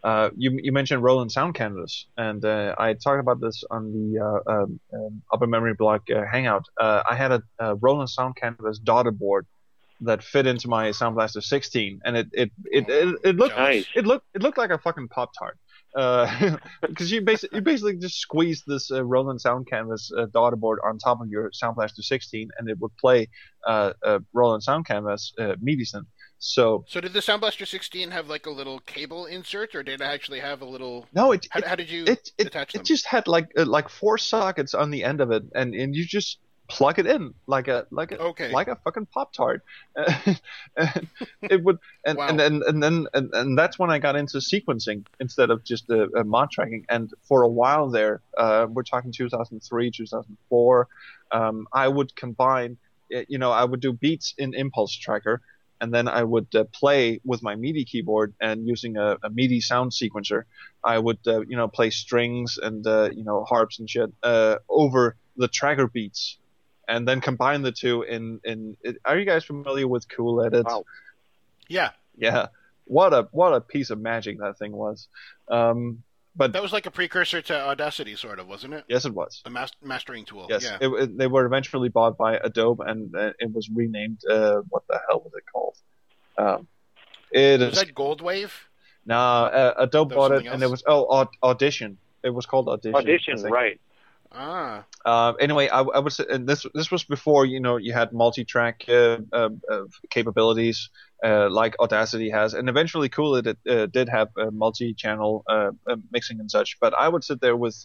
uh, you you mentioned Roland Sound Canvas, and uh, I talked about this on the uh, um, um, Upper Memory Block uh, Hangout. Uh, I had a, a Roland Sound Canvas daughter board that fit into my Sound Blaster 16, and it it it it, it looked Nice. it looked it looked like a fucking pop tart. because you basically you basically just squeeze this uh, Roland Sound Canvas uh, daughterboard on top of your Sound Blaster 16, and it would play uh, uh, Roland Sound Canvas uh, MIDI synth. So So did the Sound Blaster 16 have like a little cable insert, or did it actually have a little? no, it How, it, how did you it, it, attach it just had like uh, like four sockets on the end of it, and, and you just plug it in like a like a Okay. like a fucking pop tart. and it would and, Wow. and, and and then and, and that's when I got into sequencing instead of just uh, uh, mod tracking. And for a while there, uh, we're talking 2003, 2004. Um, I would combine, you know, I would do beats in Impulse Tracker. And then I would uh, play with my MIDI keyboard and using a, a MIDI sound sequencer. I would, uh, you know, play strings and uh, you know harps and shit uh, over the tracker beats, and then combine the two in in. It, are you guys familiar with Cool Edit? Wow. Yeah, Yeah, what a what a piece of magic that thing was. Um, but that was like a precursor to Audacity, sort of, wasn't it? yes, it was. the mas- mastering tool. Yes, Yeah. it, it- they were eventually bought by Adobe, and uh, it was renamed. Uh, what the hell was it called? Um, it was is that Goldwave? no uh, Adobe bought it, something and it was oh Aud- Audition. It was called Audition. Audition, right? Ah, Uh, anyway, I, I would and this this was before you know you had multi-track uh, uh, uh, capabilities uh, like Audacity has, and eventually Cool Edit uh, did have multi-channel mixing and such. But I would sit there with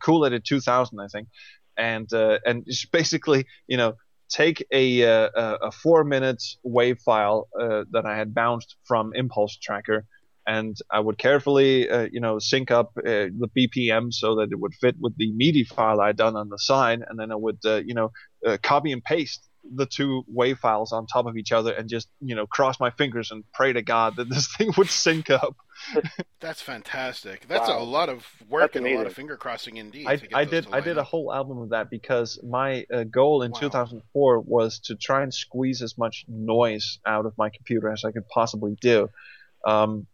Cool Edit 2000, I think, and and just basically you know take a a- a four minute wave file that I had bounced from Impulse Tracker. And I would carefully, uh, you know, sync up uh, the BPM so that it would fit with the MIDI file I'd done on the side, and then I would, uh, you know, uh, copy and paste the two wave files on top of each other, and just, you know, cross my fingers and pray to God that this thing would sync up. that's fantastic. That's Wow. a lot of work That's and a lot of finger crossing indeed. I, I did I line did a whole album of that because my uh, goal in Wow. 2004 was to try and squeeze as much noise out of my computer as I could possibly do. Um,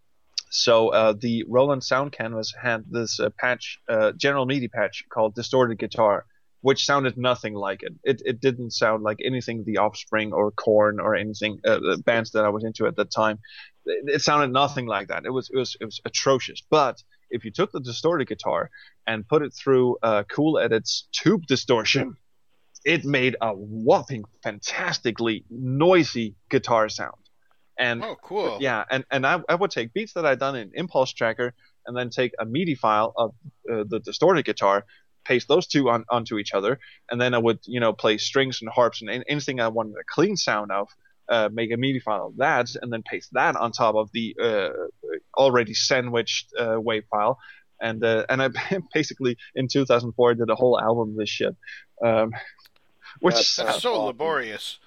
so uh, the Roland Sound Canvas had this uh, patch, uh, General MIDI patch called Distorted Guitar, which sounded nothing like it. It it didn't sound like anything The Offspring or Korn or anything uh, bands that I was into at that time. It, it sounded nothing like that. It was it was it was atrocious. But if you took the distorted guitar and put it through uh, Cool Edit's tube distortion, it made a whopping, fantastically noisy guitar sound. And Oh, cool. yeah, and, and I, I would take beats that I'd done in Impulse Tracker and then take a MIDI file of uh, the distorted guitar, paste those two on, onto each other, and then I would, you know, play strings and harps and an- anything I wanted a clean sound of, uh, make a MIDI file of that, and then paste that on top of the uh, already sandwiched uh, wave file. And uh, and I basically in 2004 did a whole album of this shit, um, which That's That's so awesome. laborious.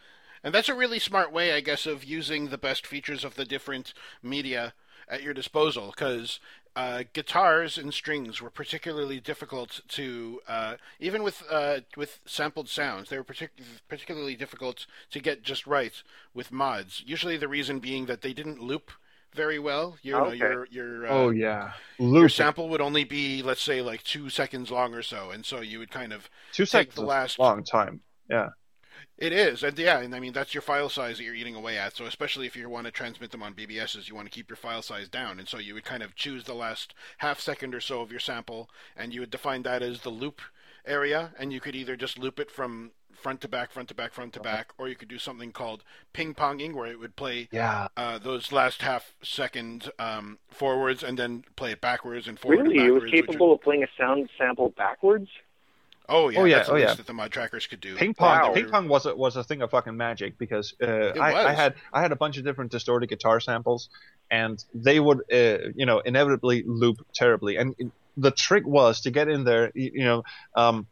And that's a really smart way, I guess, of using the best features of the different media at your disposal. Because uh, guitars and strings were particularly difficult to, uh, even with uh, with sampled sounds, they were partic- particularly difficult to get just right with mods. Usually, the reason being that they didn't loop very well. You know, Okay. your your uh, oh yeah, your sample would only be, let's say, like two seconds long or so, and so you would kind of two take seconds the last- a long time. Yeah. It is, and yeah, and I mean that's your file size that you're eating away at. So especially if you want to transmit them on BBSs, you want to keep your file size down, and so you would kind of choose the last half second or so of your sample, and you would define that as the loop area, and you could either just loop it from front to back, front to back, front to back, or you could do something called ping ponging, where it would play Yeah. uh, those last half second um, forwards and then play it backwards and forward Really, and it was backwards. which capable of playing a sound sample backwards. Would- oh yeah, Oh, yeah, that's oh, yeah. that the mod trackers could do. Ping pong, Wow. ping pong was a, was a thing of fucking magic because uh, I, I had I had a bunch of different distorted guitar samples, and they would uh, you know inevitably loop terribly. And the trick was to get in there, you, you know, um,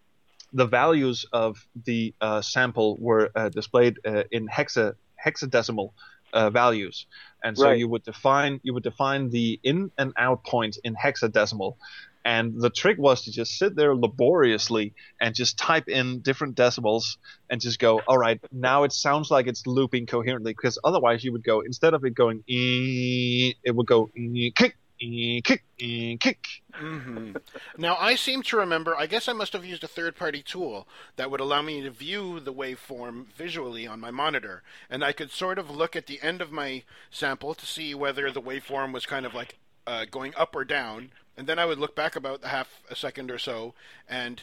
the values of the uh, sample were uh, displayed uh, in hexa hexadecimal uh, values, and so Right. you would define you would define the in and out point in hexadecimal. And the trick was to just sit there laboriously and just type in different decibels and just go, all right, now it sounds like it's looping coherently because otherwise you would go instead of it going it would go kick, kick, kick. hmm Now, I seem to remember, I guess I must have used a third party tool that would allow me to view the waveform visually on my monitor. And I could sort of look at the end of my sample to see whether the waveform was kind of like uh, going up or down, and then I would look back about half a second or so, and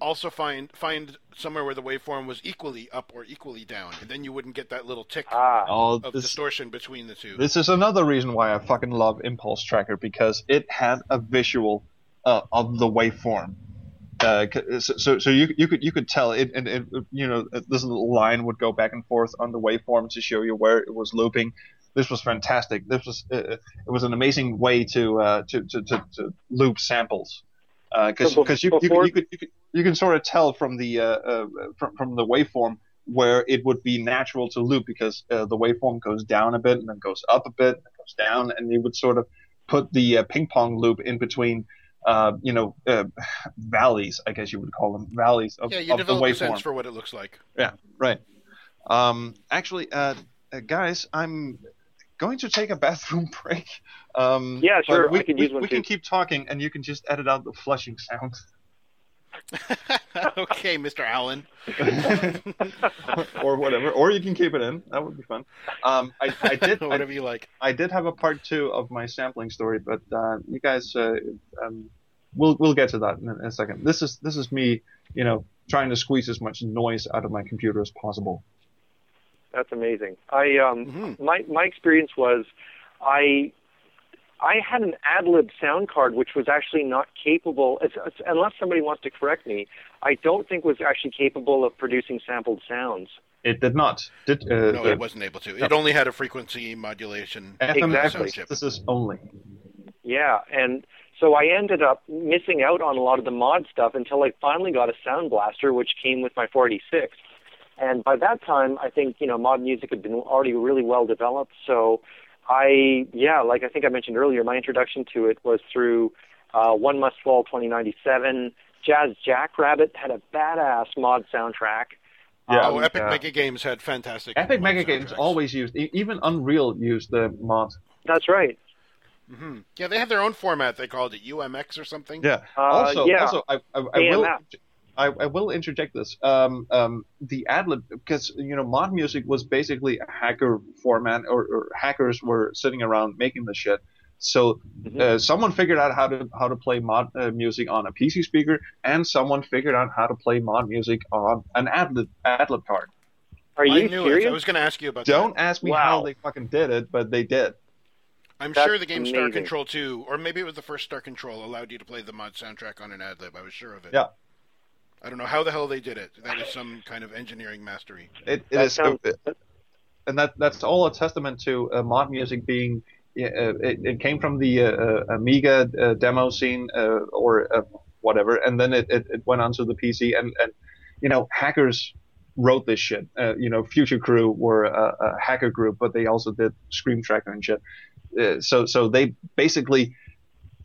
also find find somewhere where the waveform was equally up or equally down, and then you wouldn't get that little tick Ah, Oh, of this, distortion between the two. this is another reason why I fucking love Impulse Tracker because it had a visual uh, of the waveform. Uh, so, so so you you could you could tell it and it, you know this little line would go back and forth on the waveform to show you where it was looping. This was fantastic. This was uh, it was an amazing way to uh, to, to, to, to loop samples because So bef- you, you, before- you could you could you can sort of tell from the uh, uh, from, from the waveform where it would be natural to loop because uh, the waveform goes down a bit and then goes up a bit and goes down and you would sort of put the uh, ping pong loop in between uh, you know uh, valleys I guess you would call them valleys of, yeah, you of the develop a waveform sense for what it looks like. Yeah, right um, actually uh, uh, guys I'm going to take a bathroom break um, Yeah, sure, we, I could we, use one we too. can keep talking and you can just edit out the flushing sound okay, Mr. Allen. or whatever, or you can keep it in. That would be fun. Um, I, I did, I, Whatever you like. I did have a part two of my sampling story, but uh, you guys, uh, um, we'll we'll get to that in a, in a second. This is this is me, you know, trying to squeeze as much noise out of my computer as possible. That's amazing. I um Mhm. my my experience was I I had an AdLib sound card which was actually not capable it's, it's, unless somebody wants to correct me. I don't think was actually capable of producing sampled sounds. It did not. Did uh, No, the it wasn't able to. It only had a frequency modulation. FM Exactly. synthesis only. Yeah, and so I ended up missing out on a lot of the mod stuff until I finally got a Sound Blaster, which came with my 486. And by that time, I think you know mod music had been already really well developed. So I, yeah, like I think I mentioned earlier, my introduction to it was through uh, One Must Fall 2097. Jazz Jackrabbit had a badass mod soundtrack. Yeah, oh, Epic yeah. Mega Games had fantastic. Epic mod Mega Games always used, e- even Unreal used the mod. That's right. hmm Yeah, they had their own format. They called it UMX or something. Yeah. Uh, also, yeah. also, I, I, I will, AMF. I, I will interject this. Um, um, the adlib, because you know, mod music was basically a hacker format, or, or hackers were sitting around making the shit. So Mhm. uh, someone figured out how to how to play mod uh, music on a PC speaker, and someone figured out how to play mod music on an adlib adlib card. Are you I knew serious? it. I was going to ask you about Don't that. ask me how they fucking did it, but they did. I'm That's sure the game Star. Control 2, or maybe it was the first Star Control, allowed you to play the mod soundtrack on an adlib. I was sure of it. Yeah. I don't know how the hell they did it. That is some kind of engineering mastery. It, it That is, sounds- and that that's all a testament to uh, mod music being. Uh, it, it came from the uh, uh, Amiga uh, demo scene uh, or uh, whatever, and then it, it, it went onto the PC, and, and you know hackers wrote this shit. Uh, you know, Future Crew were a, a hacker group, but they also did Scream Tracker and shit. Uh, so so they basically.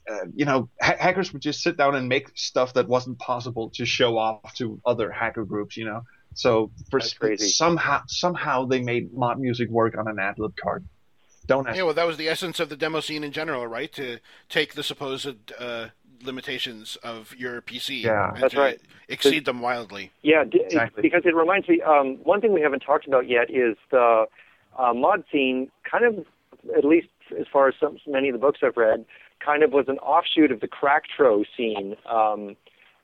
Uh, you know, ha- hackers would just sit down and make stuff that wasn't possible to show off to other hacker groups. You know, so for That's crazy. somehow somehow they made mod music work on an adlib card. Don't ask. Yeah, well, that was the essence of the demo scene in general, right? To take the supposed uh, limitations of your PC Yeah. and That's to right. exceed them wildly. Yeah, d- Exactly. because it reminds me. Um, one thing we haven't talked about yet is the uh, mod scene. Kind of, at least as far as some, many of the books I've read, kind of was an offshoot of the Cracktro scene um,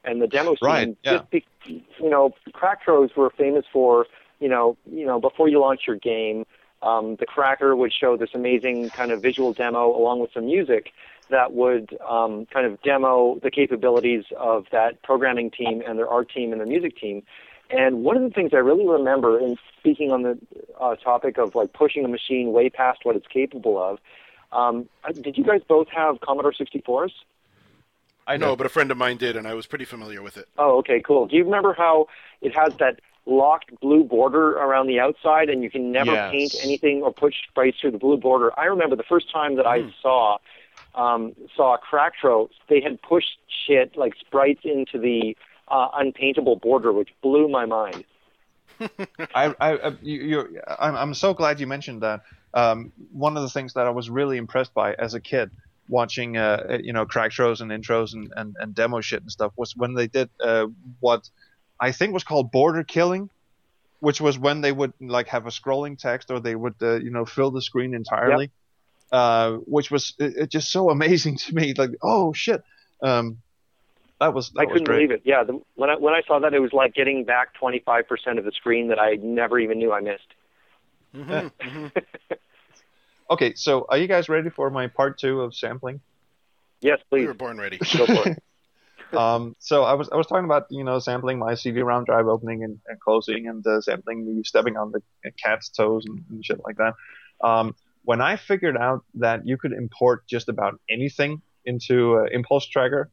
and the demo scene. Right, yeah. Just be, you know, Cracktros were famous for you know, you know, before you launch your game, um, the Cracker would show this amazing kind of visual demo along with some music that would um, kind of demo the capabilities of that programming team and their art team and their music team. And one of the things I really remember in speaking on the uh, topic of like pushing a machine way past what it's capable of, um, did you guys both have Commodore 64s? I know, but a friend of mine did, and I was pretty familiar with it. Oh, okay, cool. Do you remember how it has that locked blue border around the outside and you can never Yes. paint anything or put sprites through the blue border? I remember the first time that I saw um, saw Cracktro, they had pushed shit like sprites into the uh, unpaintable border, which blew my mind. I, I, I you, you're, I'm, I'm so glad you mentioned that. Um, one of the things that I was really impressed by as a kid, watching, uh, you know, crack shows and intros and, and, and demo shit and stuff, was when they did uh, what I think was called border killing, which was when they would like have a scrolling text or they would, uh, you know, fill the screen entirely. uh, which was it, it just so amazing to me. Like, oh shit, um, that was that I was couldn't great. believe it. Yeah, the, when I when I saw that, it was like getting back 25% of the screen that I never even knew I missed. Hmm Okay, so are you guys ready for my part two of sampling? Yes, We please were born ready. go for it. um, so I was I was talking about you know sampling my CD-ROM drive opening and, and closing and uh, sampling me stepping on the cat's toes and, and shit like that. Um, when I figured out that you could import just about anything into uh, Impulse Tracker,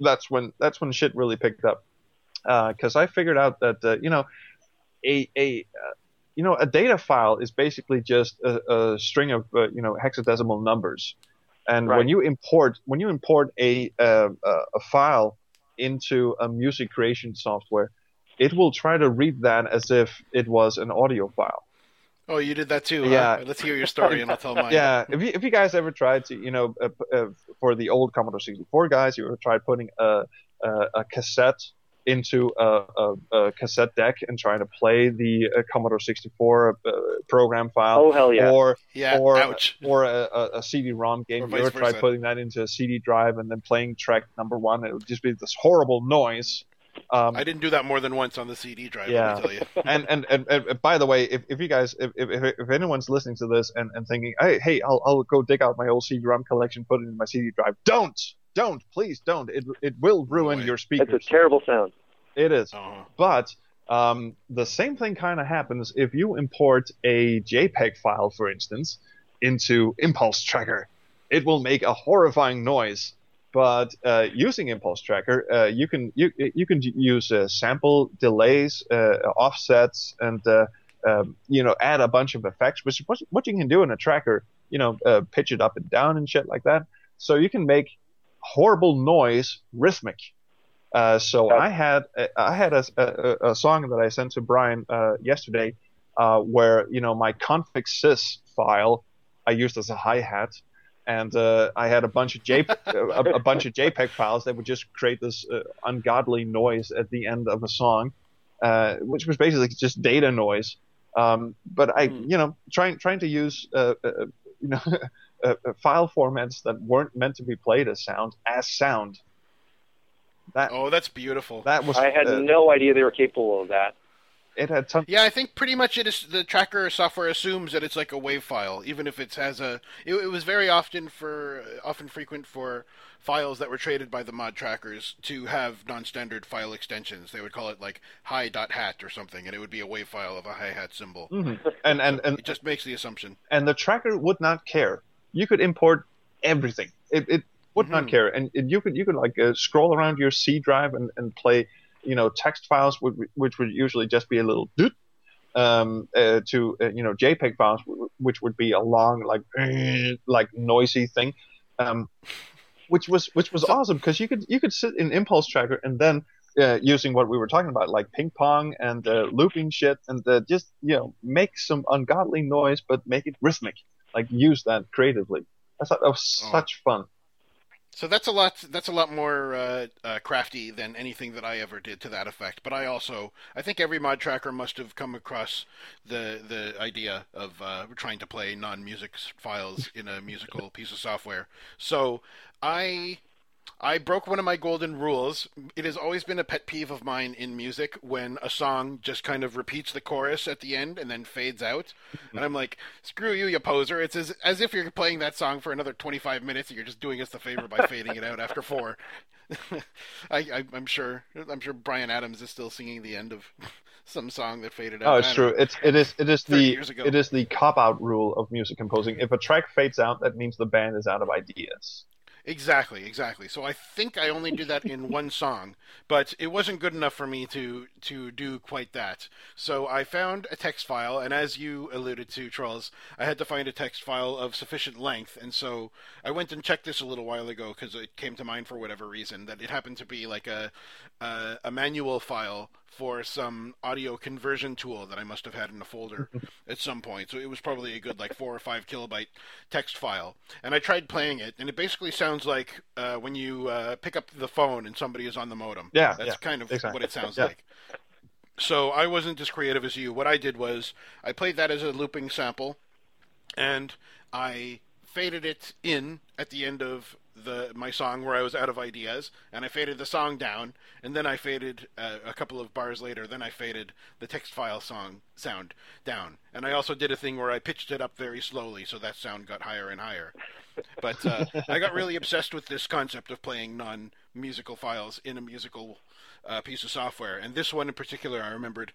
that's when that's when shit really picked up. Because I figured out that uh, you know a a uh, you know a data file is basically just a, a string of uh, you know hexadecimal numbers. And when you import when you import a uh, a a file into a music creation software, it will try to read that as if it was an audio file. Oh, you did that too. huh? Yeah. Let's hear your story, and I'll tell mine. Yeah, if you, if you guys ever tried to, you know, uh, uh, for the old Commodore 64 guys, you ever tried putting a a, a cassette into a, a, a cassette deck and trying to play the uh, Commodore 64 uh, program file, Oh hell yeah! or Yeah. or Ouch. or a, a, a CD-ROM game. Or you ever tried putting that into a CD drive and then playing track number one? It would just be this horrible noise. Um, I didn't do that more than once on the CD drive. Yeah. Let me tell you. and, and, and, and by the way, if, if you guys, if, if, if anyone's listening to this and, and thinking, hey, hey, I'll, I'll go dig out my old CD-ROM collection, put it in my CD drive. Don't, don't, please don't. It, it will ruin way. your That's It's a terrible sound. it is. Uh-huh. But um, the same thing kind of happens if you import a JPEG file, for instance, into Impulse Tracker. It will make a horrifying noise. But uh, using Impulse Tracker, uh, you can you you can use uh, sample delays, uh, offsets, and uh, um, you know add a bunch of effects, which is what, what you can do in a tracker. You know, uh, pitch it up and down and shit like that. So you can make horrible noise rhythmic. Uh, so. I had I had a, a, a song that I sent to Brian uh, yesterday, uh, where you know my config sys file I used as a hi hat, and uh, I had a bunch of J a, a bunch of JPEG files that would just create this uh, ungodly noise at the end of a song, uh, which was basically just data noise. Um, but I, Hmm. you know, trying trying to use uh, uh, you know uh, uh, file formats that weren't meant to be played as sound as sound. That Oh, that's beautiful. that was I had uh, no idea they were capable of that. it had tons. Yeah, I think pretty much it is. The tracker software assumes that it's like a wave file, even if it has a. It, it was very often for often frequent for files that were traded by the mod trackers to have non-standard file extensions. They would call it like hi.hat or something, and it would be a wave file of a hi hat cymbal. Mhm. And and and It just makes the assumption. and the tracker would not care. You could import everything. It, it would not Mhm. care, and, you could you could like uh, scroll around your C drive and, and play, you know, text files which, which would usually just be a little doot, um, uh, to uh, you know JPEG files which would be a long like like noisy thing, um, which was which was awesome because you could you could sit in Impulse Tracker and then. Uh, using what we were talking about, like ping pong and uh, looping shit, and uh, just you know make some ungodly noise, but make it rhythmic like use that creatively. I thought that was Oh. such fun. So that's a lot. That's a lot more uh, uh, crafty than anything that I ever did to that effect. But I also, I think every mod tracker must have come across the the idea of uh, trying to play non-music files in a musical piece of software. So I. I broke one of my golden rules. It has always been a pet peeve of mine in music when a song just kind of repeats the chorus at the end and then fades out. And I'm like, screw you, you poser. It's as, as if you're playing that song for another 25 minutes and you're just doing us the favor by fading it out after four. I, I, I'm sure. I'm sure Bryan Adams is still singing the end of some song that faded out. Oh, it's true. know. It's it is it is the it is the cop out rule of music composing. If a track fades out, that means the band is out of ideas. Exactly, exactly. So I think I only did that in one song, but it wasn't good enough for me to to do quite that. So I found a text file, and as you alluded to, Troels, I had to find a text file of sufficient length, and so I went and checked this a little while ago because it came to mind for whatever reason that it happened to be like a a, a manual file for some audio conversion tool that I must have had in a folder at some point. So it was probably a good like four or five kilobyte text file. And I tried playing it, and it basically sounds like uh, when you uh, pick up the phone and somebody is on the modem. Yeah, That's yeah, kind of exactly. what it sounds Yeah. like. So I wasn't as creative as you. What I did was I played that as a looping sample, and I faded it in at the end of the my song where I was out of ideas, and I faded the song down, and then I faded uh, a couple of bars later. Then I faded the text file song sound down, and I also did a thing where I pitched it up very slowly, so that sound got higher and higher. But uh, I got really obsessed with this concept of playing non-musical files in a musical uh, piece of software, and this one in particular, I remembered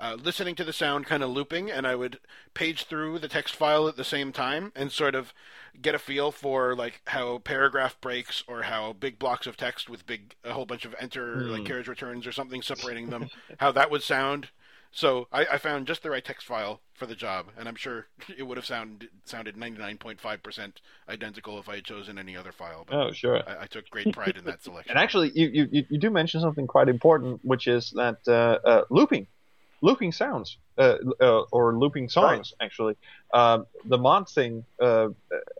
uh, listening to the sound kind of looping, and I would page through the text file at the same time and sort of get a feel for like how paragraph breaks or how big blocks of text with big a whole bunch of enter Hmm. like carriage returns or something separating them, how that would sound. So I, I found just the right text file for the job, and I'm sure it would have sound, sounded 99.5% identical if I had chosen any other file. But Oh, sure. I, I took great pride in that selection. And actually, you, you, you- you do mention something quite important, which is that uh, uh, looping, looping sounds, uh, uh, or looping songs. Actually, um, the mod thing uh,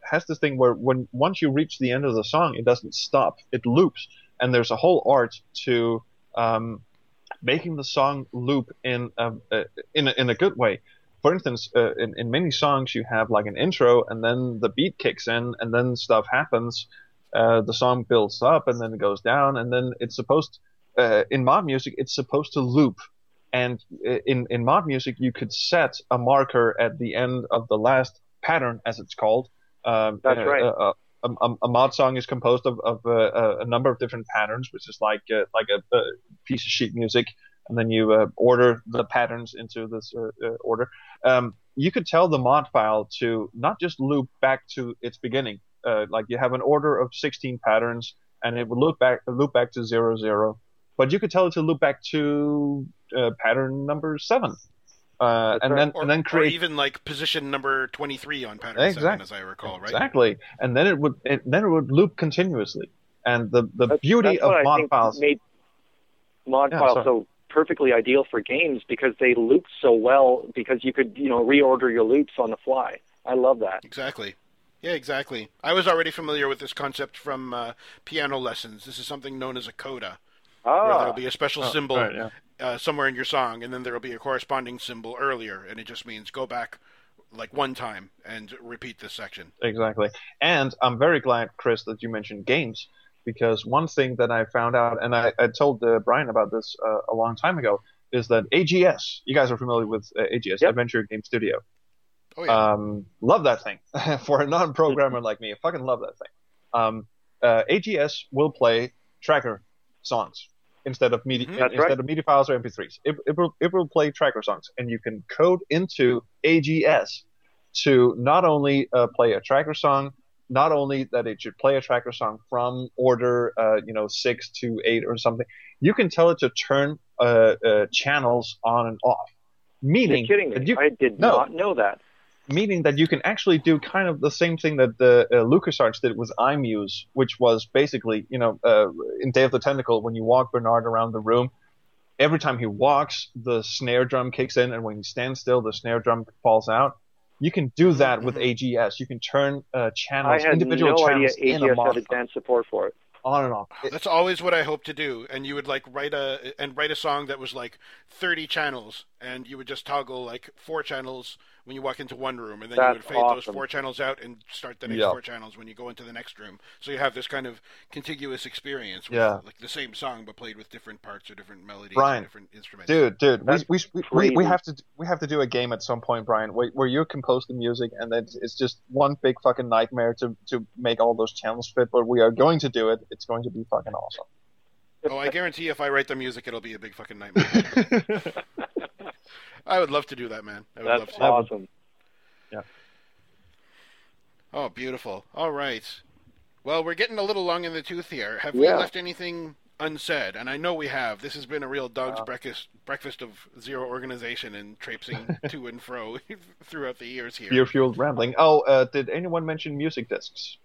has this thing where when once you reach the end of the song, it doesn't stop; it loops, and there's a whole art to um, making the song loop in a, uh, in a, in a good way. For instance, uh, in, in many songs, you have like an intro, and then the beat kicks in, and then stuff happens. Uh, the song builds up, and then it goes down, and then it's supposed uh, in mod music, it's supposed to loop. And uh, in in mod music, you could set a marker at the end of the last pattern, as it's called. Um, That's uh, right. uh, a, a, a mod song is composed of, of uh, a, a number of different patterns, which is like uh, like a, a piece of sheet music, and then you uh, order the patterns into this uh, uh, order. Um, you could tell the mod file to not just loop back to its beginning, uh, like you have an order of 16 patterns, and it would loop back loop back to zero zero, but you could tell it to loop back to uh, pattern number seven, uh, and right. then or, and then or create even like position number 23 on pattern 7, as I recall, right? Exactly, and then it would it, then it would loop continuously. And the the That's, beauty that's of what I mod think files, made mod Yeah, files sorry. so perfectly ideal for games because they loop so well because you could you know reorder your loops on the fly. I love that. Exactly. Yeah, exactly. I was already familiar with this concept from uh, piano lessons. This is something known as a coda, where Ah, there'll be a special Oh, symbol right, yeah. uh, somewhere in your song, and then there'll be a corresponding symbol earlier, and it just means go back like one time and repeat this section. exactly. And I'm very glad, Chris, that you mentioned games because one thing that I found out, and I, I told uh, Brian about this uh, a long time ago, is that AGS. You guys are familiar with uh, AGS, Yep. Adventure Game Studio. Oh yeah. Um, love that thing. For a non-programmer like me, I fucking love that thing. Um, uh, AGS will play tracker songs instead of MIDI Mhm. Instead right. of MIDI files or MP3s. It, it will it will play tracker songs, and you can code into AGS to not only uh, play a tracker song, not only that it should play a tracker song from order uh, you know six to eight or something. You can tell it to turn uh, uh, channels on and off. Meaning you're kidding me. you I did No. not know that. Meaning that you can actually do kind of the same thing that the uh, LucasArts did with iMuse, which was basically, you know, uh, in Day of the Tentacle, when you walk Bernard around the room, every time he walks, the snare drum kicks in, and when he stands still, the snare drum falls out. You can do that with Mhm. AGS. You can turn uh, channels, had individual no idea channels in a AGS mod advanced support for it. on and off. That's always what I hope to do. And you would like write a and write a song that was like 30 channels, and you would just toggle like four channels when you walk into one room, and then you would That's fade those four channels out and start the next Yeah. four channels when you go into the next room. So you have this kind of contiguous experience with Yeah. like the same song but played with different parts or different melodies Brian, or different instruments. Dude, dude, we, That's we, we, we, we have to we have to do a game at some point, Brian, where, where you compose the music and then it's just one big fucking nightmare to, to make all those channels fit. But we are going to do it. It's going to be fucking awesome. Oh, I guarantee if I write the music, it'll be a big fucking nightmare. I would love to do that, man. I would love That's to. awesome. Yeah. Oh, beautiful. All right. Well, we're getting a little long in the tooth here. Have we left anything unsaid? And I know we have. This has been a real dog's Uh. breakfast breakfast of zero organization and traipsing to and fro throughout the years here. Beer fueled rambling. Oh, uh, did anyone mention music discs?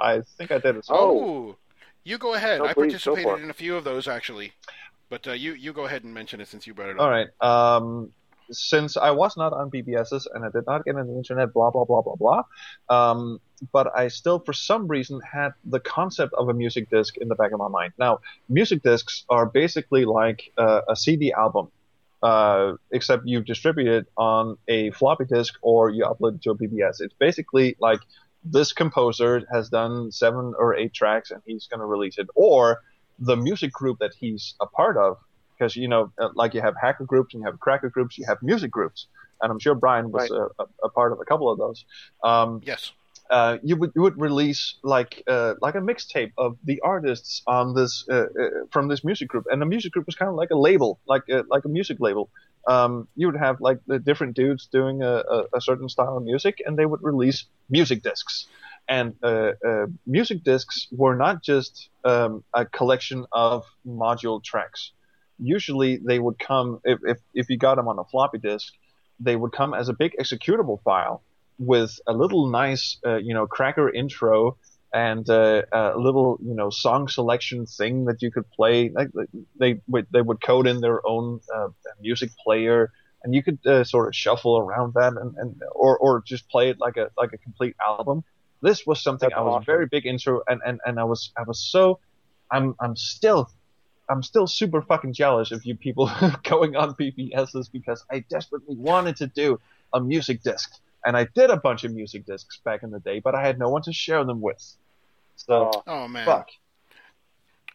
I think I did as well. Oh, you go ahead. No, I please, go for participated it. in a few of those actually, but uh, you you go ahead and mention it since you brought it up. All right. Um, since I was not on BBSs and I did not get on the internet, blah blah blah blah blah. Um, but I still, for some reason, had the concept of a music disc in the back of my mind. Now, music discs are basically like uh, a CD album, uh, except you distribute it on a floppy disk or you upload it to a BBS. It's basically like this composer has done seven or eight tracks and he's going to release it, or the music group that he's a part of, because you know, uh, like you have hacker groups and you have cracker groups, you have music groups, and I'm sure Brian was Right. a, a, a part of a couple of those. Um, Yes. uh, you would you would release like uh, like a mixtape of the artists on this uh, uh, from this music group, and the music group was kind of like a label, like a, like a music label. Um, you would have like the different dudes doing a, a, a certain style of music, and they would release music discs. And uh, uh, music discs were not just um, a collection of module tracks. Usually, they would come if, if if you got them on a floppy disk, they would come as a big executable file with a little nice, uh, you know, cracker intro and uh, a little, you know, song selection thing that you could play. Like they would they would code in their own uh, music player, and you could uh, sort of shuffle around that, and, and or or just play it like a like a complete album. This was something That's I was awesome. very big into, and, and, and I was I was so I'm I'm still I'm still super fucking jealous of you people going on BBSs because I desperately wanted to do a music disc. And I did a bunch of music discs back in the day, but I had no one to share them with. So, Oh, Oh man. fuck.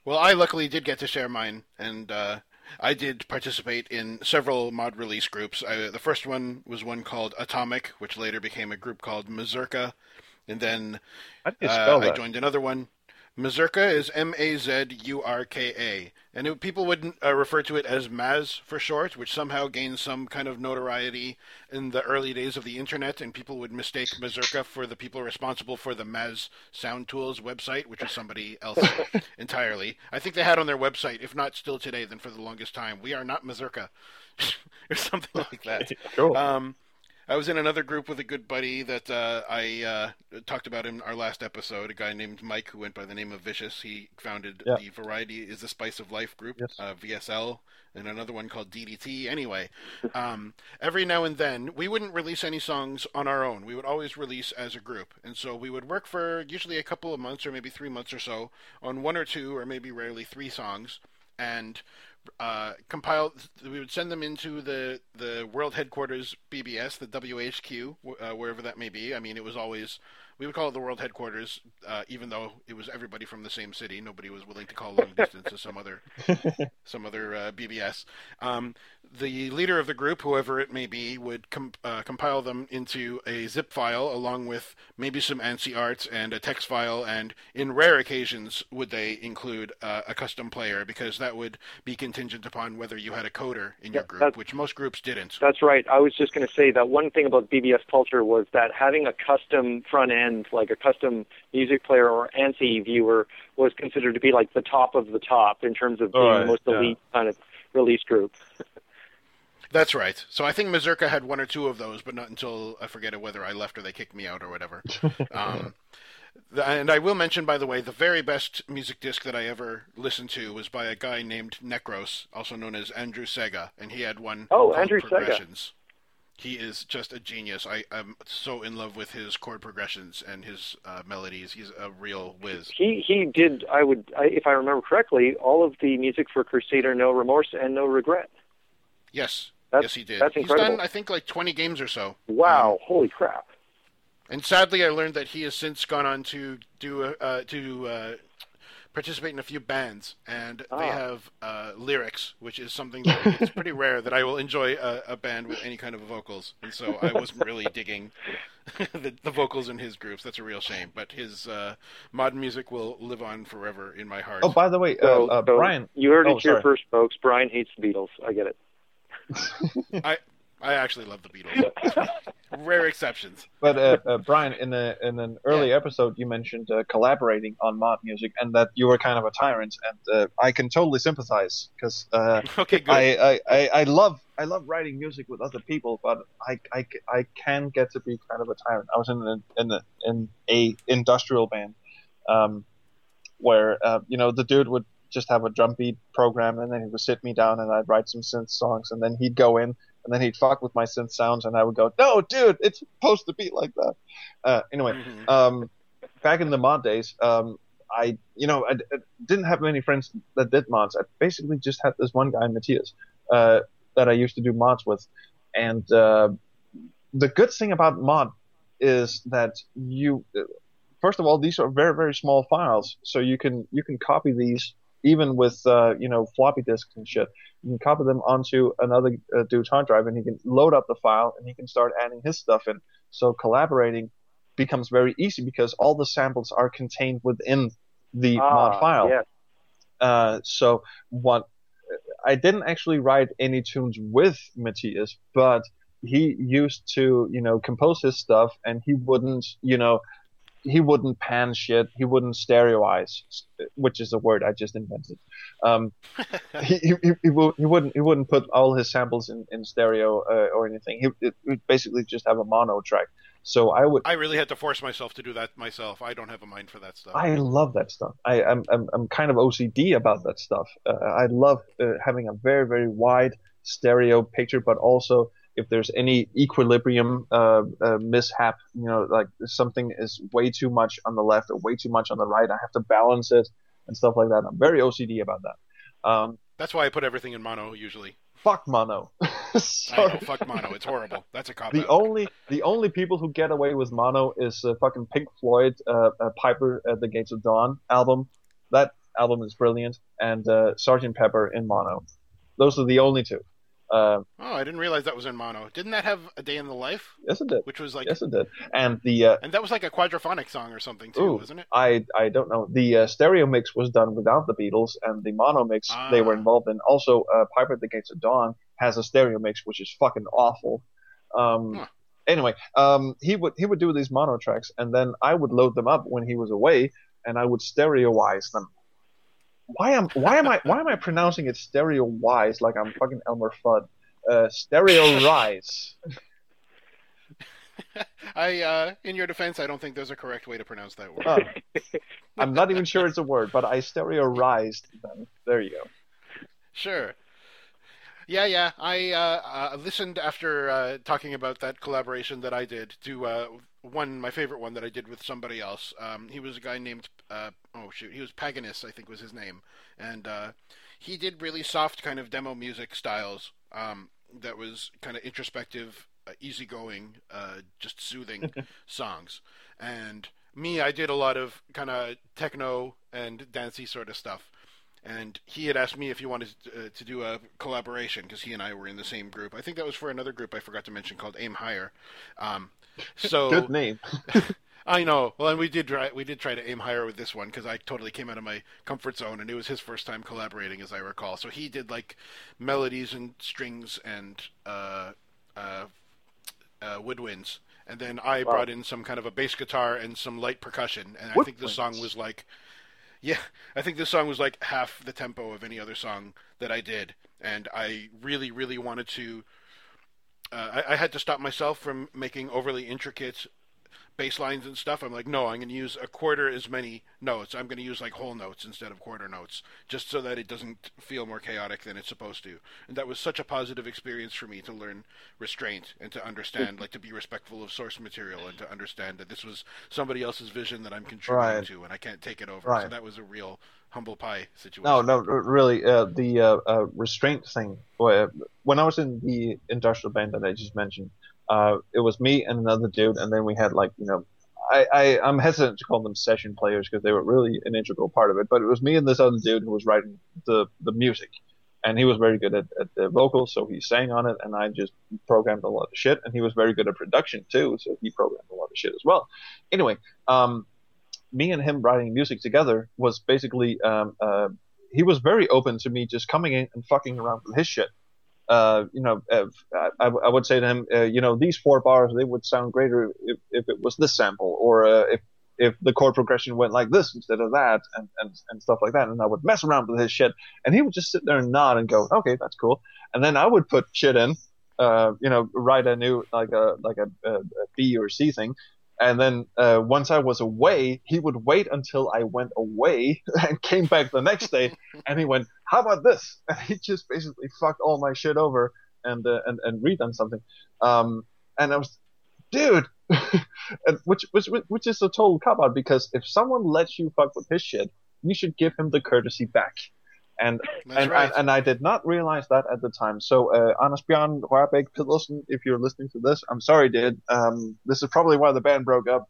Well, I luckily did get to share mine, and uh, I did participate in several mod release groups. I, the first one was one called Atomic, which later became a group called Mazurka, and then uh, I joined another one. Mazurka is M A Z U R K A, and it, people would uh, refer to it as Maz for short, which somehow gained some kind of notoriety in the early days of the internet, and people would mistake Mazurka for the people responsible for the Maz Sound Tools website, which is somebody else entirely. I think they had on their website, if not still today, then for the longest time, we are not Mazurka, or something like that. Cool. Um, I was in another group with a good buddy that uh, I uh, talked about in our last episode. A guy named Mike who went by the name of Vicious. He founded Yeah. the Variety is the Spice of Life group, Yes. uh, VSL, and another one called DDT. Anyway, um, every now and then we wouldn't release any songs on our own. We would always release as a group, and so we would work for usually a couple of months or maybe three months or so on one or two or maybe rarely three songs, and uh, compile. We would send them into the the world headquarters BBS, the WHQ, uh, wherever that may be. I mean, it was always we would call it the world headquarters, uh, even though it was everybody from the same city. Nobody was willing to call long distance to some other some other uh, BBS. Um, the leader of the group, whoever it may be, would com- uh, compile them into a zip file along with maybe some ANSI art and a text file, and in rare occasions would they include uh, a custom player because that would be contingent upon whether you had a coder in your group, which most groups didn't. That's right. I was just going to say that one thing about BBS culture was that having a custom front end, like a custom music player or ANSI viewer, was considered to be like the top of the top in terms of being Right, the most yeah. elite kind of release group. That's right. So I think Mazurka had one or two of those, but not until I forget whether I left or they kicked me out or whatever. um, and I will mention, by the way, the very best music disc that I ever listened to was by a guy named Necros, also known as Andrew Sega, and he had one. Oh, called Andrew Sega. He is just a genius. I, I'm so in love with his chord progressions and his uh, melodies. He's a real whiz. He he did. I would, I, if I remember correctly, all of the music for Crusader, No Remorse and No Regret. Yes, That's- yes, he did. that's incredible. He's done, I think, like 20 games or so. Wow! holy crap! And sadly, I learned that he has since gone on to do uh, to uh, participate in a few bands, and they Ah. have uh, lyrics, which is something that it's pretty rare that I will enjoy a, a band with any kind of vocals. And so I wasn't really digging the, the vocals in his groups. That's a real shame. But his uh, modern music will live on forever in my heart. Oh, by the way, uh, So, uh, so Brian. you heard oh, it here first, folks. Brian hates the Beatles. I get it. I I actually love the Beatles. Rare exceptions. But uh, uh, Brian, in a in an early episode, you mentioned uh, collaborating on mod music, and that you were kind of a tyrant, and uh, I can totally sympathize because uh, Okay, good. I, I, I, I love I love writing music with other people, but I, I, I can get to be kind of a tyrant. I was in a, in a, in a industrial band, um, where uh, you know the dude would just have a drum beat program, and then he would sit me down, and I'd write some synth songs, and then he'd go in, and then he'd fuck with my synth sounds, and I would go, no, dude, it's supposed to be like that. Uh, anyway, Mhm. um, back in the mod days, um, I, you know, I, I didn't have many friends that did mods. I basically just had this one guy, Matthias, uh, that I used to do mods with. And uh, the good thing about mod is that you, first of all, these are very very small files, so you can you can copy these even with uh, you know floppy disks and shit. You can copy them onto another uh, dude's hard drive, and he can load up the file, and he can start adding his stuff in. So collaborating becomes very easy because all the samples are contained within the Ah, mod file. yes. Uh, so what I didn't actually write any tunes with Matthias, but he used to, you know, compose his stuff and he wouldn't, you know, he wouldn't pan shit. He wouldn't stereoize, which is a word I just invented. Um, he, he, he, he, wouldn't he wouldn't put all his samples in, in stereo uh, or anything. He would basically just have a mono track. So I would I really had to force myself to do that myself. I don't have a mind for that stuff. I love that stuff. I, I'm, I'm, I'm kind of OCD about that stuff. Uh, I love uh, having a very, very wide stereo picture, but also if there's any equilibrium uh, uh, mishap, you know, like something is way too much on the left or way too much on the right, I have to balance it and stuff like that. I'm very OCD about that. Um, That's why I put everything in mono usually. fuck mono. Know, fuck mono. It's horrible. That's a cop The out. only the only people who get away with mono is uh, fucking Pink Floyd, uh, uh, Piper at the Gates of Dawn album. That album is brilliant, and uh, Sergeant Pepper in mono. Those are the only two. Uh, Oh, I didn't realize that was in mono. Didn't that have a day in the life, yes, it did. which was like, Yes, it did. And the uh, and that was like a quadraphonic song or something too, Ooh. wasn't it? I I don't know. The uh, stereo mix was done without the Beatles, and the mono mix they were Ah. involved in. Also, uh, Piper at the Gates of Dawn has a stereo mix, which is fucking awful. Um, Huh. Anyway, um, he would he would do these mono tracks, and then I would load them up when he was away, and I would stereoize them. Why am why am I why am I pronouncing it stereowise like I'm fucking Elmer Fudd? Uh, stereorize. I, uh, in your defense, I don't think there's a correct way to pronounce that word. Oh. I'm not even sure it's a word, but I stereorized them. There you go. Sure. Yeah, yeah. I uh, uh, listened after uh, talking about that collaboration that I did to uh, one, my favorite one that I did with somebody else. Um, he was a guy named, uh, oh shoot, he was Paganus, I think was his name, and uh, he did really soft kind of demo music styles um, that was kind of introspective, uh, easygoing, uh, just soothing songs. And me, I did a lot of kind of techno and dancey sort of stuff and he had asked me if he wanted to, uh, to do a collaboration because he and I were in the same group. I think that was for another group I forgot to mention called Aim Higher. Um, so Good name. I know. Well, and we did try we did try to aim higher with this one because I totally came out of my comfort zone, and it was his first time collaborating, as I recall. So he did like melodies and strings and uh, uh, uh, woodwinds, and then I Wow. brought in some kind of a bass guitar and some light percussion, and I think the song was like, yeah, I think this song was like half the tempo of any other song that I did, and I really, really wanted to. Uh, I, I had to stop myself from making overly intricate bass lines and stuff. I'm like, no, I'm going to use a quarter as many notes. I'm going to use like whole notes instead of quarter notes, just so that it doesn't feel more chaotic than it's supposed to. And that was such a positive experience for me to learn restraint and to understand, like, to be respectful of source material and to understand that this was somebody else's vision that I'm contributing Right. to, and I can't take it over. So that was a real humble pie situation. No, no, really. Uh, the uh, uh, restraint thing. When I was in the industrial band that I just mentioned, uh, it was me and another dude, and then we had like you know, I, I I'm hesitant to call them session players because they were really an integral part of it. But it was me and this other dude who was writing the the music, and he was very good at, at the vocals, so he sang on it, and I just programmed a lot of shit, and he was very good at production too, so he programmed a lot of shit as well. Anyway, um, me and him writing music together was basically um, uh, he was very open to me just coming in and fucking around with his shit. Uh, you know, I, I would say to him, uh, you know, these four bars they would sound greater if, if it was this sample, or uh, if if the chord progression went like this instead of that, and, and and stuff like that. And I would mess around with his shit, and he would just sit there and nod and go, okay, that's cool. And then I would put shit in, uh, you know, write a new like a like a, a B or C thing, and then uh, once I was away, he would wait until I went away and came back the next day, and he went, "How about this?" And he just basically fucked all my shit over and uh, and and redone something. Um, and I was, dude, and which which which is a total cop out because if someone lets you fuck with his shit, you should give him the courtesy back. And and, right. and, and I did not realize that at the time. So, uh, Anders Bjørn Rørbæk Pedersen, if you're listening to this, I'm sorry, dude. Um, this is probably why the band broke up.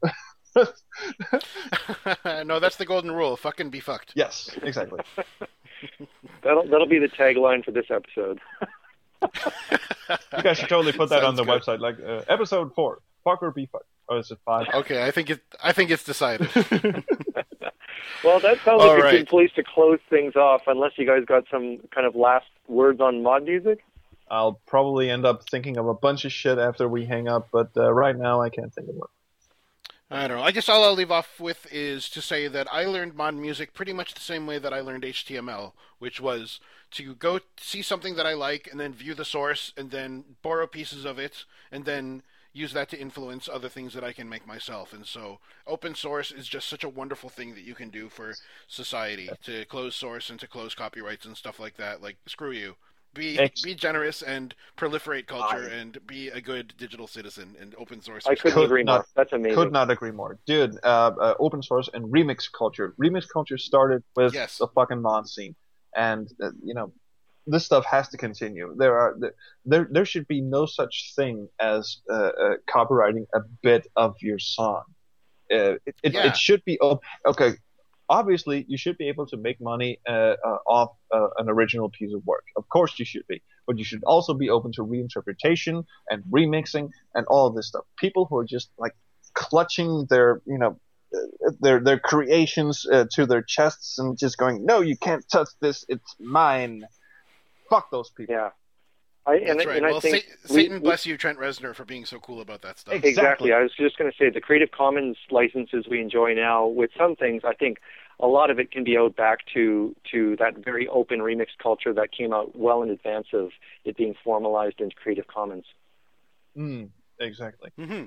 no, that's the golden rule. Fucking be fucked. yes, exactly. That'll that'll be the tagline for this episode. You guys should totally put that on the good. website, like uh, episode four, fuck or be fucked. Or is it five? Okay, I think it. I think it's decided. Well, that sounds All like a good place to close things off. Unless you guys got some kind of last words on mod music. I'll probably end up thinking of a bunch of shit after we hang up, but uh, right now I can't think of one. I don't know. I guess all I'll leave off with is to say that I learned mod music pretty much the same way that I learned HTML, which was to go see something that I like and then view the source and then borrow pieces of it and then use that to influence other things that I can make myself. And so open source is just such a wonderful thing that you can do for society to close source and to close copyrights and stuff like that. Like screw you. Be Ex- be generous and proliferate culture I- and be a good digital citizen and open source. I couldn't Could agree not- more. That's amazing. Could not agree more, dude. Uh, uh, open source and remix culture. Remix culture started with Yes. the fucking mod scene, and uh, you know, this stuff has to continue. There are there there should be no such thing as uh, uh, copyrighting a bit of your song. Uh, it, it, Yeah. it should be op- okay. Obviously, you should be able to make money uh, uh, off uh, an original piece of work. Of course, you should be, but you should also be open to reinterpretation and remixing and all of this stuff. People who are just like clutching their, you know, their their creations uh, to their chests and just going, "No, you can't touch this. It's mine." Fuck those people. Yeah. I, and, That's right. and well, I think Sa- Satan we- bless you, Trent Reznor, for being so cool about that stuff. Exactly. Exactly. I was just going to say the Creative Commons licenses we enjoy now, with some things, I think a lot of it can be owed back to to that very open remix culture that came out well in advance of it being formalized into Creative Commons. Mm, exactly. Mm-hmm.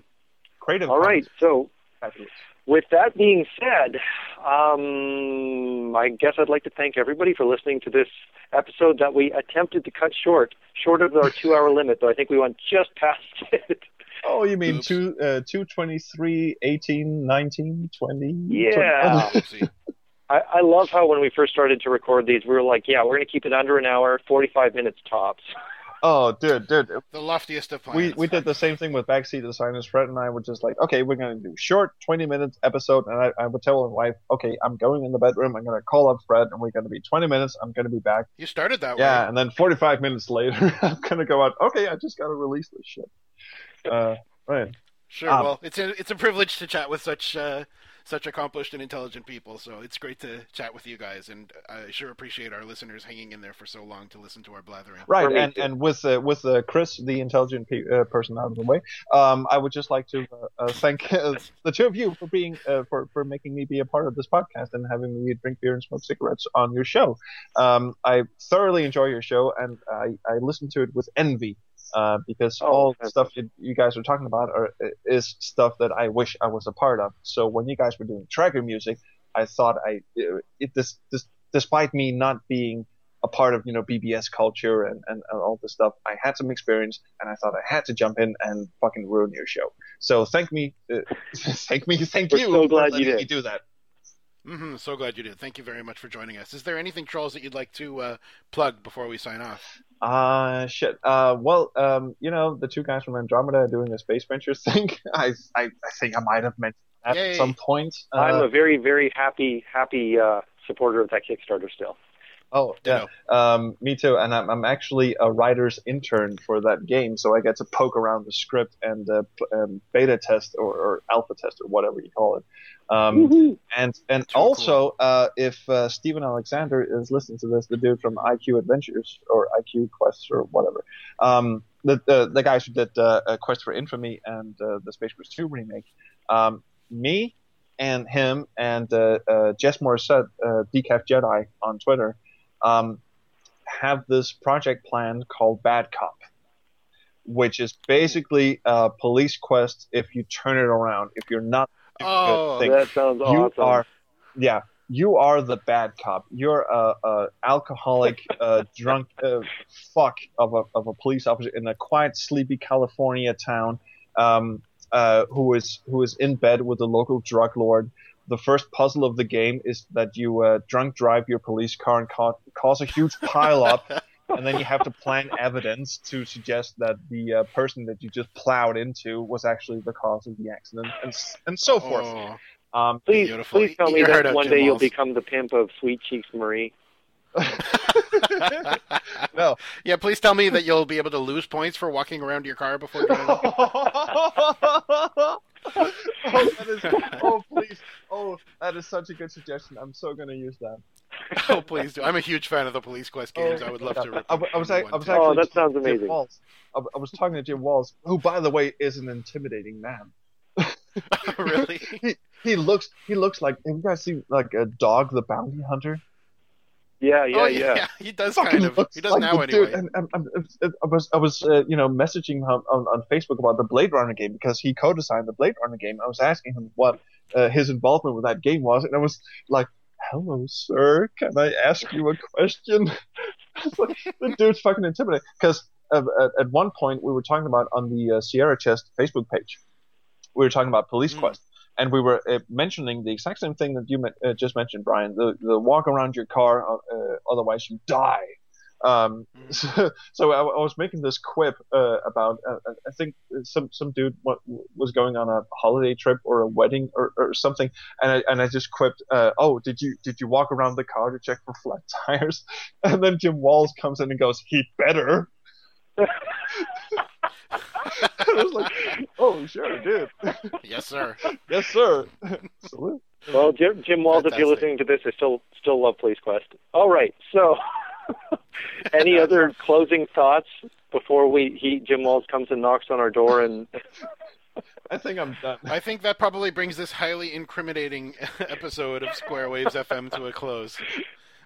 Creative. All right. So, Fabulous. With that being said, um, I guess I'd like to thank everybody for listening to this episode that we attempted to cut short, short of our two-hour limit, though I think we went just past it. Oh, you mean Oops. two, uh, 223, 18, 19, 20? Yeah. Oopsie. I, I love how when we first started to record these, we were like, yeah, we're going to keep it under an hour, 45 minutes tops. Oh, dude, dude. the loftiest of We plans. we did the same thing with backseat designers. Fred and I were just like, okay, we're gonna do short, twenty minutes episode, and I, I would tell my wife, okay, I'm going in the bedroom. I'm gonna call up Fred, and we're gonna be twenty minutes. I'm gonna be back. You started that Yeah, way. and then forty five minutes later, I'm gonna go out. Okay, I just gotta release this shit. Uh, right. Sure. Um, well, it's a it's a privilege to chat with such uh, such accomplished and intelligent people. So it's great to chat with you guys, and I sure appreciate our listeners hanging in there for so long to listen to our blathering. Right, and, too. and with uh, with uh, Chris, the intelligent pe- uh, person out of the way, um, I would just like to uh, uh, thank uh, the two of you for being uh, for for making me be a part of this podcast and having me drink beer and smoke cigarettes on your show. Um, I thoroughly enjoy your show, and I, I listen to it with envy uh, because Oh, all the stuff that you guys are talking about are, is stuff that I wish I was a part of. So when you guys were doing tracker music, I thought I it this this despite me not being a part of you know BBS culture and, and, and all this stuff. I had some experience, and I thought I had to jump in and fucking ruin your show. So thank me, uh, thank me, thank We're you. so for glad you did. Me do that. Hmm So glad you did. Thank you very much for joining us. Is there anything, Troels, that you'd like to uh, plug before we sign off? Uh shit. Uh, well, um, you know the two guys from Andromeda are doing a Space Ventures thing. I, I, I think I might have mentioned that Yay. at some point. Uh, I'm a very, very happy, happy uh, supporter of that Kickstarter still. Oh yeah, um, me too. And I'm, I'm actually a writer's intern for that game, so I get to poke around the script and uh, p- um, beta test or, or alpha test or whatever you call it. Um, and and Too also, uh, if uh, Steven Alexander is listening to this, the dude from IQ Adventures or IQ Quests or whatever, um, the, the the guys who did uh, uh, Quest for Infamy and uh, the Space Quest 2 remake, um, me and him and uh, uh, Jess Morrissette, uh, Decaf Jedi on Twitter, um, have this project plan called Bad Cop, which is basically a police quest if you turn it around. If you're not Oh, good things That sounds you awesome. are yeah you are the bad cop you're a, a alcoholic uh, drunk uh, fuck of a, of a police officer in a quiet sleepy california town um, uh, who is who is in bed with the local drug lord the first puzzle of the game is that you uh, drunk drive your police car and ca- cause a huge pile up and then you have to plan evidence to suggest that the uh, person that you just plowed into was actually the cause of the accident, and and so forth. Oh. Um, Please, Beautiful. please tell me your that one day you'll become the pimp of Sweet Cheeks Marie. no. yeah, please tell me that you'll be able to lose points for walking around your car before driving. oh, that is, oh, please. Oh, that is such a good suggestion. I'm so going to use that. oh, please do. I'm a huge fan of the Police Quest oh, games. I would love to. I, I was, I, one I was actually Oh, that sounds talking Jim amazing. Walls. I, I was talking to Jim Walls, who, by the way, is an intimidating man. really? He, he looks he looks like have you guys seen like a dog the bounty hunter? Yeah, yeah, oh, yeah. He does Fucking kind of. He does like now anyway. Dude, and, and, and, I was I was uh, you know messaging him on, on Facebook about the Blade Runner game because he co-designed the Blade Runner game. I was asking him what uh, his involvement with that game was, and I was like, "Hello, sir, can I ask you a question?" Like, the dude's fucking intimidating. Because at, at one point we were talking about on the uh, Sierra Chest Facebook page, we were talking about Police Mm. Quest. And we were uh, mentioning the exact same thing that you uh, just mentioned, Brian. The the walk around your car, uh, uh, otherwise you die. Um, Mhm. so, so I, I was making this quip uh, about uh, I think some some dude wa- was going on a holiday trip or a wedding or, or something, and I and I just quipped, uh, "Oh, did you did you walk around the car to check for flat tires?" And then Jim Walls comes in and goes, "He better." I was like, "Oh, sure, I did. yes, sir. yes, sir." Salute. Well, Jim, Jim Walls, if you're listening to this, I still still love Police Quest. All right, so any other closing thoughts before we he Jim Walls comes and knocks on our door and I think I'm done. I think that probably brings this highly incriminating episode of Square Waves FM to a close.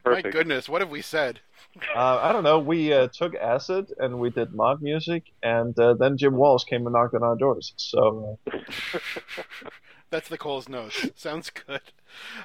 My goodness, what have we said? Uh, I don't know. We uh, took acid and we did mod music, and uh, then Jim Walls came and knocked on our doors. So uh, That's the Cole's notes. Sounds good.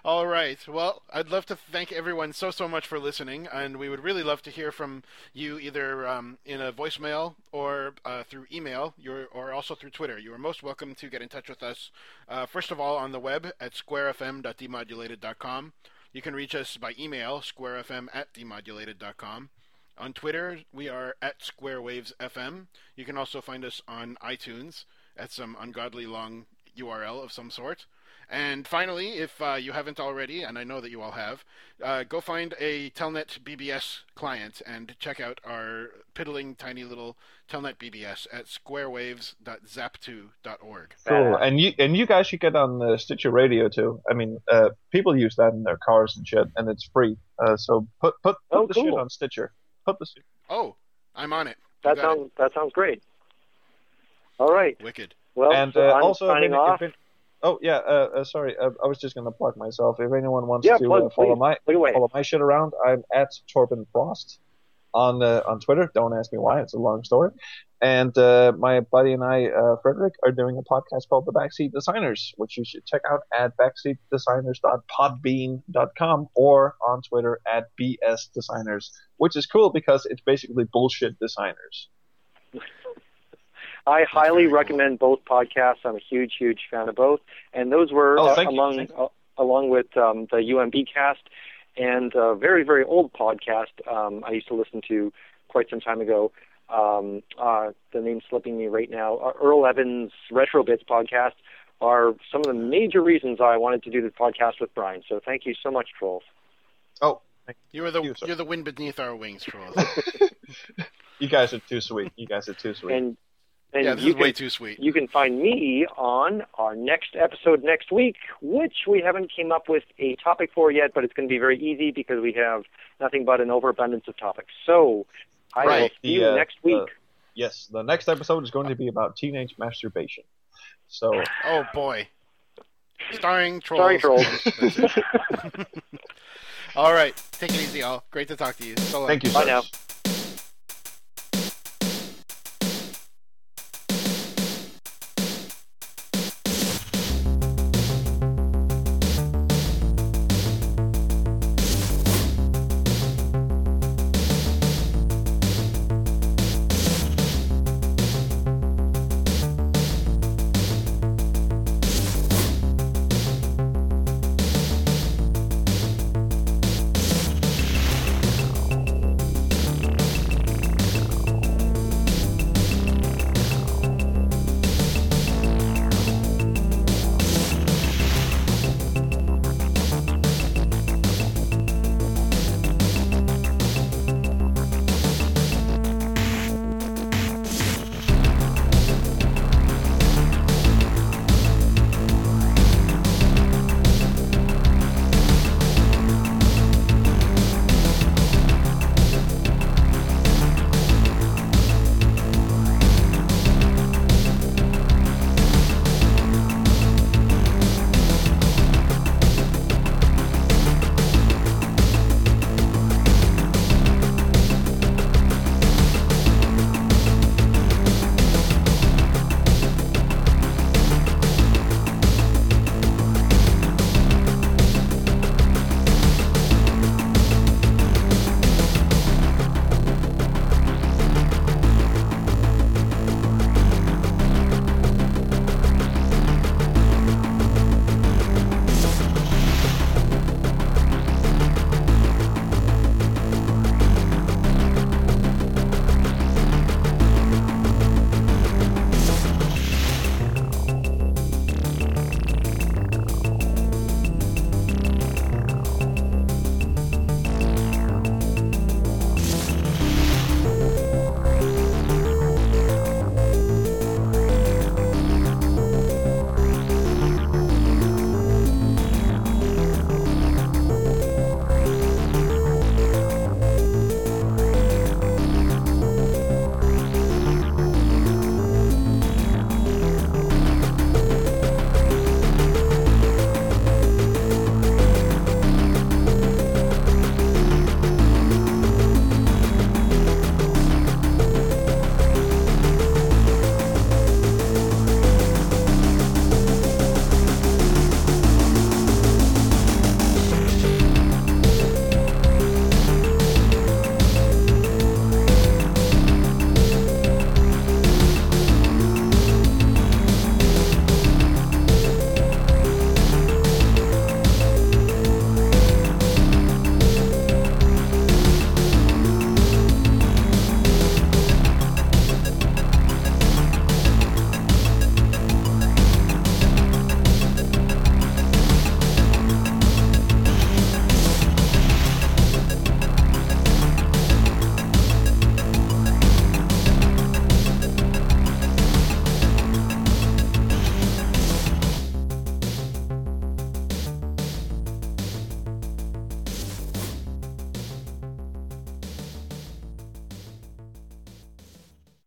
All right. Well, I'd love to thank everyone so so much for listening, and we would really love to hear from you either um, in a voicemail or uh, through email, You're, or also through Twitter. You are most welcome to get in touch with us. Uh, first of all, on the web at squarefm.demodulated.com. You can reach us by email, squarefm at demodulated.com. On Twitter, we are at SquareWavesFM. You can also find us on iTunes at some ungodly long URL of some sort. And finally, if uh, you haven't already, and I know that you all have, uh, go find a Telnet BBS client and check out our piddling tiny little Telnet BBS at squarewaves.zap2.org. cool. And you and you guys should get on uh, Stitcher Radio too. I mean, uh, people use that in their cars and shit, and it's free. Uh, so put put, put Oh, the shit on Stitcher. Put the shit. Oh, I'm on it. That got sounds that sounds great. All right. Wicked. Well, and so uh, I'm also, if signing off. if it- oh yeah, uh, uh, sorry, uh, I was just gonna plug myself. If anyone wants Yeah, to plug, uh, follow please. my follow my shit around, I'm at Torben Frost on uh, on Twitter. Don't ask me why; it's a long story. And uh, my buddy and I, uh, Frederick, are doing a podcast called The Backseat Designers, which you should check out at backseatdesigners.podbean.com or on Twitter at BS Designers, which is cool because it's basically bullshit designers. I highly very cool. recommend both podcasts. I'm a huge, huge fan of both, and those were Oh, uh, thank among uh, along with um, the UMB cast and a very, very old podcast um, I used to listen to quite some time ago. Um, uh, the name's slipping me right now. Uh, Earl Evans Retro Bits podcast are some of the major reasons I wanted to do this podcast with Brian. So thank you so much, Troels. Oh, thank You are the you, you're the wind beneath our wings, Troels. you guys are too sweet. You guys are too sweet. And and yeah, this you is can way too sweet. You can find me on our next episode next week, which we haven't came up with a topic for yet, but it's going to be very easy because we have nothing but an overabundance of topics. So I will Right. see you uh, next week. uh, Yes, the next episode is going to be about teenage masturbation. So, Oh boy. Starring Troels. Sorry, Troels. All right. Take it easy, y'all. Great to talk to you. So long. thank you, Bye sirs. now.